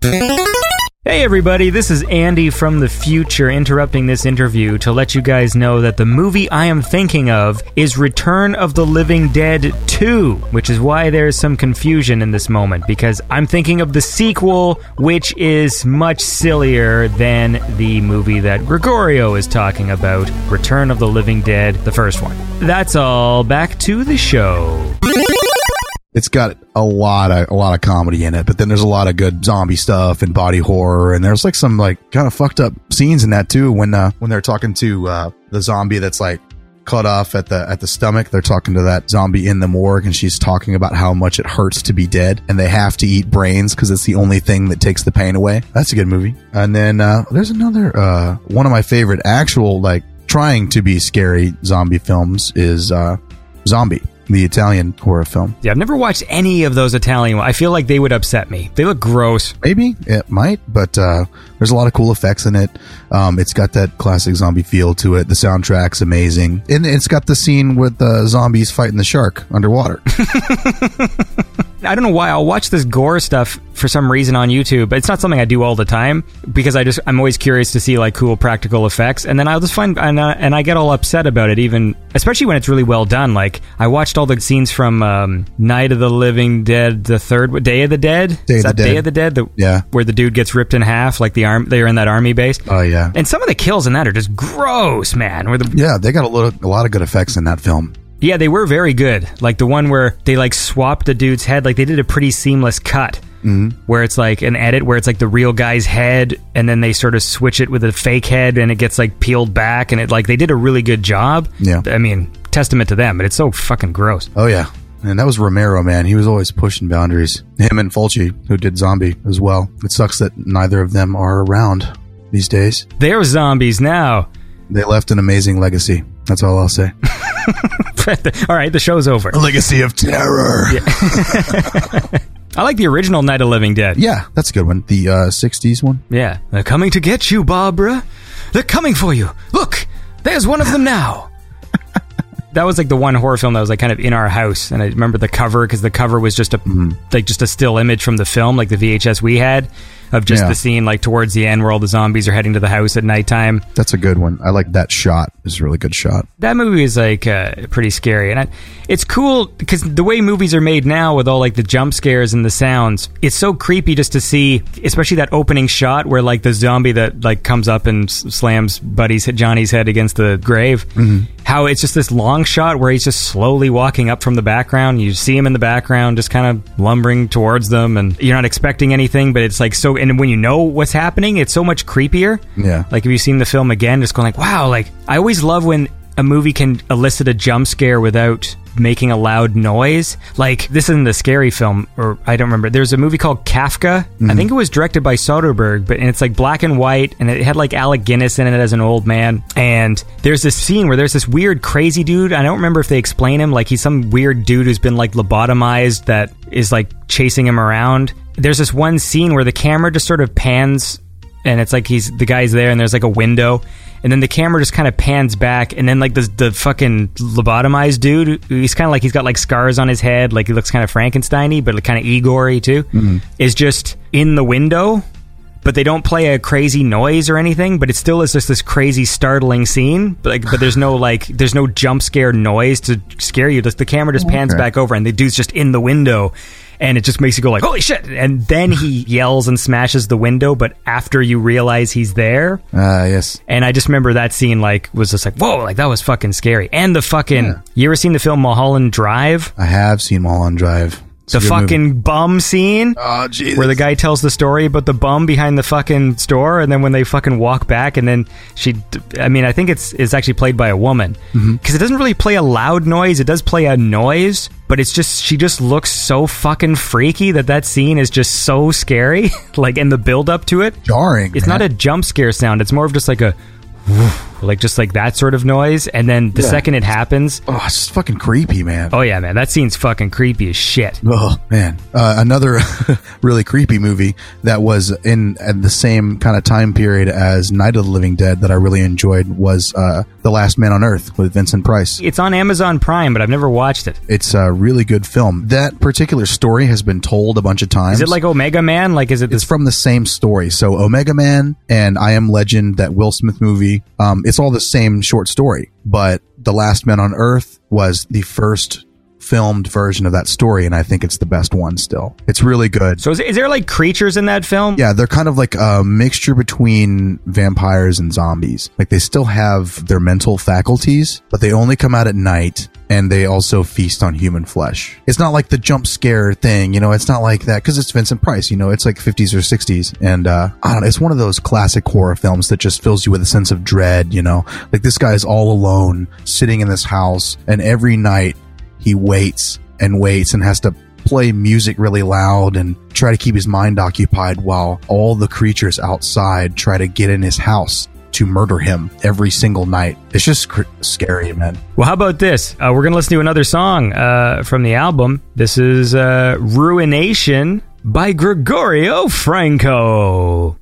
Hey everybody, this is Andy from the future interrupting this interview to let you guys know that the movie I am thinking of is Return of the Living Dead 2, which is why there is some confusion in this moment because I'm thinking of the sequel, which is much sillier than the movie that Gregorio is talking about, Return of the Living Dead, the first one. That's all. Back to the show. It's got a lot of a lot of comedy in it, but then there's a lot of good zombie stuff and body horror, and there's like some like kind of fucked up scenes in that too. When uh, when they're talking to uh, the zombie that's like cut off at the at the stomach, they're talking to that zombie in the morgue, and she's talking about how much it hurts to be dead, and they have to eat brains because it's the only thing that takes the pain away. That's a good movie. And then uh, there's another uh, one of my favorite actual like trying to be scary zombie films is uh, Zombie. The Italian horror film. Yeah, I've never watched any of those Italian. I feel like they would upset me. They look gross. Maybe it might, but uh, there's a lot of cool effects in it. Um, it's got that classic zombie feel to it. The soundtrack's amazing, and it's got the scene with the zombies fighting the shark underwater. I don't know why I'll watch this gore stuff for some reason on YouTube. It's not something I do all the time because I just I'm always curious to see like cool practical effects, and then I'll just find and, uh, and I get all upset about it, even especially when it's really well done. Like I watched all the scenes from um, Night of the Living Dead, the third Day of the Dead, Day Is of the that Day Dead. of the Dead, the, Yeah. where the dude gets ripped in half, like the arm they're in that army base. Oh yeah, And some of the kills in that are just gross, man. Where the yeah, they got a little, a lot of good effects in that film. yeah, they were very good. Like the one where they like swapped the dude's head, like they did a pretty seamless cut. Mhm. Where it's like an edit where it's like the real guy's head and then they sort of switch it with a fake head and it gets like peeled back and it like they did a really good job. Yeah. I mean, testament to them, but it's so fucking gross. Oh yeah, and that was Romero, man. He was always pushing boundaries. Him and Fulci, who did Zombie as well. It sucks that neither of them are around these days. They're zombies now. They left an amazing legacy. That's all I'll say. all right, the show's over. A legacy of terror. I like the original Night of Living Dead. Yeah, that's a good one. The uh, '60s one. Yeah. They're coming to get you, Barbara. They're coming for you. Look, there's one of them now. That was like the one horror film that was like kind of in our house, and I remember the cover because the cover was just a like just a still image from the film, like the VHS we had of just Yeah. the scene like towards the end where all the zombies are heading to the house at nighttime. That's a good one. I like that shot. It's a really good shot. That movie is like uh, pretty scary, and I, it's cool because the way movies are made now with all like the jump scares and the sounds, it's so creepy just to see, especially that opening shot where like the zombie that like comes up and slams Buddy's Johnny's head against the grave. How it's just this long shot where he's just slowly walking up from the background. You see him in the background, just kind of lumbering towards them, and you're not expecting anything, but it's like so. And when you know what's happening, it's so much creepier. Yeah. Like if you've seen the film again, just going like, wow, like I always love when a movie can elicit a jump scare without making a loud noise. Like this isn't a scary film, or I don't remember. There's a movie called Kafka. I mm-hmm. think it was directed by Soderbergh, but and it's like black and white, and it had like Alec Guinness in it as an old man. And there's this scene where there's this weird, crazy dude. I don't remember if they explain him. Like he's some weird dude who's been like lobotomized that is like chasing him around. There's this one scene where the camera just sort of pans and it's like he's the guy's there and there's like a window and then the camera just kind of pans back and then like the the fucking lobotomized dude he's kind of like he's got like scars on his head like he looks kind of frankensteiny but kind of Igor-y too mm-hmm. is just in the window but they don't play a crazy noise or anything but it still is just this crazy startling scene but like but there's no like there's no jump scare noise to scare you just the camera just pans Okay. back over and the dude's just in the window and it just makes you go like holy shit and then he yells and smashes the window but after you realize he's there Uh, yes. and I just remember that scene like was just like whoa like that was fucking scary and the fucking you ever seen the film Mulholland Drive I have seen Mulholland Drive. It's the fucking movie. bum scene Oh, Jesus. where the guy tells the story about the bum behind the fucking store and then when they fucking walk back and then she i mean i think it's it's actually played by a woman mm-hmm. because it doesn't really play a loud noise it does play a noise but it's just she just looks so fucking freaky that that scene is just so scary like in the build up to it jarring. it's man. not a jump scare sound it's more of just like a like just like that sort of noise and then the Yeah. second it happens Oh, it's just fucking creepy, man. oh yeah man that scene's fucking creepy as shit Oh man, uh, another really creepy movie that was in at the same kind of time period as Night of the Living Dead that I really enjoyed was uh, The Last Man on Earth with Vincent Price. it's on amazon prime but i've never watched it It's a really good film. That particular story has been told a bunch of times. Is it like Omega Man? Like, is it It's from the same story. So Omega Man and I Am Legend, that Will Smith movie, um, it's all the same short story. But The Last Man on Earth was the first filmed version of that story, and I think it's the best one still. It's really good. So is, is there like creatures in that film? Yeah, they're kind of like a mixture between vampires and zombies. Like they still have their mental faculties, but they only come out at night and they also feast on human flesh. It's not like the jump scare thing, you know, it's not like that because it's Vincent Price, you know, it's like 50s or 60s. And, uh, I don't know, it's one of those classic horror films that just fills you with a sense of dread, you know, like this guy's all alone sitting in this house and every night he waits and waits and has to play music really loud and try to keep his mind occupied while all the creatures outside try to get in his house to murder him every single night. It's just cr- scary, man. Well, how about this? Uh, we're going to listen to another song uh, from the album. This is uh, Ruination by Gregorio Franco.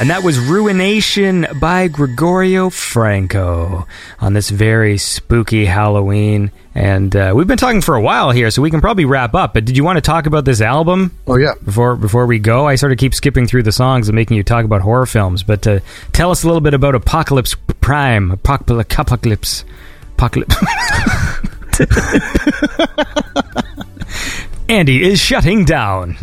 And that was Ruination by Gregorio Franco on this very spooky Halloween. And uh, we've been talking for a while here, so we can probably wrap up. But did you want to talk about this album? Oh yeah. Before before we go, I sort of keep skipping through the songs and making you talk about horror films. But uh, tell us a little bit about Apocalypse Prime, Apocalypse, Apocalypse, Apocalypse. Andy is shutting down. ah,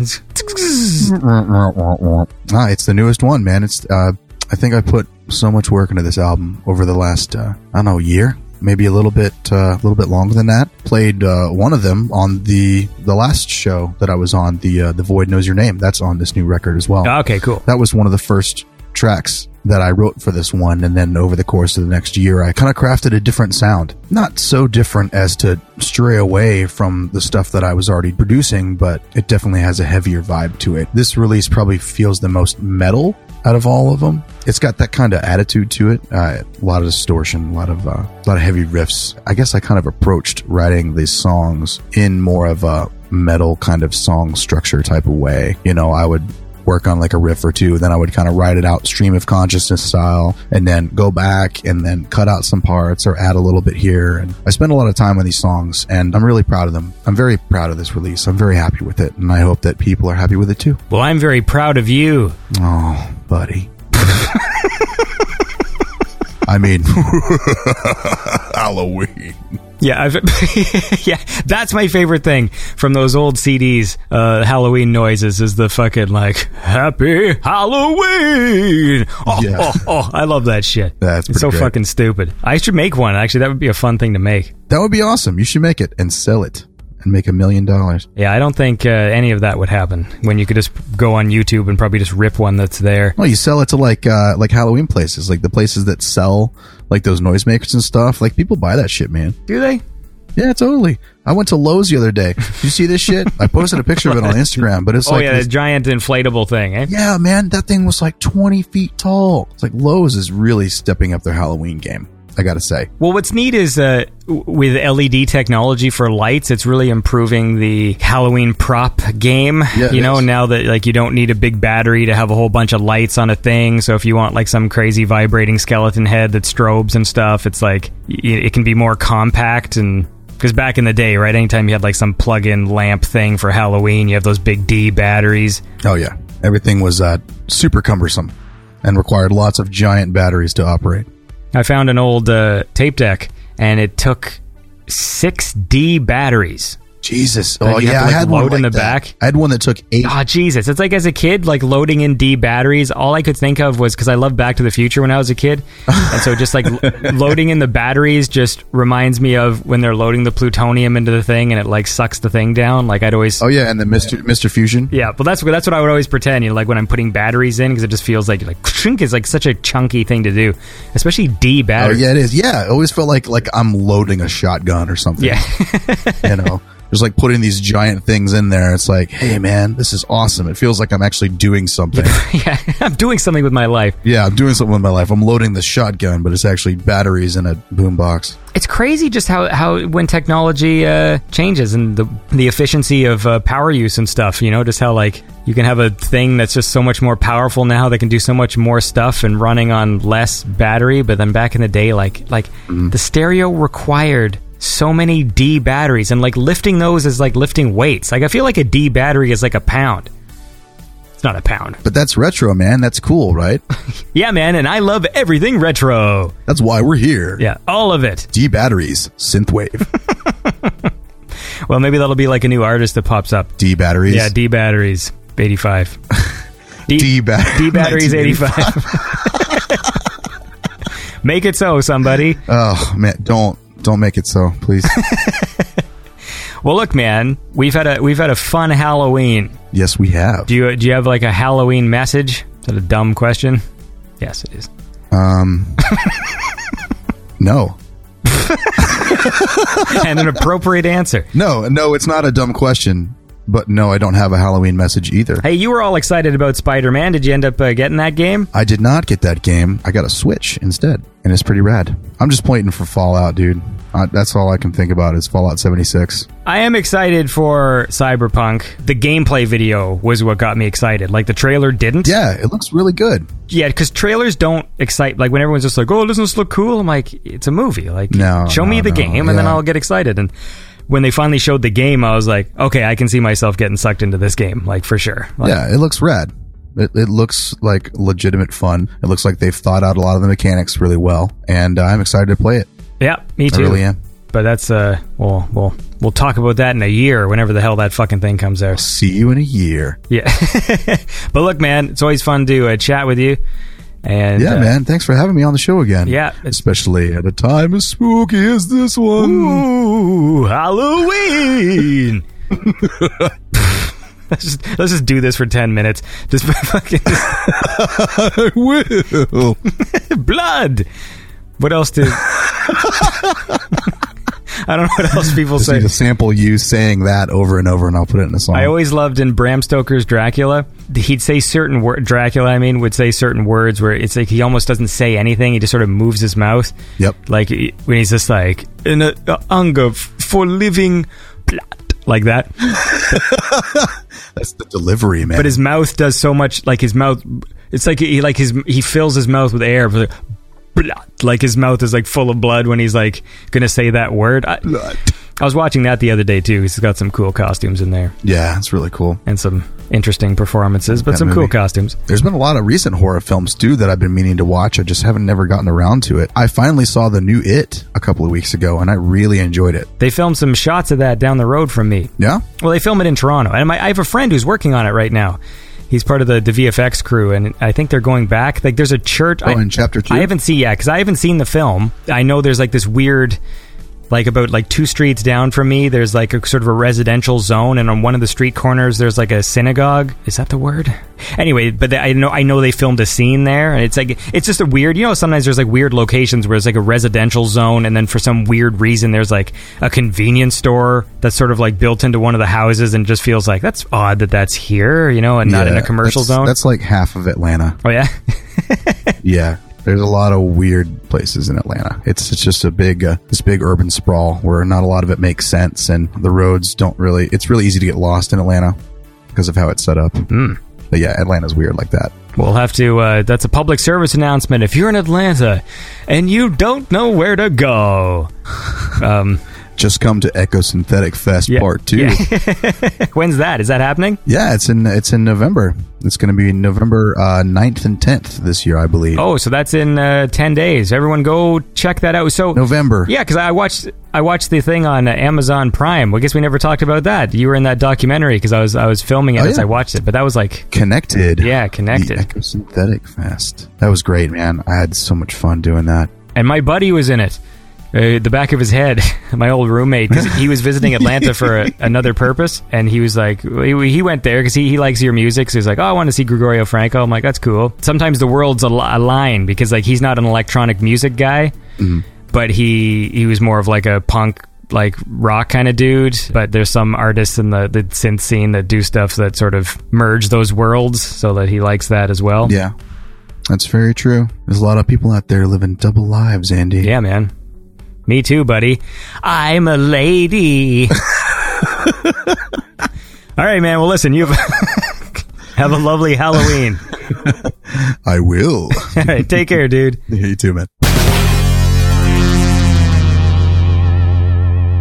it's the newest one, man. It's uh, I think I put so much work into this album over the last uh, I don't know year, maybe a little bit uh, a little bit longer than that. Played uh, one of them on the the last show that I was on. The uh, the Void knows your name. That's on this new record as well. Okay, cool. That was one of the first tracks that I wrote for this one, and then over the course of the next year, I kind of crafted a different sound. Not so different as to stray away from the stuff that I was already producing, but it definitely has a heavier vibe to it. This release probably feels the most metal out of all of them. It's got that kind of attitude to it. Uh, a lot of distortion, a lot of uh, a lot of heavy riffs. I guess I kind of approached writing these songs in more of a metal kind of song structure type of way. You know, I would work on like a riff or two, then I would kind of write it out stream of consciousness style, and then go back and then cut out some parts or add a little bit here. And I spend a lot of time on these songs, and I'm really proud of them. I'm very proud of this release. I'm very happy with it, and I hope that people are happy with it too. Well, I'm very proud of you. Oh, buddy. I mean, Halloween. Yeah, I've, yeah, that's my favorite thing from those old CDs. Uh, Halloween noises is the fucking like Happy Halloween. Oh, Yeah. oh, oh, I love that shit. That's it's so great. fucking stupid. I should make one. Actually, that would be a fun thing to make. That would be awesome. You should make it and sell it and make a million dollars. Yeah, I don't think uh, any of that would happen when you could just go on YouTube and probably just rip one that's there. Well, you sell it to like uh, like Halloween places, like the places that sell like those noisemakers and stuff. Like people buy that shit, man. Do they? Yeah, totally. I went to Lowe's the other day. You see this shit? I posted a picture of it on Instagram, but it's oh like yeah, this- the giant inflatable thing. Eh? yeah, man, that thing was like twenty feet tall. It's like Lowe's is really stepping up their Halloween game. I gotta say. Well, what's neat is uh, with LED technology for lights, it's really improving the Halloween prop game. Yeah, you know, is. now that like you don't need a big battery to have a whole bunch of lights on a thing. So if you want like some crazy vibrating skeleton head that strobes and stuff, it's like y- it can be more compact and. Because back in the day, right, anytime you had like some plug-in lamp thing for Halloween, you have those big D batteries. Oh yeah, everything was uh, super cumbersome and required lots of giant batteries to operate. I found an old uh, tape deck, and it took six D batteries. Jesus. Oh yeah, to, I like, had one load in the that. back. I had one that took eight. Ah, Jesus. It's like as a kid, like loading in D batteries, all I could think of was because I loved Back to the Future when I was a kid. and so just like loading in the batteries just reminds me of when they're loading the plutonium into the thing and it like sucks the thing down. Like I'd always. Oh yeah, and the Mister Mister Fusion. Yeah, well, that's what that's what I would always pretend. You know, like when I'm putting batteries in, because it just feels like like shrink is like such a chunky thing to do, especially D batteries. Oh batteries. yeah, it is. Yeah, it always felt like like I'm loading a shotgun or something. Yeah. you know, just like putting these giant things in there. It's like, hey man, this is awesome. It feels like I'm actually doing something. yeah, I'm doing something with my life. yeah, I'm doing something with my life. I'm loading the shotgun, but it's actually batteries in a boombox. It's crazy just how, how when technology uh, changes and the the efficiency of uh, power use and stuff. You know, just how like you can have a thing that's just so much more powerful now that can do so much more stuff and running on less battery. But then back in the day, like like the stereo required so many D batteries and like lifting those is like lifting weights. Like I feel like a D battery is like a pound. It's not a pound. But that's retro, man. That's cool, right? Yeah, man, and I love everything retro. That's why we're here. Yeah, all of it. D batteries, synthwave. Well, maybe that'll be like a new artist that pops up. D batteries. Yeah, D batteries, 85. D, ba- D batteries, 85. Make it so, somebody. Oh man, don't don't make it so, please. Well, look, man, we've had a we've had a fun Halloween. yes, we have. Do you do you have like a Halloween message? Is that a dumb question? Yes, it is. Um, no, and an appropriate answer. no, no. It's not a dumb question, but no, I don't have a Halloween message either. Hey, you were all excited about Spider Man. Did you end up uh, getting that game? I did not get that game. I got a Switch instead, and it's pretty rad. I'm just waiting for Fallout, dude. Uh, that's all I can think about is Fallout 76. I am excited for Cyberpunk. The gameplay video was what got me excited. Like the trailer didn't. Yeah, it looks really good. Yeah, because trailers don't excite. Like when everyone's just like, "Oh, doesn't this look cool?" I'm like, "It's a movie. Like, No, show me the no, game, and then. I'll get excited." And when they finally showed the game, I was like, "Okay, I can see myself getting sucked into this game, like for sure." Like, yeah, it looks rad. It, it looks like legitimate fun. It looks like they've thought out a lot of the mechanics really well, and uh, I'm excited to play it. yeah, me too. I really am. But that's uh, well, we'll we'll talk about that in a year, whenever the hell that fucking thing comes out. See you in a year. Yeah. but look, man, it's always fun to uh, chat with you. And yeah, uh, man. Thanks for having me on the show again. Yeah. especially at a time as spooky as this one. Ooh, Halloween. let's just let's just do this for ten minutes. Just fucking I will. blood. What else did? I don't know what else people Just say. need to sample you saying that over and over, and I'll put it in a song. I always loved in Bram Stoker's Dracula. He'd say certain word. Dracula, I mean, would say certain words where it's like he almost doesn't say anything. He just sort of moves his mouth. Yep. Like when he's just like in a, a hunger f- for living, blood," like that. That's the delivery, man. But his mouth does so much. Like his mouth, it's like he like his he fills his mouth with air. but like, blood. Like his mouth is like full of blood when he's like gonna say that word. I, I was watching that the other day too. He's got some cool costumes in there yeah, it's really cool. and some interesting performances, but That some cool costumes. There's been a lot of recent horror films too that I've been meaning to watch. I just haven't never gotten around to it. I finally saw the new It a couple of weeks ago, and I really enjoyed it. They filmed some shots of that down the road from me. Yeah, Well, they film it in Toronto, and my, I have a friend who's working on it right now. He's part of the, the VFX crew, and I think they're going back. Like, there's a church. Oh, I, in chapter two? I haven't seen yet because I haven't seen the film. I know there's like this weird, like about like two streets down from me. There's like a sort of a residential zone, and on one of the street corners, there's like a synagogue. Is that the word? Anyway, but they, I know I know they filmed a scene there, and it's like it's just a weird. You know, sometimes there's like weird locations where it's like a residential zone, and then for some weird reason, there's like a convenience store that's sort of like built into one of the houses, and just feels like that's odd that that's here, you know, and not in a commercial that's- zone. That's like half of Atlanta. oh yeah. Yeah, there's a lot of weird places in Atlanta. It's it's just a big uh, this big urban sprawl where not a lot of it makes sense, and the roads don't really. It's really easy to get lost in Atlanta because of how it's set up. Mm. But yeah, Atlanta's weird like that. We'll have to. Uh, that's a public service announcement. If you're in Atlanta and you don't know where to go, um, Just come to Echo Synthetic Fest Yeah. Part Two. Yeah. When's that? Is that happening? Yeah, it's in it's in November. It's going to be November uh, 9th and tenth this year, I believe. Oh, so that's in uh, ten days. Everyone, go check that out. So November. Yeah, because I watched I watched the thing on uh, Amazon Prime. I guess we never talked about that. You were in that documentary because I was I was filming it Oh, as yeah. I watched it. But that was like Connected. Yeah, Connected. The Echo Synthetic Fest. That was great, man. I had so much fun doing that. and my buddy was in it. Uh, the back of his head, my old roommate, 'cause he was visiting Atlanta for a, another purpose, and he was like, he, he went there because he, he likes your music, so he's like, oh, I want to see Gregorio Franco. I'm like, that's cool. Sometimes the worlds al- align because like he's not an electronic music guy, but he he was more of like a punk like rock kind of dude but there's some artists in the, the synth scene that do stuff that sort of merge those worlds so that he likes that as well Yeah. That's very true. There's a lot of people out there living double lives, Andy. Yeah, man. Me too, buddy. I'm a lady. All right, man. Well, listen, you have, have a lovely Halloween. I will. All right, take care, dude. you too, man.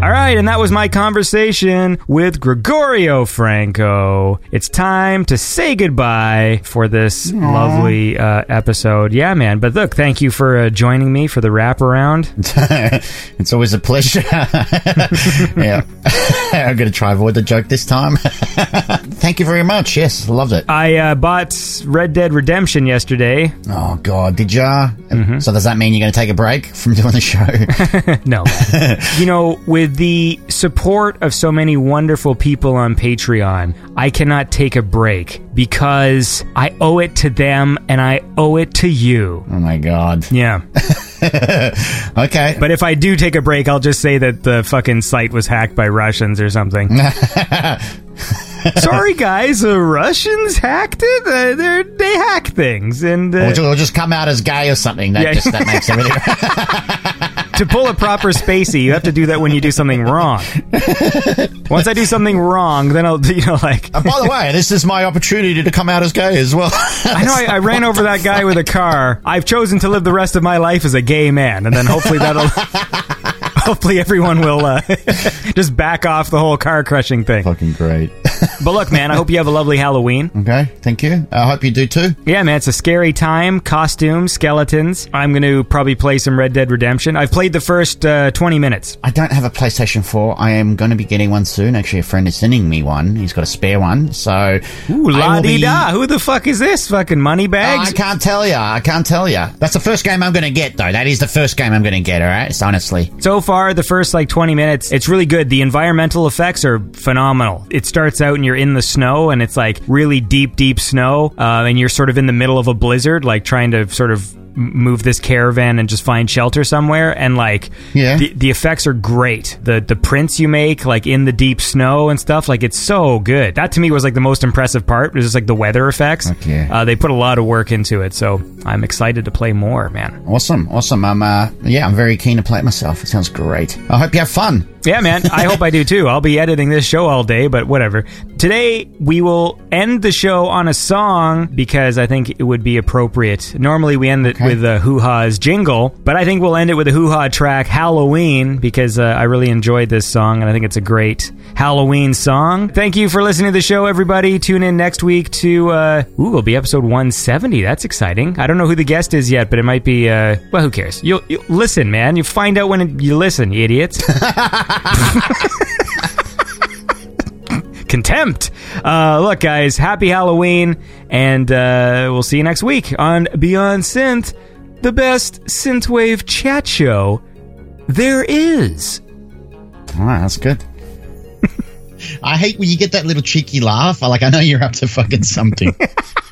All right, and that was my conversation with Gregorio Franco. It's time to say goodbye for this lovely uh, episode. Yeah, man. But look, thank you for uh, joining me for the wraparound. it's always a pleasure. yeah. I'm going to try avoid the joke this time. Thank you very much. Yes, loved it. I uh, bought Red Dead Redemption yesterday. Oh, God. Did ya? So does that mean you're going to take a break from doing the show? No. you know, with the support of so many wonderful people on Patreon, I cannot take a break because I owe it to them and I owe it to you. oh, my God. Yeah. Okay. But if I do take a break, I'll just say that the fucking site was hacked by Russians or something. Sorry, guys. The Russians hacked it. Uh, they're, they hack things, and uh, Or ju- or just come out as gay or something. That Yeah. just that makes everything. to pull a proper spacey, you have to do that when you do something wrong. Once I do something wrong, then I'll, you know, like. And by the way, this is my opportunity to come out as gay as well. I know I, I ran over that guy with a car. I've chosen to live the rest of my life as a gay man, and then hopefully that'll. hopefully everyone will uh, just back off the whole car crushing thing. Fucking great. but look, man, I hope you have a lovely Halloween. Okay, thank you. I hope you do too. Yeah, man, it's a scary time. Costumes, skeletons. I'm going to probably play some Red Dead Redemption. I've played the first uh, 20 minutes. I don't have a PlayStation 4. I am going to be getting one soon. Actually, a friend is sending me one. He's got a spare one. So, Ooh, la di be- da. Who the fuck is this? Fucking money Oh, bags? I can't tell you. I can't tell you. That's the first game I'm going to get, though. That is the first game I'm going to get. All right, it's honestly. So far, the first like 20 minutes, it's really good. The environmental effects are phenomenal. It starts out and you're in the snow, and it's like really deep, deep snow, uh, and you're sort of in the middle of a blizzard, like trying to sort of move this caravan and just find shelter somewhere and like Yeah. the, the effects are great the the prints you make like in the deep snow and stuff like it's so good that to me was like the most impressive part was just like the weather effects Okay. uh, they put a lot of work into it so i'm excited to play more man Awesome, awesome. I'm, uh, yeah, I'm very keen to play it myself. It sounds great. I hope you have fun. Yeah, man. I hope I do too. I'll be editing this show all day, but whatever. Today, we will end the show on a song because I think it would be appropriate. Normally, we end it with uh, Hoo Ha's jingle, but I think we'll end it with a Hoo Ha track, Halloween, because uh, I really enjoyed this song and I think it's a great Halloween song. Thank you for listening to the show, everybody. Tune in next week to, uh, ooh, it'll be episode 170. That's exciting. I don't know who the guest is yet, but it might be, uh, well, who cares? You'll, you listen, man. You find out when it, you listen, you idiots. contempt. Uh, look, guys, happy Halloween, and uh, we'll see you next week on Beyond Synth, the best synthwave chat show there is. All right, that's good. I hate when you get that little cheeky laugh. Like, I know you're up to fucking something.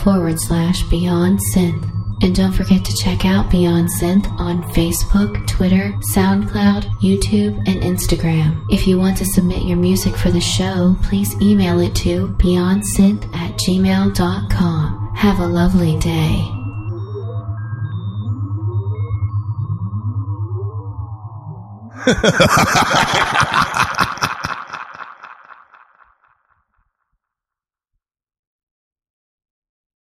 forward slash Beyond Synth. And don't forget to check out Beyond Synth on Facebook, Twitter, SoundCloud, YouTube, and Instagram. If you want to submit your music for the show, please email it to beyondsynth at gmail.com. Have a lovely day. Ha ha ha ha ha!